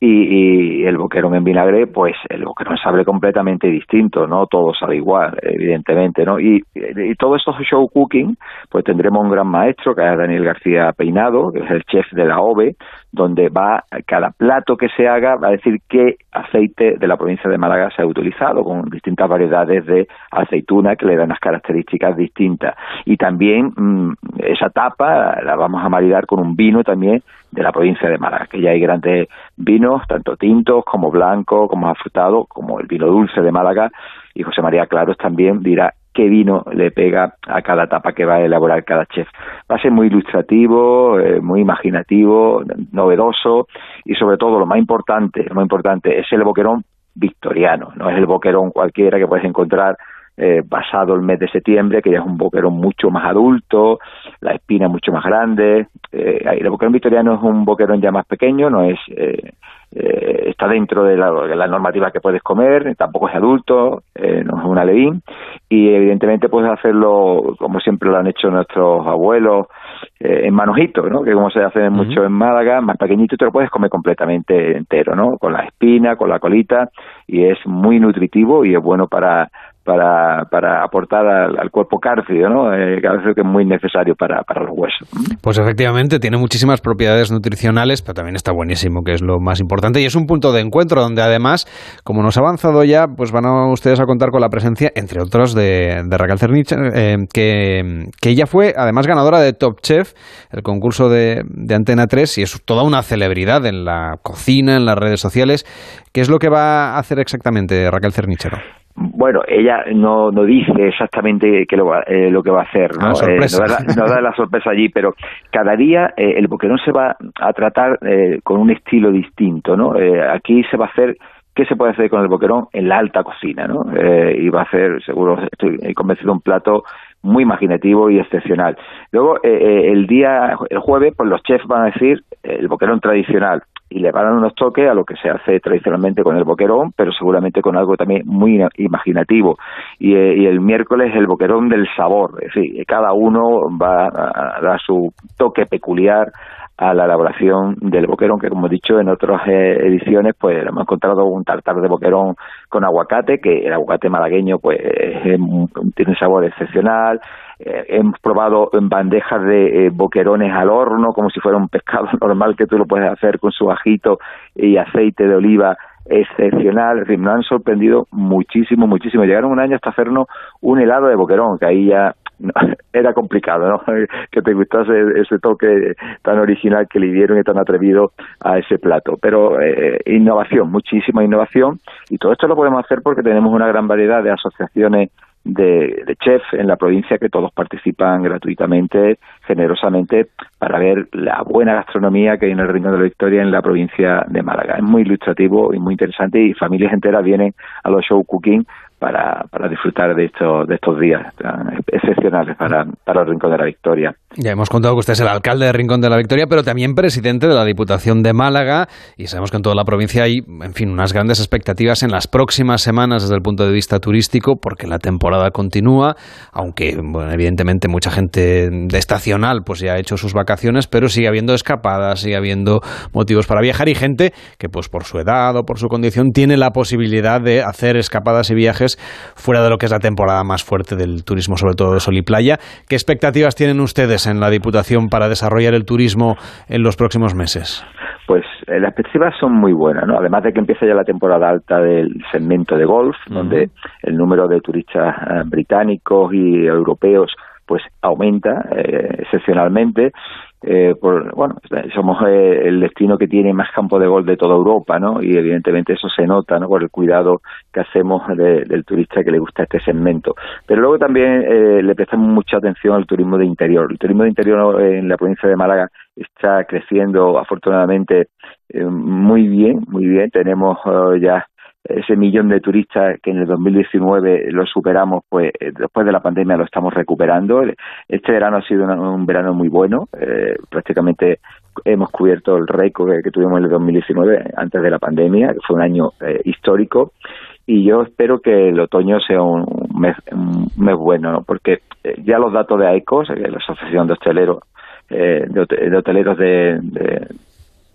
y, y el boquerón en vinagre, pues el boquerón sabe completamente distinto, no todo sabe igual, evidentemente, ¿no? Y, y todos estos show cooking, pues tendremos un gran maestro, que es Daniel García Peinado, que es el chef de la OVE, donde va cada plato que se haga va a decir qué aceite de la provincia de Málaga se ha utilizado con distintas variedades de aceituna que le dan unas características distintas. Y también mm, esa tapa la vamos a maridar con un vino también de la provincia de Málaga que ya hay grandes vinos tanto tintos como blancos como afrutados como el vino dulce de Málaga. Y José María Claros también dirá qué vino le pega a cada tapa que va a elaborar cada chef. Va a ser muy ilustrativo, eh, muy imaginativo, novedoso y sobre todo lo más importante, lo más importante es el boquerón victoriano, no es el boquerón cualquiera que puedes encontrar eh, pasado el mes de septiembre, que ya es un boquerón mucho más adulto, la espina mucho más grande. Eh, el boquerón victoriano es un boquerón ya más pequeño, no es eh, eh, está dentro de la, de la normativa que puedes comer, tampoco es adulto, eh, no es un alevín, y evidentemente puedes hacerlo como siempre lo han hecho nuestros abuelos, eh, en manojito, ¿no? que como se hace mucho en Málaga, más pequeñito, te lo puedes comer completamente entero, ¿no? con la espina, con la colita, y es muy nutritivo y es bueno para para, para aportar al, al cuerpo cálcido, ¿no? Eh, que a veces es muy necesario para, para los huesos. Pues efectivamente, tiene muchísimas propiedades nutricionales, pero también está buenísimo, que es lo más importante. Y es un punto de encuentro donde además, como nos ha avanzado ya, pues van a ustedes a contar con la presencia, entre otros, de, de Raquel Cernich, eh, que, que ella fue además ganadora de Top Chef, el concurso de, de Antena 3, y es toda una celebridad en la cocina, en las redes sociales. ¿Qué es lo que va a hacer exactamente Raquel Cernichero? Bueno, ella no, no dice exactamente qué lo, eh, lo que va a hacer, ¿no? Ah, sorpresa. Eh, no, da, no da la sorpresa allí, pero cada día eh, el boquerón se va a tratar eh, con un estilo distinto, ¿no? Eh, aquí se va a hacer qué se puede hacer con el boquerón en la alta cocina, ¿no? Eh, y va a hacer, seguro, estoy convencido, un plato muy imaginativo y excepcional. Luego, eh, eh, el día, el jueves, pues los chefs van a decir eh, el boquerón tradicional y le van a dar unos toques a lo que se hace tradicionalmente con el boquerón, pero seguramente con algo también muy imaginativo. Y, eh, y el miércoles el boquerón del sabor, es decir, cada uno va a, a dar su toque peculiar a la elaboración del boquerón, que como he dicho en otras eh, ediciones, pues hemos encontrado un tartar de boquerón con aguacate, que el aguacate malagueño pues es tiene un sabor excepcional. Eh, hemos probado bandejas de eh, boquerones al horno, como si fuera un pescado normal que tú lo puedes hacer con su ajito y aceite de oliva excepcional. Es decir, nos han sorprendido muchísimo, muchísimo. Llegaron un año hasta hacernos un helado de boquerón, que ahí ya era complicado, ¿no? que te gustase ese toque tan original que le dieron y tan atrevido a ese plato. Pero eh, innovación, muchísima innovación. Y todo esto lo podemos hacer porque tenemos una gran variedad de asociaciones de, de chefs en la provincia que todos participan gratuitamente, generosamente, para ver la buena gastronomía que hay en el Rincón de la Victoria en la provincia de Málaga. Es muy ilustrativo y muy interesante y familias enteras vienen a los show cooking para, para disfrutar de estos, de estos días excepcionales para, para el Rincón de la Victoria. Ya hemos contado que usted es el alcalde de Rincón de la Victoria, pero también presidente de la Diputación de Málaga y sabemos que en toda la provincia hay, en fin, unas grandes expectativas en las próximas semanas desde el punto de vista turístico porque la temporada continúa, aunque bueno, evidentemente mucha gente de estacional pues ya ha hecho sus vacaciones, pero sigue habiendo escapadas, sigue habiendo motivos para viajar y gente que pues por su edad o por su condición tiene la posibilidad de hacer escapadas y viajes fuera de lo que es la temporada más fuerte del turismo, sobre todo de sol y playa. ¿Qué expectativas tienen ustedes en la Diputación para desarrollar el turismo en los próximos meses? Pues eh, las perspectivas son muy buenas, ¿no? Además de que empieza ya la temporada alta del segmento de golf, donde el número de turistas eh, británicos y europeos pues aumenta eh, excepcionalmente. Eh, por, bueno, somos eh, el destino que tiene más campo de golf de toda Europa, ¿no? Y evidentemente eso se nota, ¿no? Por el cuidado que hacemos de- del turista que le gusta este segmento. Pero luego también eh, le prestamos mucha atención al turismo de interior. El turismo de interior en la provincia de Málaga está creciendo afortunadamente eh, muy bien, muy bien. Tenemos eh, ya ese millón de turistas que en el 2019 lo superamos, pues eh, después de la pandemia lo estamos recuperando. Este verano ha sido un verano muy bueno, eh, prácticamente hemos cubierto el récord que, tuvimos en el 2019 antes de la pandemia, que fue un año eh, histórico. Y yo espero que el otoño sea un mes, un bueno, ¿no? porque eh, ya los datos de AECOS, eh, la Asociación de Hosteleros, eh, de, hote- de Hoteleros de-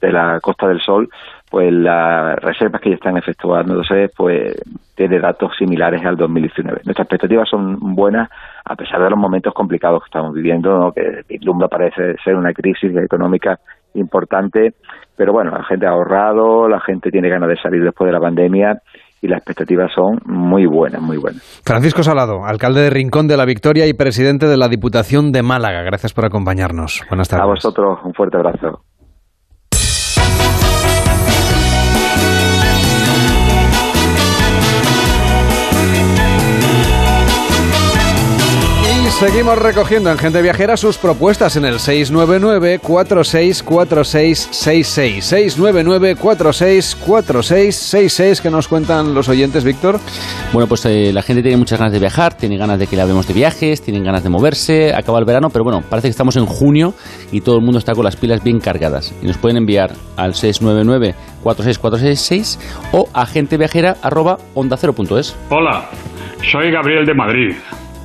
de la Costa del Sol, pues las reservas que ya están efectuándose, pues tiene datos similares al 2019. Nuestras expectativas son buenas a pesar de los momentos complicados que estamos viviendo, ¿no? que vislumbra parece ser una crisis económica importante, pero bueno, la gente ha ahorrado, la gente tiene ganas de salir después de la pandemia y las expectativas son muy buenas, muy buenas. Francisco Salado, alcalde de Rincón de la Victoria y presidente de la Diputación de Málaga. Gracias por acompañarnos. Buenas tardes. A vosotros un fuerte abrazo. Seguimos recogiendo en Gente Viajera sus propuestas en el 699-464666. 699-464666 que nos cuentan los oyentes, Víctor. Bueno, pues eh, la gente tiene muchas ganas de viajar, tiene ganas de que le hablemos de viajes, tienen ganas de moverse, acaba el verano, pero bueno, parece que estamos en junio y todo el mundo está con las pilas bien cargadas. Y nos pueden enviar al 699-46466 o a genteviajera.ondacero.es. Hola, soy Gabriel de Madrid.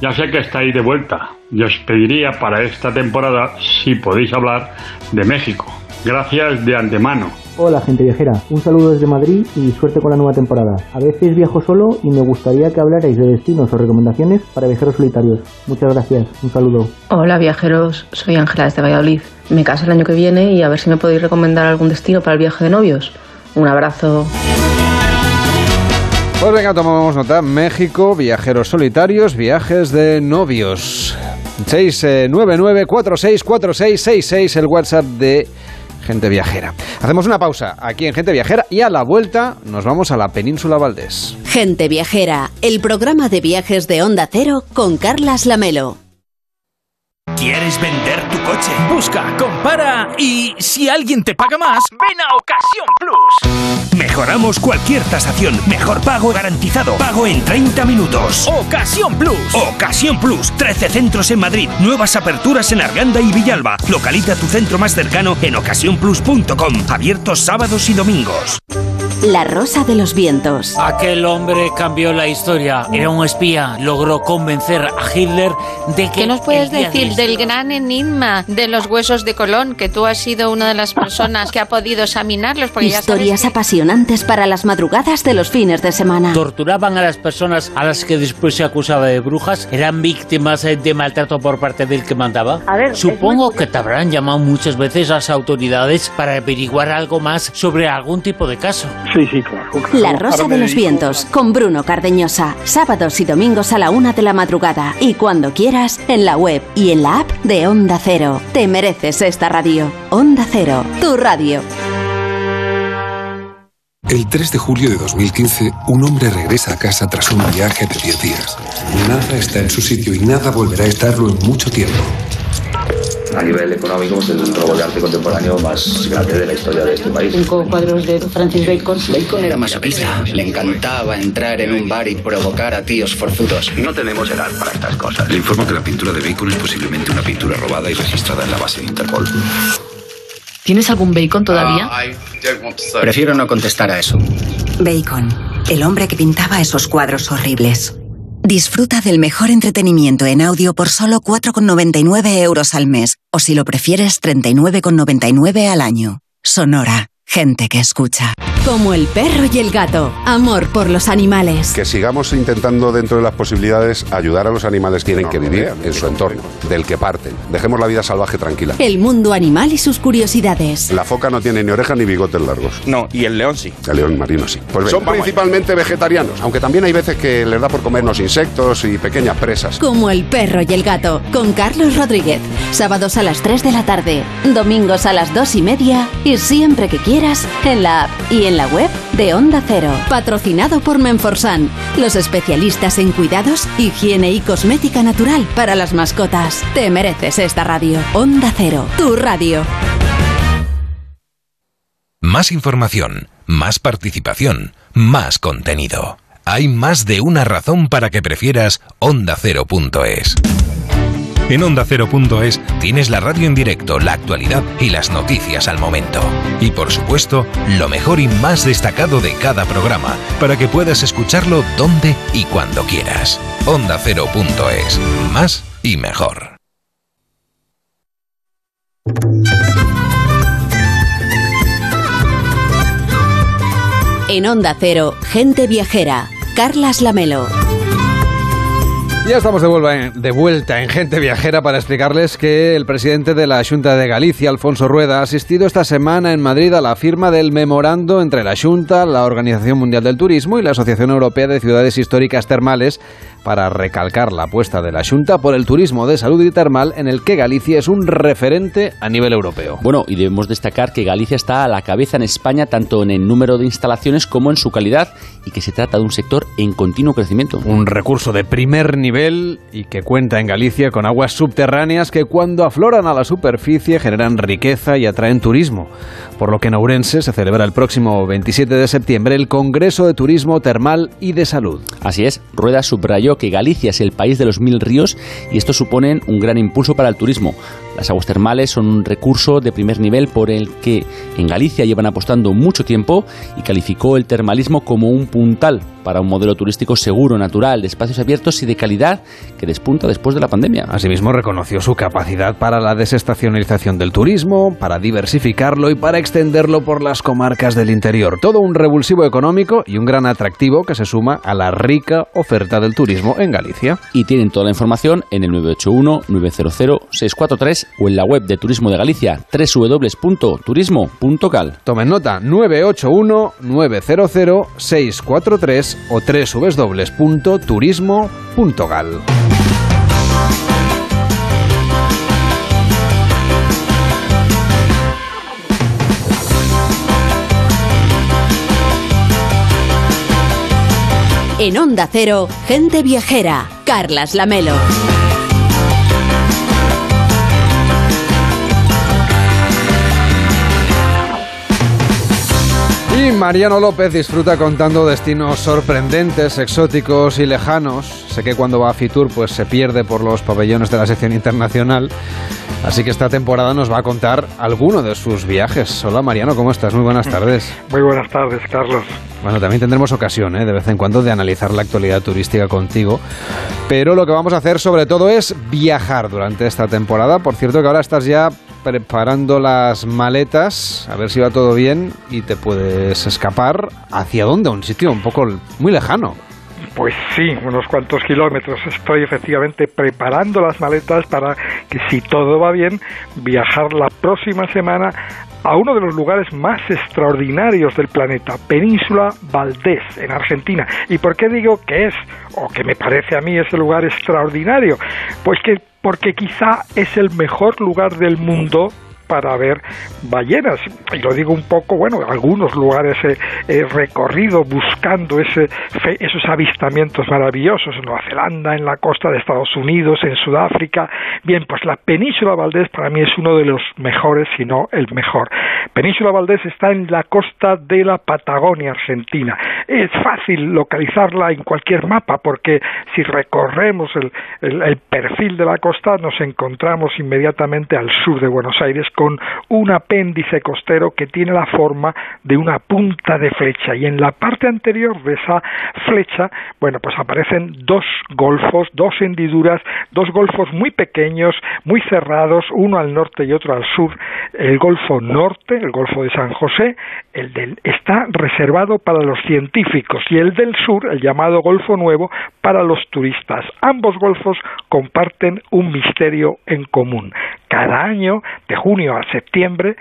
Ya sé que estáis de vuelta y os pediría para esta temporada si podéis hablar de México. Gracias de antemano. Hola gente viajera, un saludo desde Madrid y suerte con la nueva temporada. A veces viajo solo y me gustaría que hablarais de destinos o recomendaciones para viajeros solitarios. Muchas gracias, un saludo. Hola viajeros, soy Ángela desde Valladolid. Me caso el año que viene y a ver si me podéis recomendar algún destino para el viaje de novios. Un abrazo. Pues venga, tomamos nota. México, viajeros solitarios, viajes de novios. 699-464666, el WhatsApp de Gente Viajera. Hacemos una pausa aquí en Gente Viajera y a la vuelta nos vamos a la península Valdés. Gente Viajera, el programa de viajes de Onda Cero con Carlas Lamelo. ¿Quieres vender tu coche? Busca, compara y si alguien te paga más, ven a Ocasión Plus. Mejoramos cualquier tasación. Mejor pago garantizado. Pago en 30 minutos. Ocasión Plus. Ocasión Plus. 13 centros en Madrid. Nuevas aperturas en Arganda y Villalba. Localiza tu centro más cercano en ocasiónplus.com. Abiertos sábados y domingos. La Rosa de los Vientos. Aquel hombre cambió la historia. Era un espía. Logró convencer a Hitler de que. ¿Qué nos puedes decir de- del gran enigma de los huesos de Colón? Que tú has sido una de las personas que ha podido examinarlos. Porque ya sabes Historias apasionantes para las madrugadas de los fines de semana. Torturaban a las personas a las que después se acusaba de brujas. Eran víctimas de maltrato por parte del que mandaba. A ver, Supongo que te habrán llamado muchas veces las autoridades para averiguar algo más sobre algún tipo de caso. Sí, sí, claro. La Rosa de los Vientos con Bruno Cardeñosa. Sábados y domingos a la una de la madrugada. Y cuando quieras, en la web y en la app de Onda Cero. Te mereces esta radio. Onda Cero, tu radio. El 3 de julio de 2015, un hombre regresa a casa tras un viaje de 10 días. Nada está en su sitio y nada volverá a estarlo en mucho tiempo. A nivel económico, es el robo de arte contemporáneo más grande de la historia de este país. Cinco cuadros de Francis Bacon. Bacon era masoquista. Le encantaba entrar en un bar y provocar a tíos forzudos. No tenemos edad para estas cosas. Le informo que la pintura de Bacon es posiblemente una pintura robada y registrada en la base de Interpol. ¿Tienes algún bacon todavía? Prefiero no contestar a eso. Bacon, el hombre que pintaba esos cuadros horribles. Disfruta del mejor entretenimiento en audio por solo 4,99 euros al mes, o si lo prefieres, 39,99 al año. Sonora, gente que escucha. Como el perro y el gato. Amor por los animales. Que sigamos intentando dentro de las posibilidades ayudar a los animales que tienen que vivir en su entorno, del que parten. Dejemos la vida salvaje tranquila. El mundo animal y sus curiosidades. La foca no tiene ni orejas ni bigotes largos. No, y el león sí. El león marino sí. Pues son principalmente vegetarianos, aunque también hay veces que les da por comernos insectos y pequeñas presas. Como el perro y el gato. Con Carlos Rodríguez. Sábados a las 3 de la tarde. Domingos a las 2 y media. Y siempre que quieras, en la app y en la web de Onda Cero. Patrocinado por Menforsan. Los especialistas en cuidados, higiene y cosmética natural para las mascotas. Te mereces esta radio. Onda Cero. Tu radio. Más información, más participación, más contenido. Hay más de una razón para que prefieras ondacero.es. En ondacero.es tienes la radio en directo, la actualidad y las noticias al momento. Y por supuesto, lo mejor y más destacado de cada programa, para que puedas escucharlo donde y cuando quieras. Ondacero.es. Más y mejor. En Onda Cero, gente viajera. Carlas Lamelo. Ya estamos de vuelta, en, de vuelta en Gente Viajera para explicarles que el presidente de la Junta de Galicia, Alfonso Rueda, ha asistido esta semana en Madrid a la firma del memorando entre la Junta, la Organización Mundial del Turismo y la Asociación Europea de Ciudades Históricas Termales para recalcar la apuesta de la Junta por el turismo de salud y termal en el que Galicia es un referente a nivel europeo. Bueno, y debemos destacar que Galicia está a la cabeza en España tanto en el número de instalaciones como en su calidad y que se trata de un sector en continuo crecimiento. Un recurso de primer nivel y que cuenta en Galicia con aguas subterráneas que cuando afloran a la superficie generan riqueza y atraen turismo. Por lo que en Ourense se celebra el próximo 27 de septiembre el Congreso de Turismo Termal y de Salud. Así es, Rueda subrayó que Galicia es el país de los mil ríos y estos suponen un gran impulso para el turismo. Las aguas termales son un recurso de primer nivel por el que en Galicia llevan apostando mucho tiempo y calificó el termalismo como un puntal para un modelo turístico seguro, natural, de espacios abiertos y de calidad que despunta después de la pandemia. Asimismo, reconoció su capacidad para la desestacionalización del turismo, para diversificarlo y para extenderlo por las comarcas del interior. Todo un revulsivo económico y un gran atractivo que se suma a la rica oferta del turismo en Galicia. Y tienen toda la información en el 981-900-643 o en la web de Turismo de Galicia, www.turismo.gal. Tomen nota, 981-900-643 o www.turismo.gal. En Onda Cero, gente viajera. Carlas Lamelo. Mariano López disfruta contando destinos sorprendentes, exóticos y lejanos. Sé que cuando va a Fitur pues se pierde por los pabellones de la sección internacional. Así que esta temporada nos va a contar alguno de sus viajes. Hola Mariano, ¿cómo estás? Muy buenas tardes. Muy buenas tardes, Carlos. Bueno, también tendremos ocasión, ¿eh? de vez en cuando, de analizar la actualidad turística contigo. Pero lo que vamos a hacer sobre todo es viajar durante esta temporada. Por cierto que ahora estás ya preparando las maletas, a ver si va todo bien y te puedes escapar. ¿Hacia dónde? Un sitio un poco muy lejano. Pues sí, unos cuantos kilómetros. Estoy efectivamente preparando las maletas para que si todo va bien, viajar la próxima semana a uno de los lugares más extraordinarios del planeta, Península Valdés, en Argentina. ¿Y por qué digo que es, o que me parece a mí ese lugar extraordinario? Pues que porque quizá es el mejor lugar del mundo para ver ballenas. Y lo digo un poco, bueno, algunos lugares he, recorrido buscando ese, esos avistamientos maravillosos en Nueva Zelanda, en la costa de Estados Unidos, en Sudáfrica. Bien, pues la península Valdés para mí es uno de los mejores, si no el mejor. Península Valdés está en la costa de la Patagonia Argentina. Es fácil localizarla en cualquier mapa porque si recorremos el, el perfil de la costa nos encontramos inmediatamente al sur de Buenos Aires con un apéndice costero que tiene la forma de una punta de flecha y en la parte anterior de esa flecha, bueno, pues aparecen dos golfos, dos hendiduras, dos golfos muy pequeños, muy cerrados, uno al norte y otro al sur. El Golfo Norte, el Golfo de San José, el del está reservado para los científicos y el del sur, el llamado Golfo Nuevo, para los turistas. Ambos golfos comparten un misterio en común. Cada año, de junio a septiembre,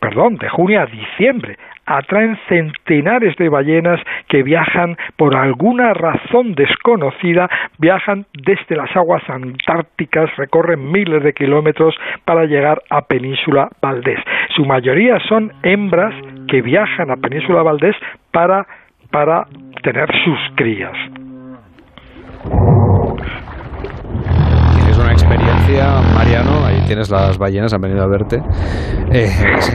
perdón, de junio a diciembre, atraen centenares de ballenas que viajan por alguna razón desconocida, viajan desde las aguas antárticas, recorren miles de kilómetros para llegar a Península Valdés. Su mayoría son hembras que viajan a Península Valdés para, para tener sus crías. Mariano, ahí tienes las ballenas, han venido a verte. Eh,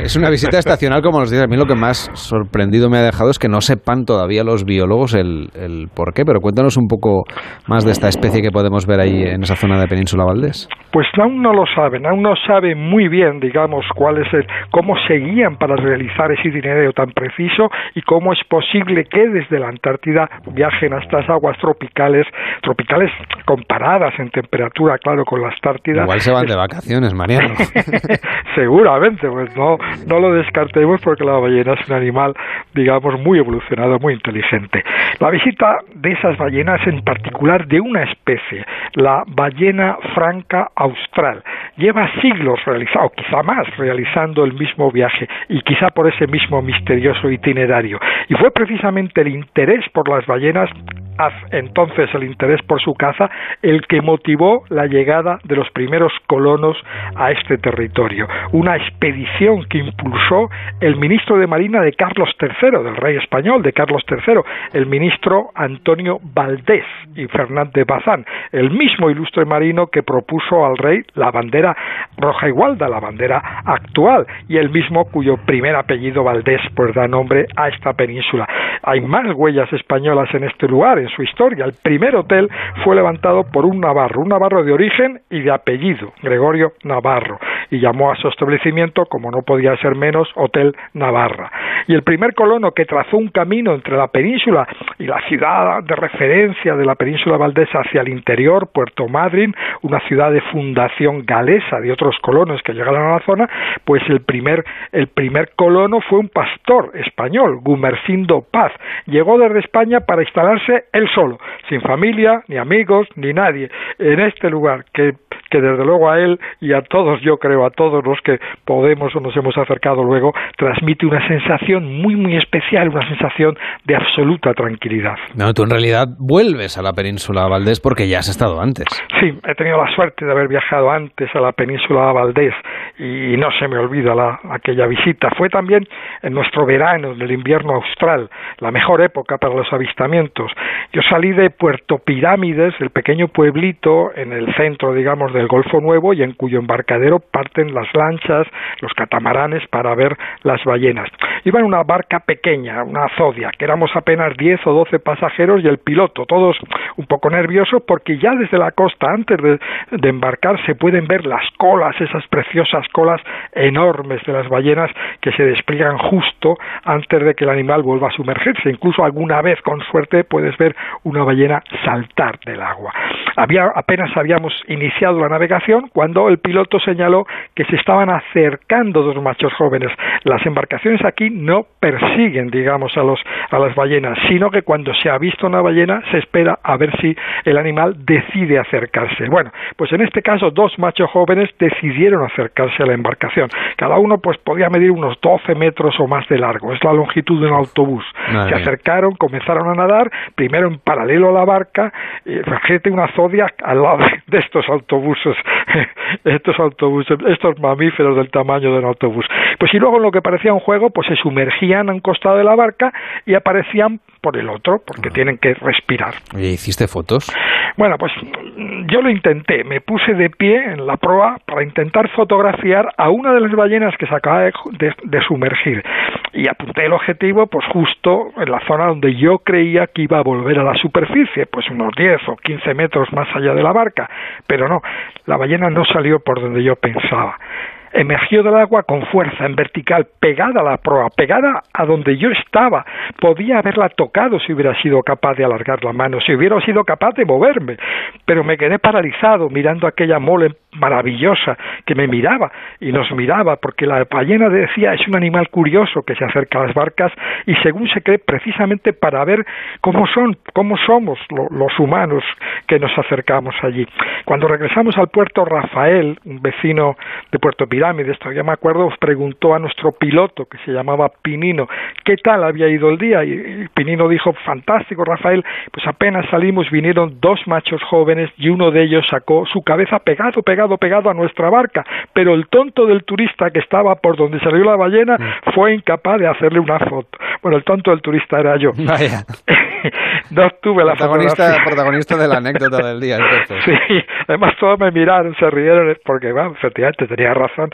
es una visita estacional, como nos dice. A mí lo que más sorprendido me ha dejado es que no sepan todavía los biólogos el, el pero cuéntanos un poco más de esta especie que podemos ver ahí en esa zona de Península Valdés. Pues aún no lo saben, aún no saben muy bien, digamos, cuál es el, cómo se guían para realizar ese itinerario tan preciso y cómo es posible que desde la Antártida viajen a estas aguas tropicales, tropicales comparadas en temperatura, claro, con la Igual se van de vacaciones, Mariano. Seguramente, pues no, no lo descartemos porque la ballena es un animal, digamos, muy evolucionado, muy inteligente. La visita de esas ballenas, en particular de una especie, la ballena franca austral, lleva siglos realizando, o quizá más, realizando el mismo viaje y quizá por ese mismo misterioso itinerario. Y fue precisamente el interés por las ballenas entonces el interés por su caza el que motivó la llegada de los primeros colonos a este territorio. Una expedición que impulsó el ministro de Marina de Carlos III, del rey español de Carlos III, el ministro Antonio Valdés y Fernández Bazán, el mismo ilustre marino que propuso al rey la bandera roja igualda, la bandera actual, y el mismo cuyo primer apellido Valdés pues da nombre a esta península. Hay más huellas españolas en este lugar, en su historia. El primer hotel fue levantado por un navarro, un navarro de origen y de apellido, Gregorio Navarro, y llamó a su establecimiento, como no podía ser menos, Hotel Navarra. Y el primer colono que trazó un camino entre la península y la ciudad de referencia de la península valdesa hacia el interior, Puerto Madryn, una ciudad de fundación galesa de otros colonos que llegaron a la zona, pues el primer, el primer colono fue un pastor español, Gumercindo Paz. Llegó desde España para instalarse él solo, sin familia, ni amigos, ni nadie, en este lugar que que desde luego a él y a todos, yo creo, a todos los que podemos o nos hemos acercado luego, transmite una sensación muy, muy especial, una sensación de absoluta tranquilidad. No, tú en realidad vuelves a la península Valdés porque ya has estado antes. Sí, he tenido la suerte de haber viajado antes a la península Valdés y no se me olvida la, aquella visita. Fue también en nuestro verano, en el invierno austral, la mejor época para los avistamientos. Yo salí de Puerto Pirámides, el pequeño pueblito en el centro, digamos, del Golfo Nuevo y en cuyo embarcadero parten las lanchas, los catamaranes para ver las ballenas. Iba en una barca pequeña, una Zodia, que éramos apenas 10 o 12 pasajeros y el piloto, todos un poco nerviosos porque ya desde la costa, antes de, de embarcar, se pueden ver las colas, esas preciosas colas enormes de las ballenas que se despliegan justo antes de que el animal vuelva a sumergirse. Incluso alguna vez, con suerte, puedes ver una ballena saltar del agua. Había, apenas habíamos iniciado la navegación cuando el piloto señaló que se estaban acercando dos machos jóvenes. Las embarcaciones aquí no persiguen, digamos, a, los, a las ballenas, sino que cuando se ha visto una ballena se espera a ver si el animal decide acercarse. Bueno, pues en este caso dos machos jóvenes decidieron acercarse a la embarcación. Cada uno pues podía medir unos 12 metros o más de largo, es la longitud de un autobús. se acercaron, comenzaron a nadar, primero en paralelo a la barca, fíjate una zodia al lado de estos autobuses, estos autobuses, estos mamíferos del tamaño de un autobús. Pues y luego en lo que parecía un juego, pues se sumergían a un costado de la barca y aparecían por el otro, porque tienen que respirar. ¿Y hiciste fotos? Bueno, pues yo lo intenté, me puse de pie en la proa para intentar fotografiar a una de las ballenas que se acaba de, sumergir. Y apunté el objetivo pues justo en la zona donde yo creía que iba a volver a la superficie, pues unos 10 o 15 metros más allá de la barca, pero no, la ballena no salió por donde yo pensaba emergió del agua con fuerza, en vertical, pegada a la proa, pegada a donde yo estaba. Podía haberla tocado si hubiera sido capaz de alargar la mano, si hubiera sido capaz de moverme, pero me quedé paralizado mirando aquella mole maravillosa que me miraba y nos miraba, porque la ballena decía es un animal curioso que se acerca a las barcas y según se cree precisamente para ver cómo son, cómo somos los humanos que nos acercamos allí. Cuando regresamos al puerto Rafael, un vecino de Puerto Pirámides, todavía me acuerdo, preguntó a nuestro piloto, que se llamaba Pinino, qué tal había ido el día. Y Pinino dijo, fantástico, Rafael, pues apenas salimos, vinieron dos machos jóvenes y uno de ellos sacó su cabeza pegado, pegado, pegado a nuestra barca, pero el tonto del turista que estaba por donde salió la ballena mm. fue incapaz de hacerle una foto. Bueno, el tonto del turista era yo. Vaya. no tuve la protagonista, protagonista de la anécdota del día. Sí, además todos me miraron, se rieron, porque, bueno, efectivamente tenía razón.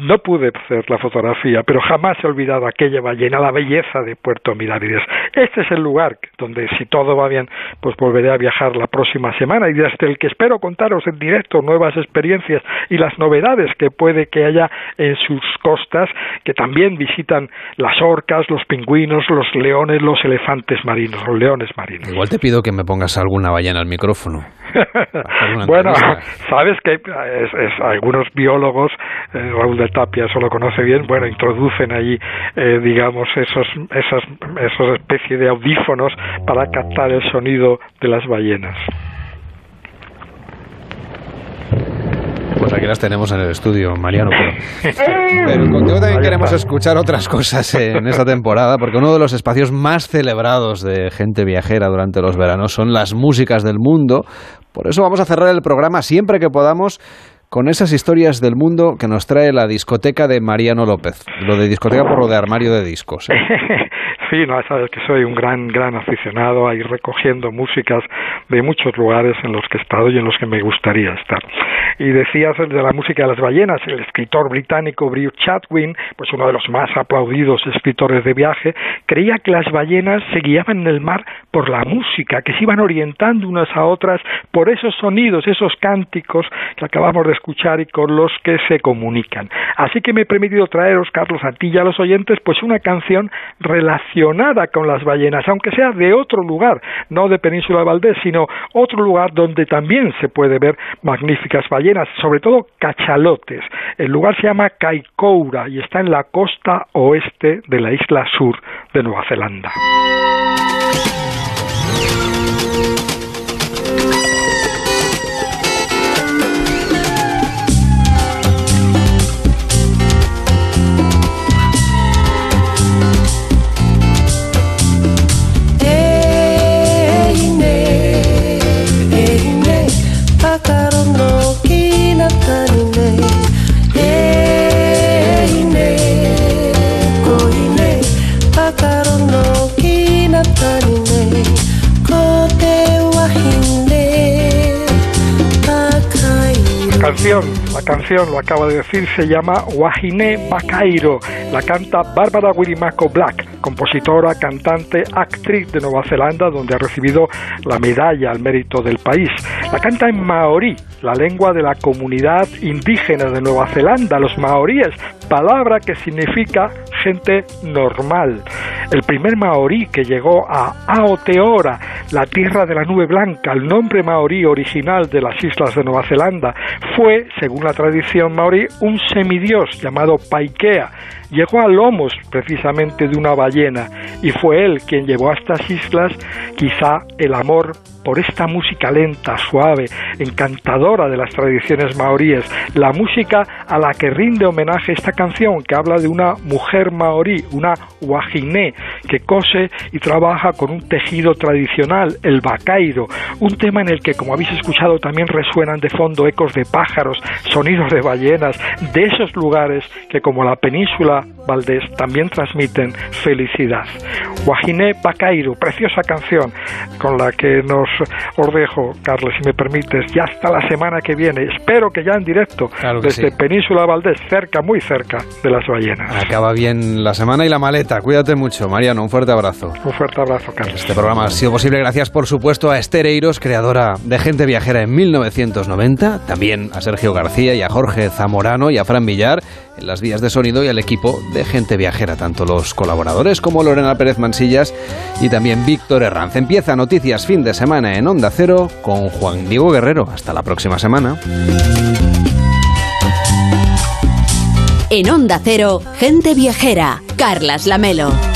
No pude hacer la fotografía, pero jamás he olvidado aquella ballena, la belleza de Puerto Mirámides. Este es el lugar donde, si todo va bien, pues volveré a viajar la próxima semana y desde el que espero contaros en directo nuevas experiencias y las novedades que puede que haya en sus costas, que también visitan las orcas, los pingüinos, los leones, los elefantes marinos, los leones marinos. Igual te pido que me pongas alguna ballena al micrófono. bueno, sabes que es, algunos biólogos, eh, Raúl de Tapia eso lo conoce bien, bueno, introducen allí, eh, digamos, esos, esas, esos especie de audífonos para captar el sonido de las ballenas. Pues aquí las tenemos en el estudio, Mariano. Pero, contigo también queremos escuchar otras cosas en esta temporada, porque uno de los espacios más celebrados de gente viajera durante los veranos son las músicas del mundo. Por eso vamos a cerrar el programa siempre que podamos con esas historias del mundo que nos trae la discoteca de Mariano López. Lo de discoteca por lo de armario de discos. ¿eh? sí, no, sabes que soy un gran, gran aficionado a ir recogiendo músicas de muchos lugares en los que he estado y en los que me gustaría estar. Y decías de la música de las ballenas, el escritor británico Bruce Chatwin, pues uno de los más aplaudidos escritores de viaje, creía que las ballenas se guiaban en el mar por la música, que se iban orientando unas a otras por esos sonidos, esos cánticos que acabamos de escuchar y con los que se comunican. Así que me he permitido traeros, Carlos, a ti y a los oyentes, pues una canción relacionada con las ballenas, aunque sea de otro lugar, no de Península Valdés, sino otro lugar donde también se puede ver magníficas ballenas, sobre todo cachalotes. El lugar se llama Kaikoura y está en la costa oeste de la isla sur de Nueva Zelanda. Canción, la canción, lo acaba de decir, se llama Wahine Bakairo. La canta Bárbara Wirimako Black, compositora, cantante, actriz de Nueva Zelanda, donde ha recibido la medalla al mérito del país. La canta en maorí, la lengua de la comunidad indígena de Nueva Zelanda, los maoríes, palabra que significa gente normal. El primer maorí que llegó a Aoteora, la tierra de la nube blanca, el nombre maorí original de las islas de Nueva Zelanda, fue, según la tradición maorí, un semidios llamado Paikea. Llegó a lomos precisamente de una ballena y fue él quien llevó a estas islas quizá el amor por esta música lenta, suave, encantadora de las tradiciones maoríes, la música a la que rinde homenaje esta canción que habla de una mujer maorí, una wajiné, que cose y trabaja con un tejido tradicional, el bacairo, un tema en el que, como habéis escuchado, también resuenan de fondo ecos de pájaros, sonidos de ballenas, de esos lugares que, como la península Valdés, también transmiten felicidad. Guajiné Bacairo, preciosa canción con la que nos os dejo, Carlos, si me permites, ya hasta la semana que viene. Espero que ya en directo desde Península Valdés, cerca, muy cerca de las ballenas. Acaba bien la semana y la maleta. Cuídate mucho, Mariano. Un fuerte abrazo. Un fuerte abrazo, Carlos. Este programa ha sido posible gracias, por supuesto, a Esther Eiros, creadora de Gente Viajera en 1990, también a Sergio García y a Jorge Zamorano y a Fran Villar las vías de sonido y al equipo de Gente Viajera, tanto los colaboradores como Lorena Pérez Mansillas y también Víctor Herranz. Empieza Noticias Fin de Semana en Onda Cero con Juan Diego Guerrero. Hasta la próxima semana. En Onda Cero, Gente Viajera, Carlas Lamelo.